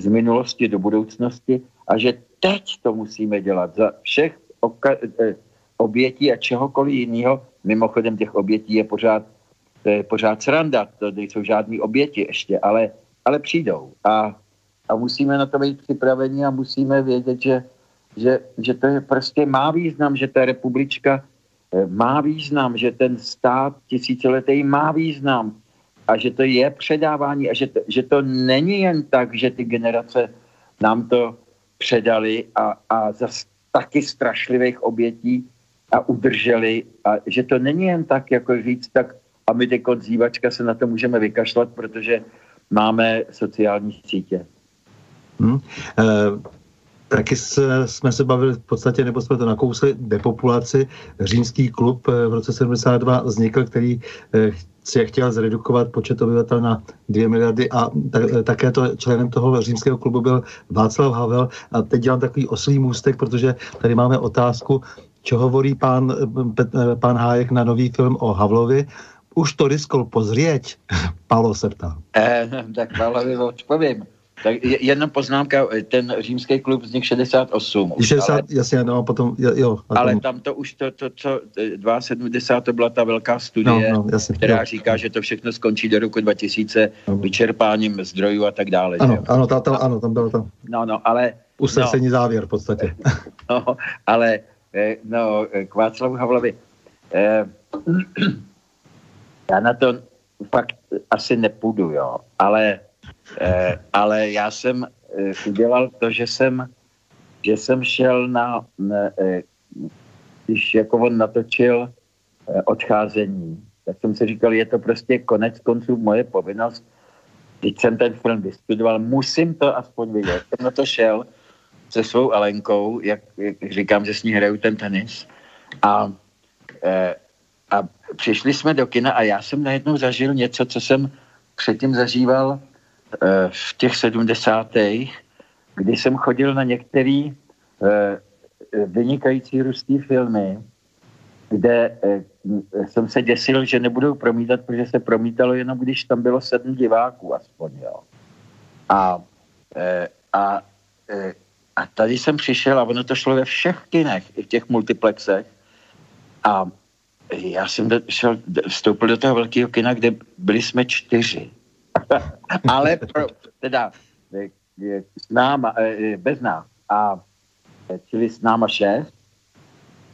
z minulosti do budoucnosti a že teď to musíme dělat za všech oka- eh, obětí a čehokoliv jiného. Mimochodem těch obětí je pořád, je pořád sranda, to nejsou žádné oběti ještě, ale, ale přijdou. A, a musíme na to být připraveni a musíme vědět, že, že, že to je prostě má význam, že ta republička eh, má význam, že ten stát tisíciletý má význam a že to je předávání a že to, že to není jen tak, že ty generace nám to předali a, a za taky strašlivých obětí a udrželi. A že to není jen tak, jako říct, tak a my teď zývačka se na to můžeme vykašlat, protože máme sociální sítě. Hmm. Taky jsme se bavili v podstatě, nebo jsme to nakousli, depopulaci. Římský klub eh, v roce 72 vznikl, který si chtěl zredukovat počet obyvatel na 2 miliardy a také to členem toho římského klubu byl Václav Havel a teď dělám takový oslý můstek, protože tady máme otázku, čo hovorí pán, pán Hájek na nový film o Havlovi. Už to riskol pozrieť? Palo se ptá. Eh, tak Palovi odpovím. Tak jedna poznámka, ten římský klub vznik 68. 60, ale, jasně, no, potom, jo. A ale tam to už to, to, co 72. to byla ta velká studie, no, no, jasně, která jo. říká, že to všechno skončí do roku 2000 no. vyčerpáním zdrojů a tak dále. Ano, že? ano, ta, ta, ano tam bylo to. No, no, ale... Usnesení no, závěr v podstatě. No, ale eh, no, k Václavu Havlovi. Eh, já na to fakt asi nepůjdu, jo, ale Eh, ale já jsem eh, udělal to, že jsem že jsem šel na, ne, eh, když jako on natočil odcházení, tak jsem si říkal, je to prostě konec konců moje povinnost, když jsem ten film vystudoval, musím to aspoň vidět. Jsem na to šel se svou Alenkou, jak, jak říkám, že s ní hraju ten tenis. A, e, a přišli jsme do kina a já jsem najednou zažil něco, co jsem předtím zažíval v těch sedmdesátých, kdy jsem chodil na některé e, vynikající ruský filmy, kde e, jsem se děsil, že nebudou promítat, protože se promítalo jenom, když tam bylo sedm diváků aspoň, jo. A, a, a tady jsem přišel a ono to šlo ve všech kinech, i v těch multiplexech. A já jsem šel, vstoupil do toho velkého kina, kde byli jsme čtyři. Ale pro, teda s náma, bez nás. A čili s náma šest.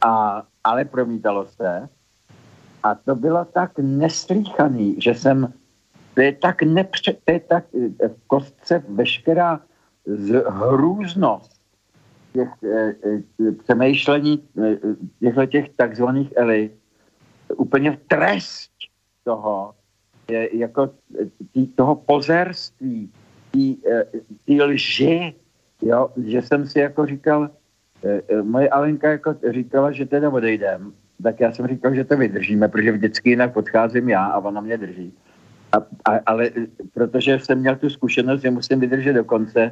A, ale promítalo se a to bylo tak neslíchaný, že jsem, to je tak, nepře, to je tak eh, v kostce veškerá hrůznost těch e, e, přemýšlení e, těchto těch takzvaných elit, úplně v trest toho, jako tý, toho pozerství, tý lži, jo, že jsem si jako říkal, e, moje Alenka jako říkala, že teda odejdem tak já jsem říkal, že to vydržíme, protože vždycky jinak odcházím já a ona mě drží. A, a, ale protože jsem měl tu zkušenost, že musím vydržet do konce,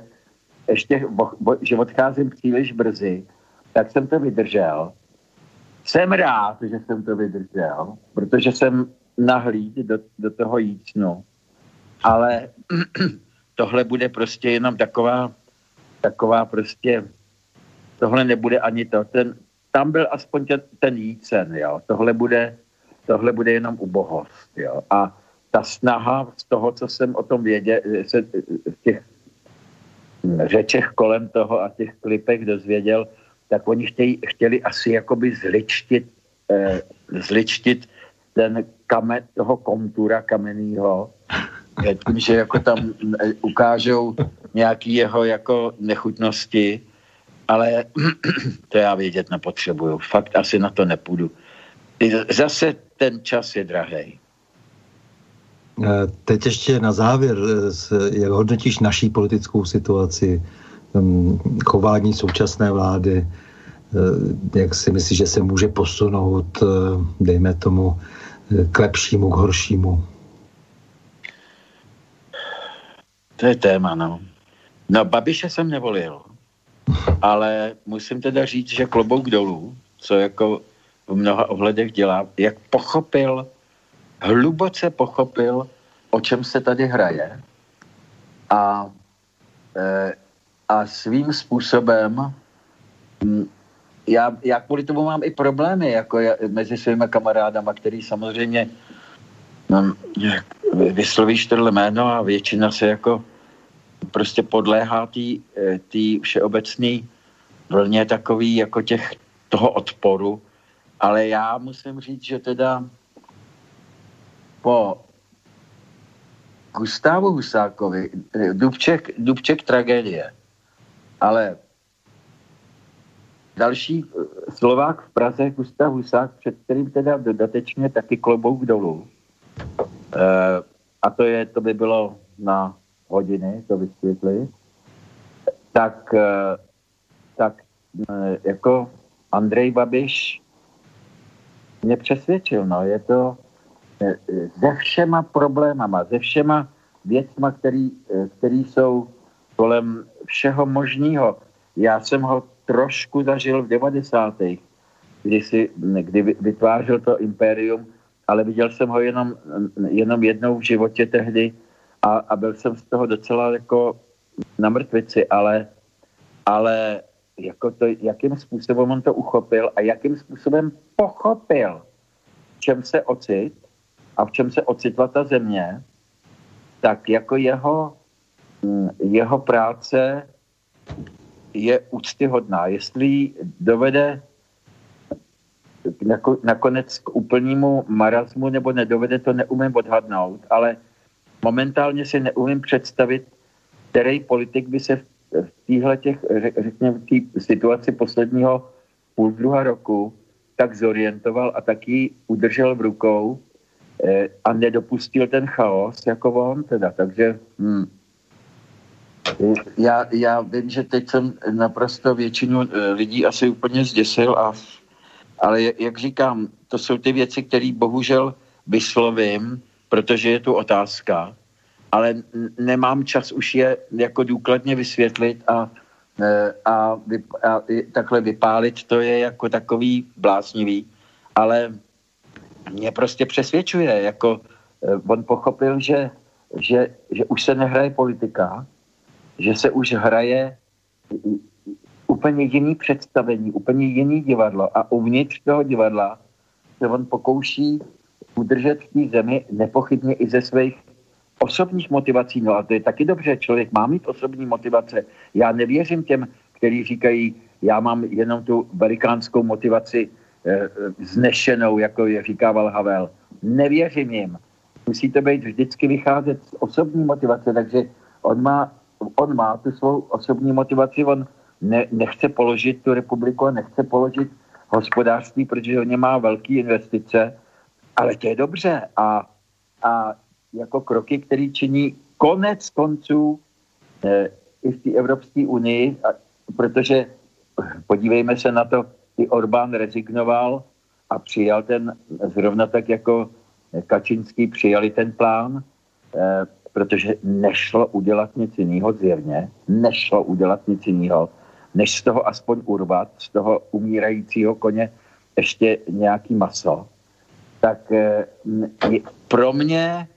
ještě, bo, bo, že odcházím příliš brzy, tak jsem to vydržel. Jsem rád, že jsem to vydržel, protože jsem nahlíd do, do toho jícnu. Ale tohle bude prostě jenom taková, taková prostě, tohle nebude ani to. Ten, tam byl aspoň ten, ten jícen, jo. Tohle bude, tohle bude jenom ubohost, jo. A ta snaha z toho, co jsem o tom věděl, se v těch řečech kolem toho a těch klipech dozvěděl, tak oni chtějí, chtěli asi jakoby zličtit, eh, zličtit ten kamen, toho kontúra kamenného, tím, že jako tam eh, ukážou nějaký jeho jako nechutnosti ale to já vědět nepotřebuju. Fakt asi na to nepůjdu. Zase ten čas je drahý. Eh, teď ještě na závěr, eh, jak hodnotíš naší politickou situaci, hm, chování současné vlády, eh, jak si myslíš, že se může posunout, dejme tomu, k lepšímu, k horšímu? To je téma, no. No, Babiše jsem nevolil ale musím teda říct, že klobouk dolů, co jako v mnoha ohledech dělá, jak pochopil, hluboce pochopil, o čem se tady hraje a, e, a svým způsobem hm, já, já kvůli tomu mám i problémy jako já, mezi svými kamarádama, který samozřejmě no, vyslovíš tohle jméno a většina se jako prostě podléhá té eh, všeobecné vlně takový jako těch toho odporu, ale já musím říct, že teda po Gustávu Husákovi, eh, Dubček, Dubček tragédie, ale další eh, Slovák v Praze, Gustav Husák, před kterým teda dodatečně taky klobouk dolů. E, a to je, to by bylo na hodiny to vysvětlit, tak, eh, tak eh, jako Andrej Babiš mě přesvědčil, no, je to eh, se všema problémama, se všema věcma, který, který jsou kolem všeho možného. Já jsem ho trošku zažil v 90. kdy, si, kdy vytvářel to impérium, ale viděl jsem ho jenom, jenom jednou v životě tehdy, a, a byl jsem z toho docela jako na mrtvici, ale, ale jako to, jakým způsobem on to uchopil a jakým způsobem pochopil, v čem se ocit a v čem se ocitla ta země, tak jako jeho, mm, jeho práce je úctyhodná. Jestli dovede nakonec k úplnému marazmu nebo nedovede, to neumím odhadnout, ale momentálně si neumím představit, který politik by se v téhle těch, řekněme, té situaci posledního půl druha roku tak zorientoval a taky udržel v rukou eh, a nedopustil ten chaos jako on teda. Takže hm, já, já vím, že teď jsem naprosto většinu eh, lidí asi úplně zděsil, a, ale jak říkám, to jsou ty věci, které bohužel vyslovím, protože je tu otázka, ale nemám čas už je jako důkladně vysvětlit a, e, a, a, a takhle vypálit, to je jako takový bláznivý, ale mě prostě přesvědčuje, jako e, on pochopil, že, že, že už se nehraje politika, že se už hraje úplně jiný představení, úplně jiný divadlo a uvnitř toho divadla se on pokouší udržet v té zemi nepochybně i ze svých osobních motivací. No a to je taky dobře, člověk má mít osobní motivace. Já nevěřím těm, kteří říkají, já mám jenom tu velikánskou motivaci e, znešenou, jako je říkával Havel. Nevěřím jim. Musí to být vždycky vycházet z osobní motivace, takže on má, on má tu svou osobní motivaci, on ne, nechce položit tu republiku nechce položit hospodářství, protože on má velké investice, ale to je dobře. A, a jako kroky, které činí konec konců eh, i v té Evropské unii, a, protože podívejme se na to, i Orbán rezignoval a přijal ten, zrovna tak jako Kačinský přijali ten plán, eh, protože nešlo udělat nic jiného zjevně, nešlo udělat nic jiného, než z toho aspoň urvat, z toho umírajícího koně ještě nějaký maso, tak eh, pro mě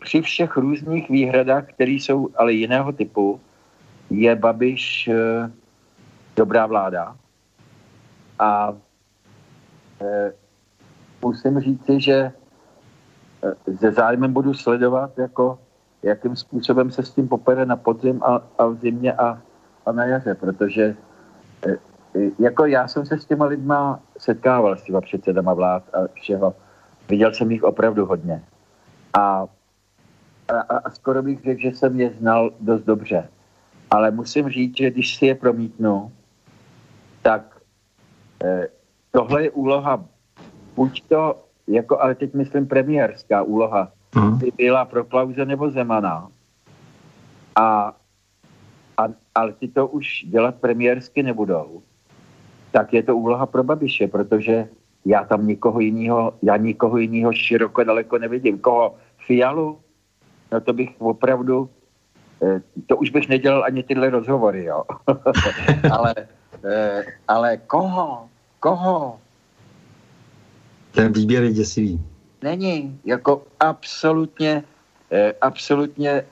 při všech různých výhradách, které jsou ale jiného typu, je Babiš e, dobrá vláda. A e, musím říci, že e, ze zájmem budu sledovat, jako, jakým způsobem se s tím popere na podzim a, a v zimě a, a na jaře, protože e, jako já jsem se s těma lidma setkával, s těma předsedama vlád a všeho. Viděl jsem jich opravdu hodně. A a, a skoro bych řekl, že jsem je znal dost dobře. Ale musím říct, že když si je promítnu, tak eh, tohle je úloha, buď to, jako, ale teď myslím premiérská úloha, hmm. by byla pro Klauze nebo Zemana. A, a, ale ty to už dělat premiérsky nebudou. Tak je to úloha pro Babiše, protože já tam nikoho jiného, já nikoho jiného široko daleko nevidím. Koho? Fialu? no to bych opravdu, eh, to už bych nedělal ani tyhle rozhovory, jo. ale, eh, ale koho? Koho? Ten výběr je děsivý. Není, jako absolutně, eh, absolutně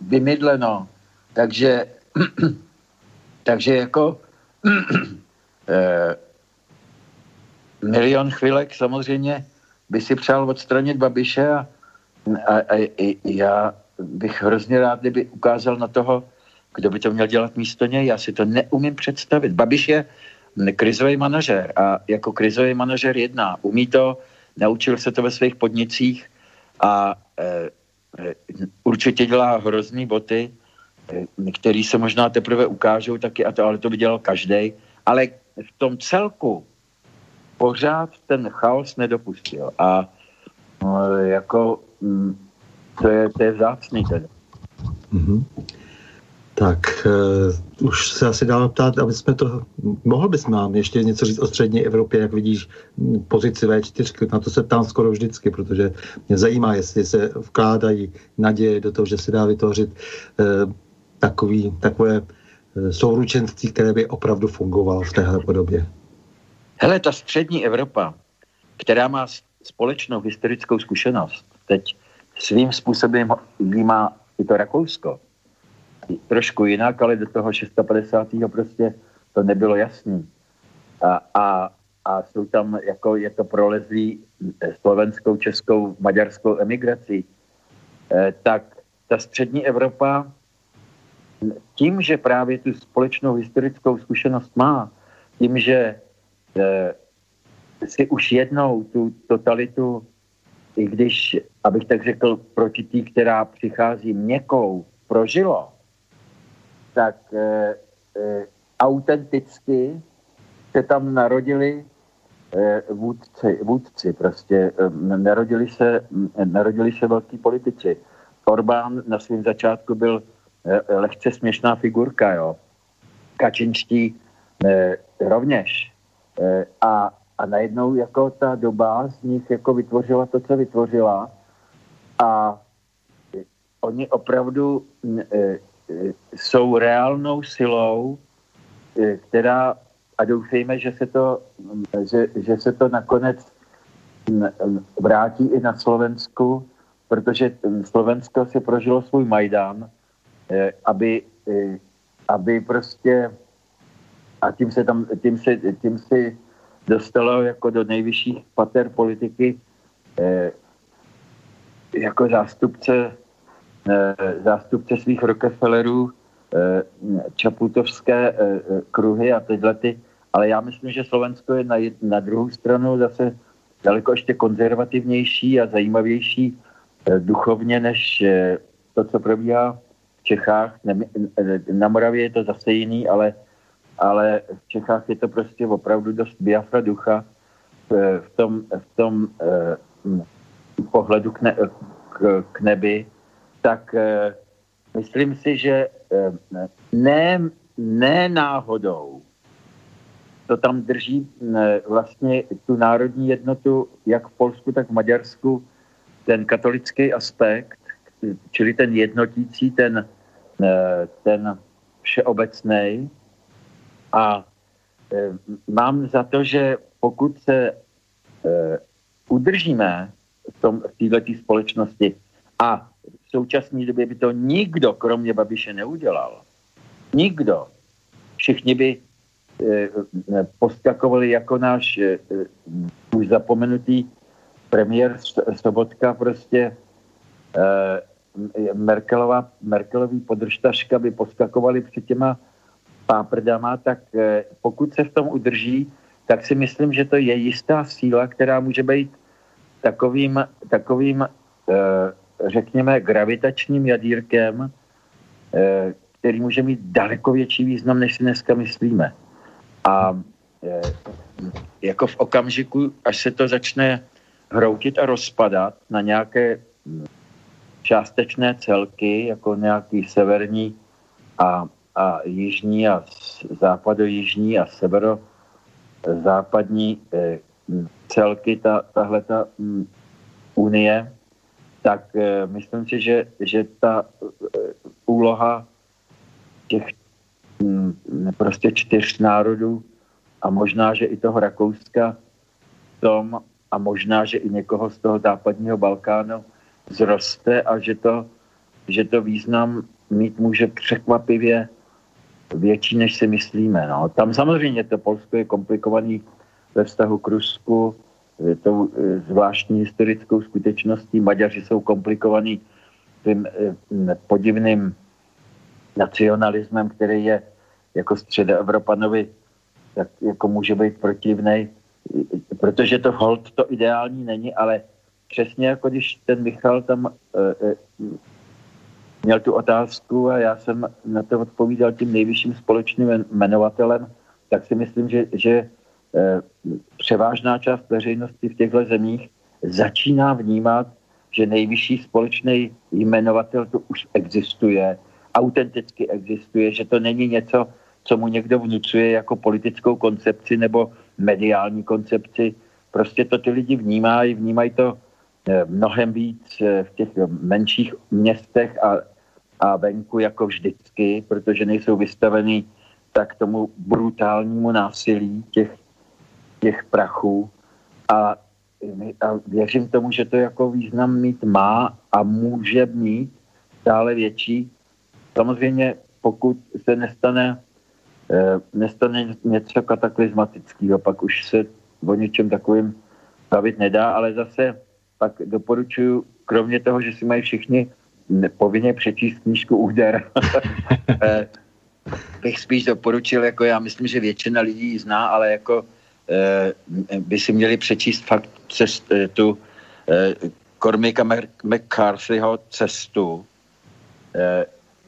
vymydleno. Takže, takže jako milion chvilek samozřejmě by si přál odstranit Babiše a a, a, a já bych hrozně rád, kdyby ukázal na toho, kdo by to měl dělat místo něj. Já si to neumím představit. Babiš je krizový manažer a jako krizový manažer jedná. Umí to, naučil se to ve svých podnicích a e, e, určitě dělá hrozný boty, e, který se možná teprve ukážou taky, a to, ale to by dělal každý. Ale v tom celku pořád ten chaos nedopustil. A no, jako Mm, to je, to je vzácný tedy. Mm-hmm. Tak uh, už se asi dál ptát, aby jsme to, mohl bys nám ještě něco říct o střední Evropě, jak vidíš pozici V4, na to se ptám skoro vždycky, protože mě zajímá, jestli se vkládají naděje do toho, že se dá vytvořit uh, takový, takové uh, souručenství, které by opravdu fungovalo v téhle podobě. Hele, ta střední Evropa, která má společnou historickou zkušenost, teď svým způsobem vnímá i to Rakousko. Trošku jinak, ale do toho 650. prostě to nebylo jasný. A, a, a jsou tam, jako je to prolezlý slovenskou, českou, maďarskou emigrací, eh, tak ta střední Evropa tím, že právě tu společnou historickou zkušenost má, tím, že eh, si už jednou tu totalitu i když, abych tak řekl, proti tý, která přichází měkkou, prožilo, tak e, e, autenticky se tam narodili e, vůdci, vůdci prostě. E, narodili, se, narodili se velký politici. Orbán na svém začátku byl e, lehce směšná figurka, jo. Kačinští e, rovněž. E, a, a najednou jako ta doba z nich jako vytvořila to, co vytvořila a oni opravdu e, jsou reálnou silou, eh, která, a doufejme, že se to, že, že se to nakonec vrátí i na Slovensku, protože Slovensko si prožilo svůj Majdan, eh, aby, eh, aby prostě a tím se tam, tím se, tím si dostalo jako do nejvyšších pater politiky jako zástupce Eh, zástupce svých Rockefellerů, eh, čaputovské eh, kruhy a tyhle ty, ale já myslím, že Slovensko je na, na druhou stranu zase daleko ještě konzervativnější a zajímavější duchovně než to, co probíhá v Čechách. Na Moravě je to zase jiný, ale, ale v Čechách je to prostě opravdu dost biafra ducha v tom, v tom pohledu k, ne, k, k nebi tak eh, myslím si, že eh, ne, ne náhodou to tam drží eh, vlastně tu národní jednotu, jak v Polsku, tak v Maďarsku, ten katolický aspekt, čili ten jednotící, ten, ten všeobecný. A mám za to, že pokud se udržíme tom, v této společnosti a současné době by to nikdo, kromě Babiše, neudělal. Nikdo. Všichni by e, poskakovali jako náš e, už zapomenutý premiér Sobotka prostě e, Merkelová, Merkelový podržtaška by poskakovali před těma páprdama, tak e, pokud se v tom udrží, tak si myslím, že to je jistá síla, která může být takovým, takovým e, řekněme, gravitačním jadírkem, eh, který může mít daleko větší význam, než si dneska myslíme. A eh, jako v okamžiku, až se to začne hroutit a rozpadat na nějaké hm, částečné celky, jako nějaký severní a, a jižní a západo-jižní a severo-západní eh, hm, celky, ta, tahle ta hm, unie, tak e, myslím si, že, že ta e, úloha těch m, mm, prostě čtyř národů a možná, že i toho Rakouska tom a možná, že i někoho z toho západního Balkánu zroste a že to, že to význam mít může překvapivě větší, než si myslíme. No. Tam samozřejmě to Polsko je komplikovaný ve vztahu k Rusku, tou e, zvláštní historickou skutečností. Maďaři jsou komplikovaní tím e, podivným nacionalismem, který je jako středoevropanovi tak jako může být protivný, protože to hold to ideální není, ale přesně jako když ten Michal tam e, e, měl tu otázku a já jsem na to odpovídal tím nejvyšším společným jmenovatelem, tak si myslím, že, že převážná část veřejnosti v těchto zemích začíná vnímat, že nejvyšší společný jmenovatel tu už existuje, autenticky existuje, že to není něco, co mu někdo vnucuje jako politickou koncepci nebo mediální koncepci. Prostě to ty lidi vnímají, vnímají to eh, mnohem víc eh, v těch menších městech a, a venku jako vždycky, protože nejsou vystaveni tak tomu brutálnímu násilí těch těch prachů a, a věřím tomu, že to jako význam mít má a může mít stále větší. Samozřejmě, pokud se nestane, e, nestane něco kataklizmatického, pak už se o něčem takovým bavit nedá, ale zase pak doporučuji, kromě toho, že si mají všichni povinně přečíst knížku Úder, eh, bych spíš doporučil, jako já myslím, že většina lidí ji zná, ale jako Eh, by si měli přečíst fakt cest, eh, tu eh, Cormica McCarthyho cestu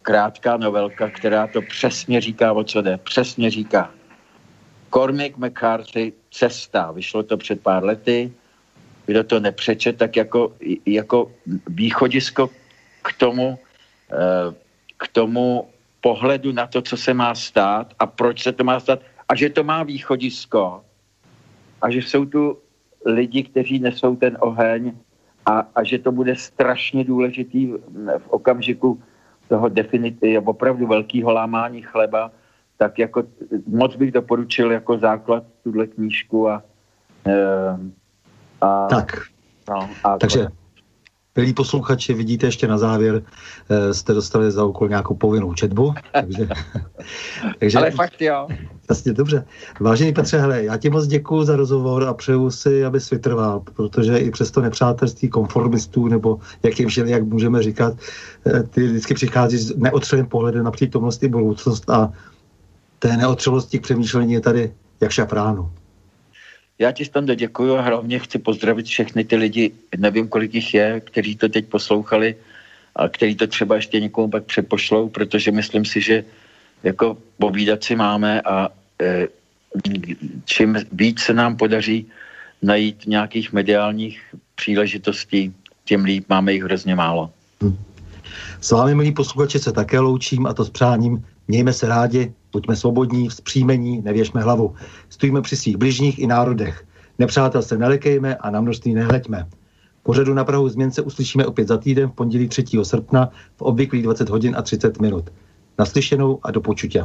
krátká novelka, která to přesně říká, o co jde. Přesně říká. Cormac McCarthy Cesta. Vyšlo to před pár lety. Kdo to nepřečet, tak jako, jako východisko k tomu, eh, k tomu pohledu na to, co se má stát a proč se to má stát a že to má východisko a že jsou tu lidi, kteří nesou ten oheň a, a že to bude strašně důležitý v okamžiku toho definitivně opravdu velkého lámání chleba, tak jako moc bych doporučil jako základ tuhle knížku a, eh, a tak. No, a Takže Milí posluchači, vidíte ještě na závěr, eh, jste dostali za úkol nějakou povinnou četbu. Takže, takže, Ale fakt jo. Jasně, dobře. Vážený Petře, hele, já ti moc děkuji za rozhovor a přeju si, aby vytrval, protože i přes to nepřátelství konformistů, nebo jak jim jak můžeme říkat, eh, ty vždycky přichází s neotřelým pohledem na přítomnost i budoucnost a té neotřelosti k přemýšlení je tady jak šapránu. Já ti tam děkuji a hlavně chci pozdravit všechny ty lidi, nevím, kolik jich je, kteří to teď poslouchali a kteří to třeba ještě někomu pak přepošlou, protože myslím si, že jako povídat si máme a e, čím víc se nám podaří najít nějakých mediálních příležitostí, tím líp máme jich hrozně málo. Hm. S vámi, milí posluchači, se také loučím a to s přáním. Mějme se rádi, buďme svobodní, vzpřímení, nevěšme hlavu. Stojíme při svých bližních i národech. Nepřátel se nelekejme a na množství nehleďme. Pořadu na Prahu změn se uslyšíme opět za týden v pondělí 3. srpna v obvyklých 20 hodin a 30 minut. Naslyšenou a do počutě.